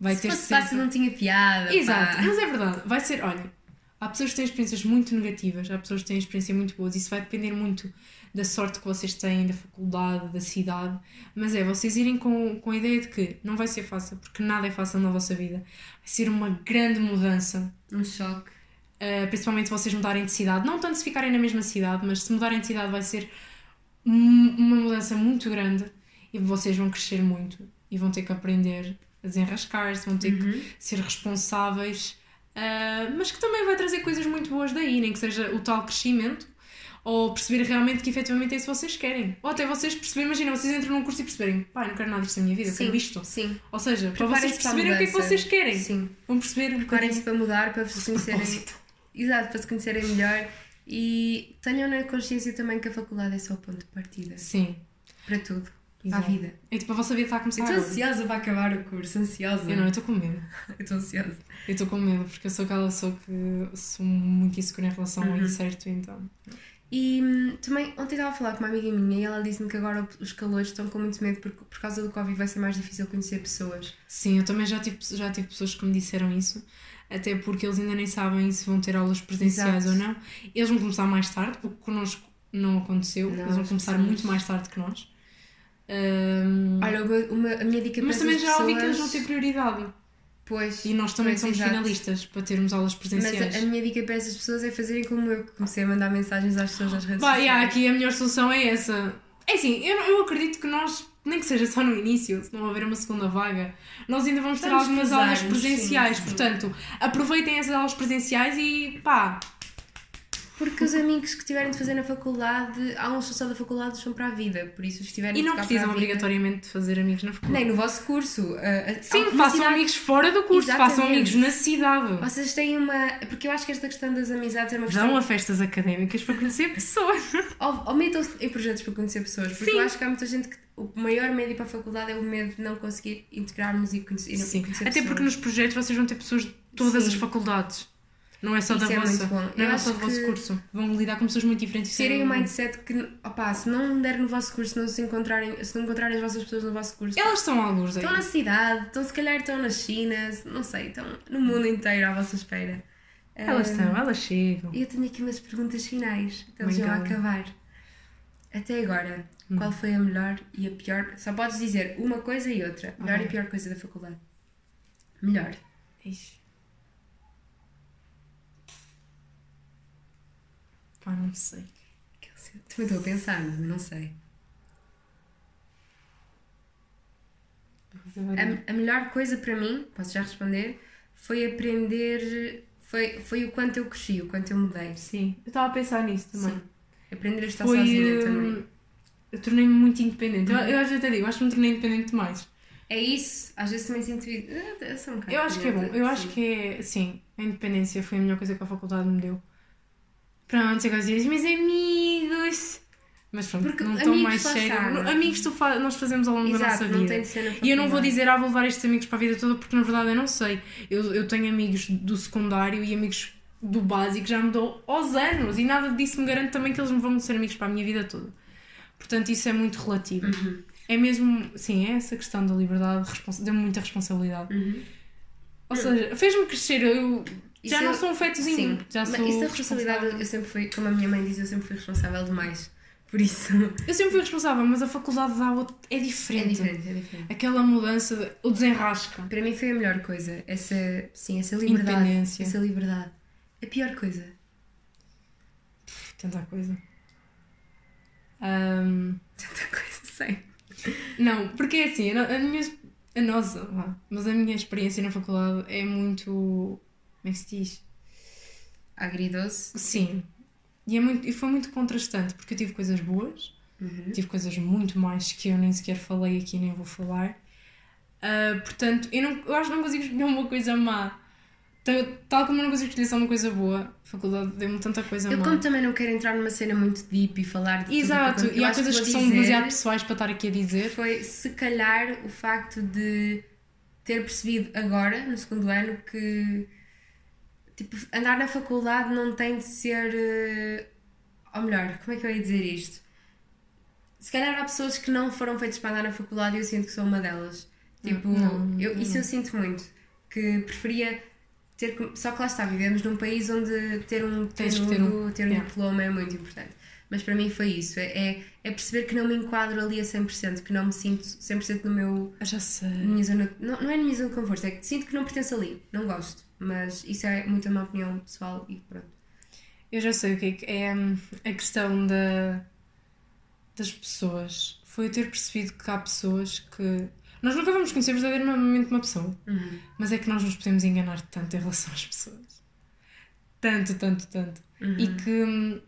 Vai Se ter fosse sempre- fácil não tinha piada. Exato, pá. mas é verdade. Vai ser, olha, há pessoas que têm experiências muito negativas, há pessoas que têm experiências muito boas. Isso vai depender muito da sorte que vocês têm, da faculdade, da cidade. Mas é, vocês irem com, com a ideia de que não vai ser fácil, porque nada é fácil na vossa vida. Vai ser uma grande mudança. Um choque. Uh, principalmente se vocês mudarem de cidade. Não tanto se ficarem na mesma cidade, mas se mudarem de cidade vai ser um- uma mudança muito grande. e vocês vão crescer muito e vão ter que aprender a desenrascar-se, vão ter Uhum. que ser responsáveis, ah, mas que também vai trazer coisas muito boas daí, nem que seja o tal crescimento, ou perceber realmente que efetivamente é isso que vocês querem. Ou até vocês perceberem, imagina, vocês entram num curso e perceberem, pá, não quero nada disto na minha vida, eu quero isto. Sim. Ou seja, para vocês perceberem o que é que vocês querem. Sim. Vão perceber um Preparem-se para mudar, para vos conhecerem. Exato, para se conhecerem melhor e tenham na consciência também que a faculdade é só o ponto de partida Sim. para tudo, para a vida. E tipo, a vossa vida está a começar Eu estou ansiosa para acabar o curso, ansiosa. Eu não, eu estou com medo. Eu estou ansiosa. Eu estou com medo, porque eu sou aquela pessoa que sou muito insegura em relação ao Uhum. incerto, então. E hum, também, ontem estava a falar com uma amiga minha e ela disse-me que agora os calores estão com muito medo porque por causa do Covid vai ser mais difícil conhecer pessoas. Sim, eu também já tive, já tive pessoas que me disseram isso, até porque eles ainda nem sabem se vão ter aulas presenciais Exato. ou não. Eles vão começar mais tarde, o que connosco não aconteceu, Não, eles vão começar muito mais tarde que nós. Ahm, Olha, o meu- a minha dica mas para também já ouvi que eles pessoas- vão ter prioridade. Pois, E nós também pois, somos exato. finalistas para termos aulas Mas presenciais. a, a minha dica para essas pessoas é fazerem como eu, que comecei a mandar mensagens às pessoas nas redes Bah, sociais. yeah, aqui a melhor solução é essa. É assim, eu, eu acredito que nós, nem que seja só no início, se não houver uma segunda vaga, nós ainda vamos ter algumas aulas sim, presenciais. sim. Portanto, aproveitem essas aulas presenciais e pá, Porque os amigos que tiverem de fazer na faculdade, há uns só da faculdade são para a vida, por isso os tiverem e não precisam obrigatoriamente de fazer amigos na faculdade. Nem no vosso curso. ah, ah, Sim, façam cidade- amigos fora do curso, façam Exatamente. amigos na cidade. Vocês têm uma. Porque eu acho que esta questão das amizades é uma questão. Vão a festas académicas para conhecer pessoas. Ou, ou metam-se em projetos para conhecer pessoas, porque Sim. eu acho que há muita gente que o maior medo para a faculdade é o medo de não conseguir integrar-nos e conhecer, e não Sim, conhecer até pessoas. porque nos projetos vocês vão ter pessoas de todas Sim. as faculdades. Não é só Isso da é vossa, não é só do vosso curso. Vão lidar com pessoas muito diferentes. Terem bom. mindset que, opá, se não der no vosso curso, não se encontrarem, se não encontrarem as vossas pessoas no vosso curso, Elas estão alguns aí. estão na cidade, estão se calhar estão na China, não sei, estão no mundo inteiro à vossa espera. Elas Ah, estão, elas chegam. E eu tenho aqui umas perguntas finais, então já a acabar. Até agora, Hum. qual foi a melhor e a pior? Só podes dizer uma coisa e outra. Melhor e pior coisa da faculdade. Melhor. Ixi. Pá, não sei. Também estou a pensar, mas não sei. A, a melhor coisa para mim, posso já responder, foi aprender. Foi, foi o quanto eu cresci, o quanto eu mudei. Sim, eu estava a pensar nisso também. Sim. Aprender a estar Foi. sozinha hum, também. Eu tornei-me muito independente. Eu, eu às vezes até digo, acho que me tornei independente demais. É isso, às vezes também sinto. Eu, sou um Eu acho que é bom. Eu acho sim. que é. Sim, a independência foi a melhor coisa que a faculdade me deu. Pronto, agora dizes, meus amigos. Mas pronto, Porque não estou mais não é? Amigos tu fa- nós fazemos ao longo da Exato, nossa não vida. tem de ser na E eu não vou dizer, ah, vou levar estes amigos para a vida toda, porque na verdade eu não sei. Eu, eu tenho amigos do secundário e amigos do básico, já me dou aos anos, e nada disso me garante também que eles me vão ser amigos para a minha vida toda. Portanto, isso é muito relativo. Uhum. É mesmo, sim, é essa questão da liberdade, deu-me muita responsabilidade. Uhum. Ou seja, fez-me crescer, eu já Isso não é- sou um fetozinho, Sim, já mas sou isso da responsabilidade, eu sempre fui, como a minha mãe diz, eu sempre fui responsável demais. Por isso. Eu sempre fui responsável, mas a faculdade dá outro... é É diferente. diferente, é diferente. Aquela mudança, o desenrasca. Para mim foi a melhor coisa. Essa, sim, essa liberdade. Independência. Essa liberdade. A pior coisa. Tanta coisa. Ahm, Tanta coisa, sei. Não, porque é assim, a, minha. A nossa, mas a minha experiência na faculdade é muito. Como é que se diz? Agridoce. Sim. E, é muito, e foi muito contrastante, porque eu tive coisas boas, Uhum. tive coisas muito mais que eu nem sequer falei aqui, nem vou falar. Ah, portanto, eu, não, eu acho que não consigo escolher uma coisa má. Tal, tal como eu não consigo escolher só uma coisa boa, a faculdade deu-me tanta coisa Eu, má. como também não quero entrar numa cena muito deep e falar de Exato, tudo que e há eu coisas que, vou são demasiado pessoais para estar aqui a dizer. Foi, se calhar, o facto de ter percebido agora, no segundo ano, que tipo, andar na faculdade não tem de ser. eh, Ou melhor, como é que eu ia dizer isto? Se calhar há pessoas que não foram feitas para andar na faculdade e eu sinto que sou uma delas. Tipo, Não, eu, isso não. eu sinto muito. Que preferia ter. Só que lá está, vivemos num país onde ter um, ter ter um, um- ter um yeah. diploma é muito importante. Mas para mim foi isso. É, é, é perceber que não me enquadro ali a 100%, que não me sinto 100% no meu. Eu já sei. minha zona. Não, não é na minha zona de conforto, é que sinto que não pertenço ali. Não gosto. Mas isso é muito a minha opinião pessoal e pronto. Eu já sei o que é que é hum, a questão da, das pessoas foi eu ter percebido que há pessoas que. Nós nunca vamos conhecer verdadeiramente uma pessoa, Uhum. mas é que nós nos podemos enganar tanto em relação às pessoas. Tanto, tanto, tanto. Uhum. E que hum,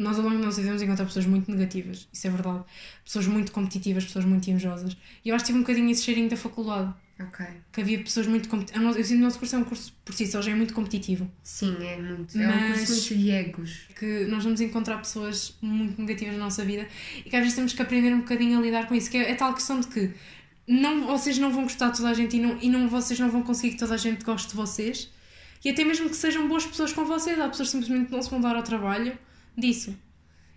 nós ao longo da nossa vida vamos encontrar pessoas muito negativas, isso é verdade. Pessoas muito competitivas, pessoas muito invejosas. E eu acho que tive um bocadinho esse cheirinho da faculdade. Ok. Que havia pessoas muito competitivas. Eu sinto que o nosso curso é um curso por si só já é muito competitivo. Sim, é muito. É um Mas- curso muito de egos. Que nós vamos encontrar pessoas muito negativas na nossa vida e que às vezes temos que aprender um bocadinho a lidar com isso. Que é, é tal questão de que não, vocês não vão gostar de toda a gente e, não, e não, vocês não vão conseguir que toda a gente goste de vocês. E até mesmo que sejam boas pessoas com vocês, há pessoas que simplesmente não se vão dar ao trabalho disso.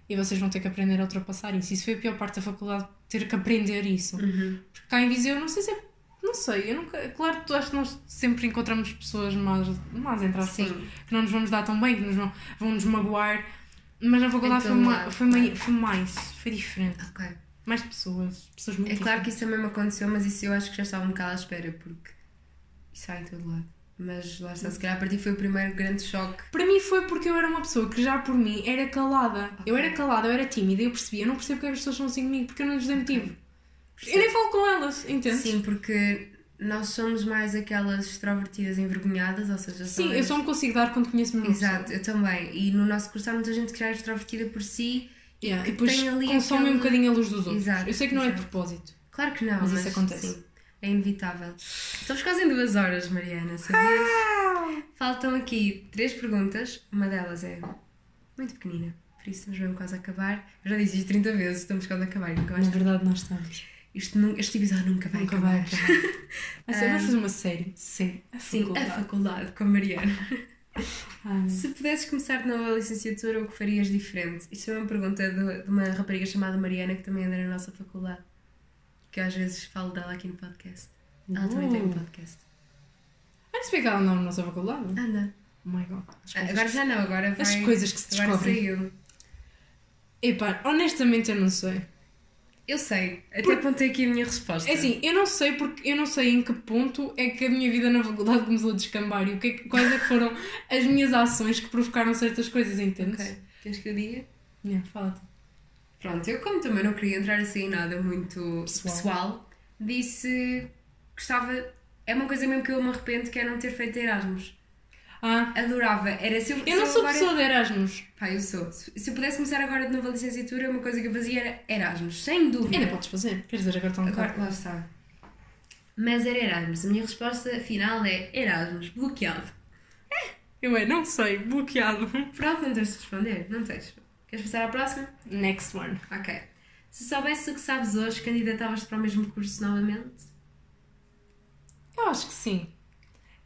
E vocês vão ter que aprender a ultrapassar isso. Isso foi a pior parte da faculdade, ter que aprender isso. Uhum. Porque cá em Viseu, não sei se é. Não sei, eu nunca. Claro que acho que nós sempre encontramos pessoas más, más entre aspas, que não nos vamos dar tão bem, que nos vão, vão nos magoar. Mas na faculdade Em foi, todo ma- lado, foi, foi mais, foi diferente. Ok. Mais pessoas, pessoas muito É claro que isso também me aconteceu, mas isso eu acho que já estava um bocado à espera, porque isso há em todo lado. Mas lá está, se calhar para ti foi o primeiro grande choque. Para mim foi porque eu era uma pessoa que já por mim era calada. Eu era calada, eu era tímida, eu percebia, eu não percebo porque as pessoas são assim comigo, porque eu não lhes dei motivo. Eu nem falo com elas, entende? Sim, porque nós somos mais aquelas extrovertidas envergonhadas, ou seja, Sim, eu só me consigo dar quando conheço mesmo uma pessoa. Exato, eu também. E no nosso curso há muita gente que já é extrovertida por si Yeah, que e depois tem ali consome aquele- um bocadinho a luz dos outros. Exato, eu sei que não é de exato. propósito. Claro que não, Mas mas, isso acontece. sim, é inevitável. Estamos quase em duas horas, Mariana, sabias? Faltam aqui três perguntas, uma delas é muito pequenina, por isso estamos mesmo quase a acabar. Eu já disse isto 30 vezes, estamos quase a acabar nunca mais Na verdade, nós estamos. Isto este episódio nunca vai Nunca acabar. vai acabar. Assim, vamos fazer uma série. Sim, a Sim, a faculdade. faculdade com a Mariana. Ai. Se pudesses começar de novo a licenciatura, o que farias diferente? Isto é uma pergunta de, de uma rapariga chamada Mariana, que também anda na nossa faculdade. Que às vezes falo dela aqui no podcast. Ela também tem um podcast. Ah, se bem que ela não na nossa faculdade. Anda. Oh my god. Ah, Agora já não, agora vai. as coisas que se Agora descobrem. saiu. Epá, honestamente eu não sei. Eu sei, até Por- apontei aqui a minha resposta. É assim, eu não sei porque eu não sei em que ponto é que a minha vida na faculdade começou a descambar e o que é que- quais é que foram as minhas ações que provocaram certas coisas, entendes? Ok. Queres que eu diga? Yeah, fala-te. Pronto, eu como também não queria entrar assim em nada muito Pessoal. pessoal, disse que gostava. É uma coisa mesmo que eu me arrependo que é não ter feito Erasmus. Ah, Adorava. Era se eu, eu se não sou agora- pessoa de Erasmus. Pá, eu sou. Se se eu pudesse começar agora de novo a licenciatura, uma coisa que eu fazia era Erasmus, sem dúvida. Ainda podes fazer. Quer dizer, agora está um Agora, bocado. lá está. Mas era Erasmus. A minha resposta final é Erasmus, bloqueado. Eu é, não sei, bloqueado. Pronto, não tens de responder, não tens. Queres passar à próxima? Next one. Ok. Se soubesse o que sabes hoje, candidatavas-te para o mesmo curso novamente? Eu acho que sim.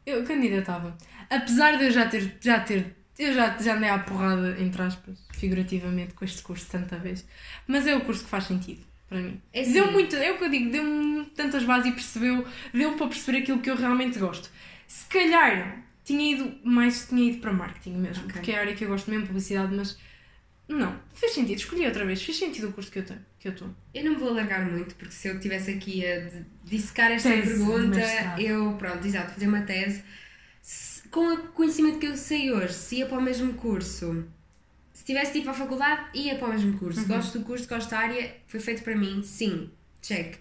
Eu candidatava. Apesar de eu já ter. Já ter eu já, já andei à porrada, entre aspas, figurativamente, com este curso tanta vez. Mas é o curso que faz sentido para mim. É deu muito, é o que eu digo, deu-me tantas bases e percebeu, deu para perceber aquilo que eu realmente gosto. Se calhar tinha ido mais, tinha ido para marketing mesmo, Ok. porque é a área que eu gosto mesmo, publicidade, mas não, fez sentido, escolhi outra vez, fez sentido o curso que eu tenho, que eu estou. Eu não vou alargar muito, porque se eu estivesse aqui a dissecar esta Tese pergunta, eu, pronto, exato, fazer uma tese. Se- com o conhecimento que eu sei hoje, se ia para o mesmo curso, se tivesse para a faculdade, ia para o mesmo curso. Uhum. Gosto do curso, gosto da área, foi feito para mim, sim, check.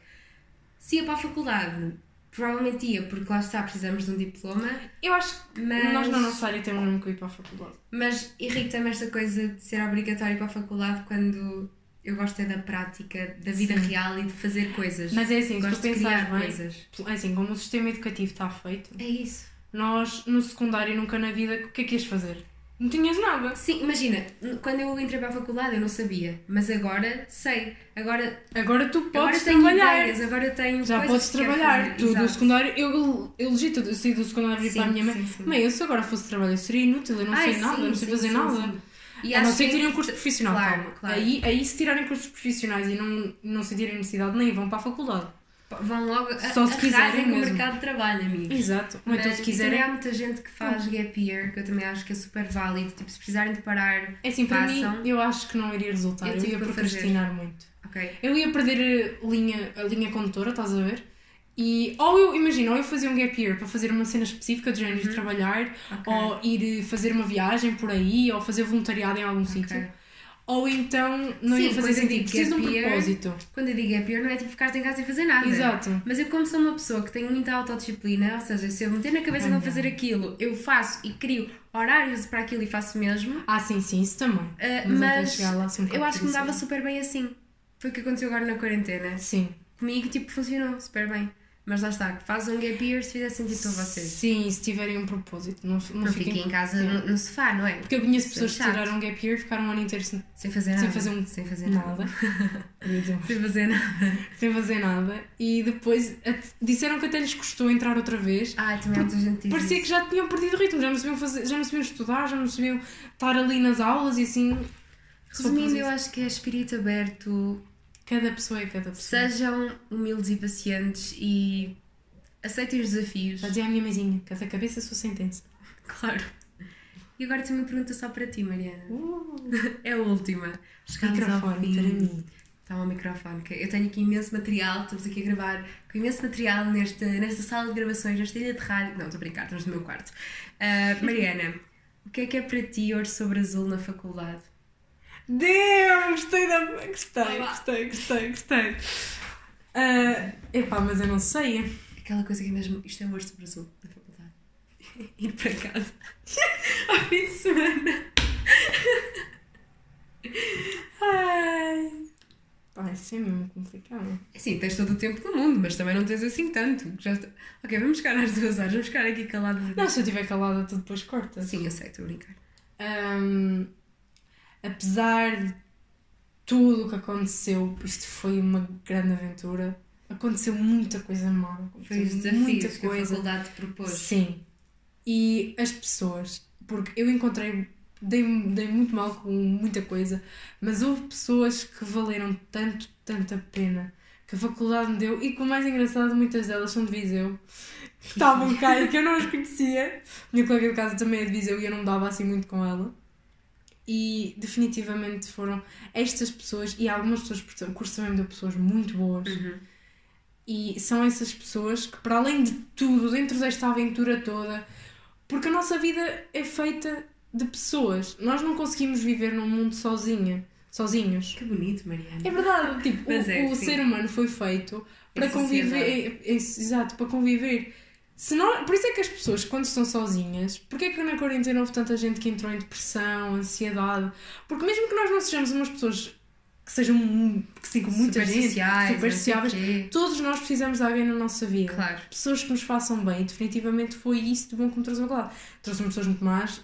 Se ia para a faculdade, provavelmente ia, porque lá está, precisamos de um diploma, Eu acho que mas, nós na nossa área temos mesmo que ir para a faculdade. mas irrita-me esta coisa de ser obrigatório para a faculdade quando eu gosto é da prática, da vida Sim. real e de fazer coisas. Mas é assim, se Gosto tu de pensares criar bem, coisas. é assim, como o sistema educativo está feito, É isso. nós no secundário nunca na vida, o que é que ias fazer? Não tinhas nada. Sim, imagina, quando eu entrei para a faculdade eu não sabia, mas agora sei. Agora, Agora tu agora podes tenho trabalhar. ideias, agora tenho Já podes trabalhar. Tu do secundário, eu, eu legito, eu saí do secundário e para a minha mãe. sim, sim. Mãe, eu se agora fosse trabalhar, eu seria inútil, eu não Ai, sei nada, sim, eu não sei fazer nada. E a não ser que tirem um curso profissional, Claro, calma. claro. Aí, aí se tirarem cursos profissionais e não, não se tirarem universidade, nem vão para a faculdade. Vão logo a, Só se quiserem com o mesmo. mercado de trabalho, amigos. Exato. Ou então Mas- se quiserem. há muita gente que faz gap year, que eu também acho que é super válido. Tipo, se precisarem de parar, É assim, para mim, eu acho que não iria resultar. Eu Eu, ia procrastinar muito. ok? Eu ia perder a linha, a linha condutora, estás a ver? E, ou eu, imagina, ou eu fazia um gap year para fazer uma cena específica de género de trabalhar, Ok. ou ir fazer uma viagem por aí, ou fazer voluntariado em algum Ok. sítio. Ou então não Sim, ia fazer sentido. digo Preciso de um propósito. Quando eu digo é pior, não é tipo ficar em casa e fazer nada. Exato. Mas eu, como sou uma pessoa que tem muita autodisciplina, ou seja, se eu meter na cabeça que vou fazer aquilo, eu faço e crio horários para aquilo e faço mesmo. Ah, sim, sim, isso também. Uh, mas um eu acho que me dava super bem assim. Foi o que aconteceu agora na quarentena. Sim. Comigo, tipo, funcionou super bem. Mas lá está, faz um gap year se fizer sentido para vocês. Sim, se tiverem um propósito. Não, não, Não fiquem fiquem em casa no, no sofá, não é? Porque eu conheço é pessoas que tiraram um gap year e ficaram um ano inteiro sem, Sem fazer sem nada. fazer um Sem fazer nada. nada. Sem fazer nada. sem fazer nada. E depois disseram que até lhes custou entrar outra vez. Ai, também há muita gente que Parecia que já tinham perdido o ritmo, já não sabiam fazer, já não sabiam estudar, já não sabiam estar ali nas aulas e assim. Resumindo, eu acho que é espírito aberto, Cada pessoa é cada pessoa. sejam humildes e pacientes e aceitem os desafios. Já dizia a minha mãezinha, cada cabeça a sua sentença. Claro. E agora tenho uma pergunta só para ti, Mariana. Uh, É a última. Chegámos ao microfone fim. para mim. Está um microfone. Eu tenho aqui imenso material, estamos aqui a gravar com imenso material nesta, nesta sala de gravações, nesta ilha de rádio. Não, estou a brincar, estamos no meu quarto. Ah, Mariana, o que é que é para ti ouro sobre azul na faculdade? Deus, gostei da. Gostei, gostei, gostei, gostei. Ah, epá, mas eu não sei. Aquela coisa que é mesmo, isto é ouro sobre azul na faculdade. Ir para casa ao fim de semana. Ai. Pá, isso é mesmo complicado. Sim, tens todo o tempo do mundo, mas também não tens assim tanto. Já está... Ok, vamos ficar às duas horas, vamos ficar aqui calados. Não, se eu estiver calada, tu depois cortas. Sim, eu sei, estou a brincar. Ahm, apesar de tudo o que aconteceu, isto foi uma grande aventura. Aconteceu muita coisa má. Foi os aconteceu desafios muita que a coisa. faculdade te propôs. Sim. E as pessoas, porque eu encontrei, dei, dei muito mal com muita coisa, mas houve pessoas que valeram tanto, tanta pena que a faculdade me deu, e que o mais engraçado, muitas delas são de Viseu, que estavam cá e que eu não as conhecia. Minha colega de casa também é de Viseu e eu não me dava assim muito com ela. E definitivamente foram estas pessoas, e algumas pessoas, porque o curso também me deu pessoas muito boas. Uhum. E são essas pessoas que, para além de tudo, dentro desta aventura toda, porque a nossa vida é feita de pessoas. Nós não conseguimos viver num mundo sozinha, sozinhos. Que bonito, Mariana. É verdade, tipo, Mas o, é, o ser humano foi feito para Em conviver. é- é- exato, para conviver. Se não, por isso é que as pessoas, quando estão sozinhas, porque é que na quarentena houve tanta gente que entrou em depressão, ansiedade? Porque mesmo que nós não sejamos umas pessoas que sejam que sigam muita Super gente, sociais, super o sociáveis, todos nós precisamos de alguém na nossa vida. Claro. Pessoas que nos façam bem, definitivamente foi isso de bom que me trouxe ao lado. Trouxe-me pessoas muito más,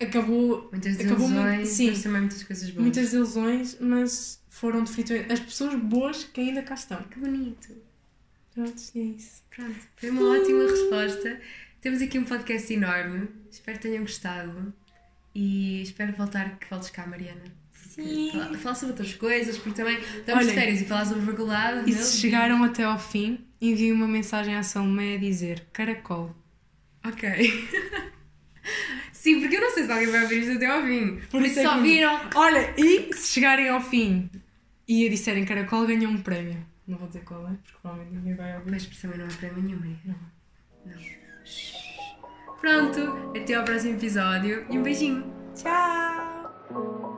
acabou Muitas Acabou muito- desilusões, sim. também muitas coisas boas. muitas desilusões, mas foram definitivamente as pessoas boas que ainda cá estão. Que bonito. Pronto, é isso. Pronto, foi uma ótima resposta. Temos aqui um podcast enorme. Espero que tenham gostado. E espero voltar que voltes cá, Mariana. Sim. Falar sobre outras coisas, porque também estamos de férias e falar sobre faculdade. E meu se chegaram até ao fim, enviem uma mensagem à Salomé a dizer caracol. Ok. Sim, porque eu não sei se alguém vai ouvir isto até ao fim. Por, isso é só que- viram. Olha, e se chegarem ao fim e a disserem caracol, ganham um prémio. Não vou dizer qual é, porque provavelmente ninguém vai ouvir. Mas por isso também não há prémio nenhum, Maria. Não. Pronto, até ao próximo episódio e um beijinho. Tchau!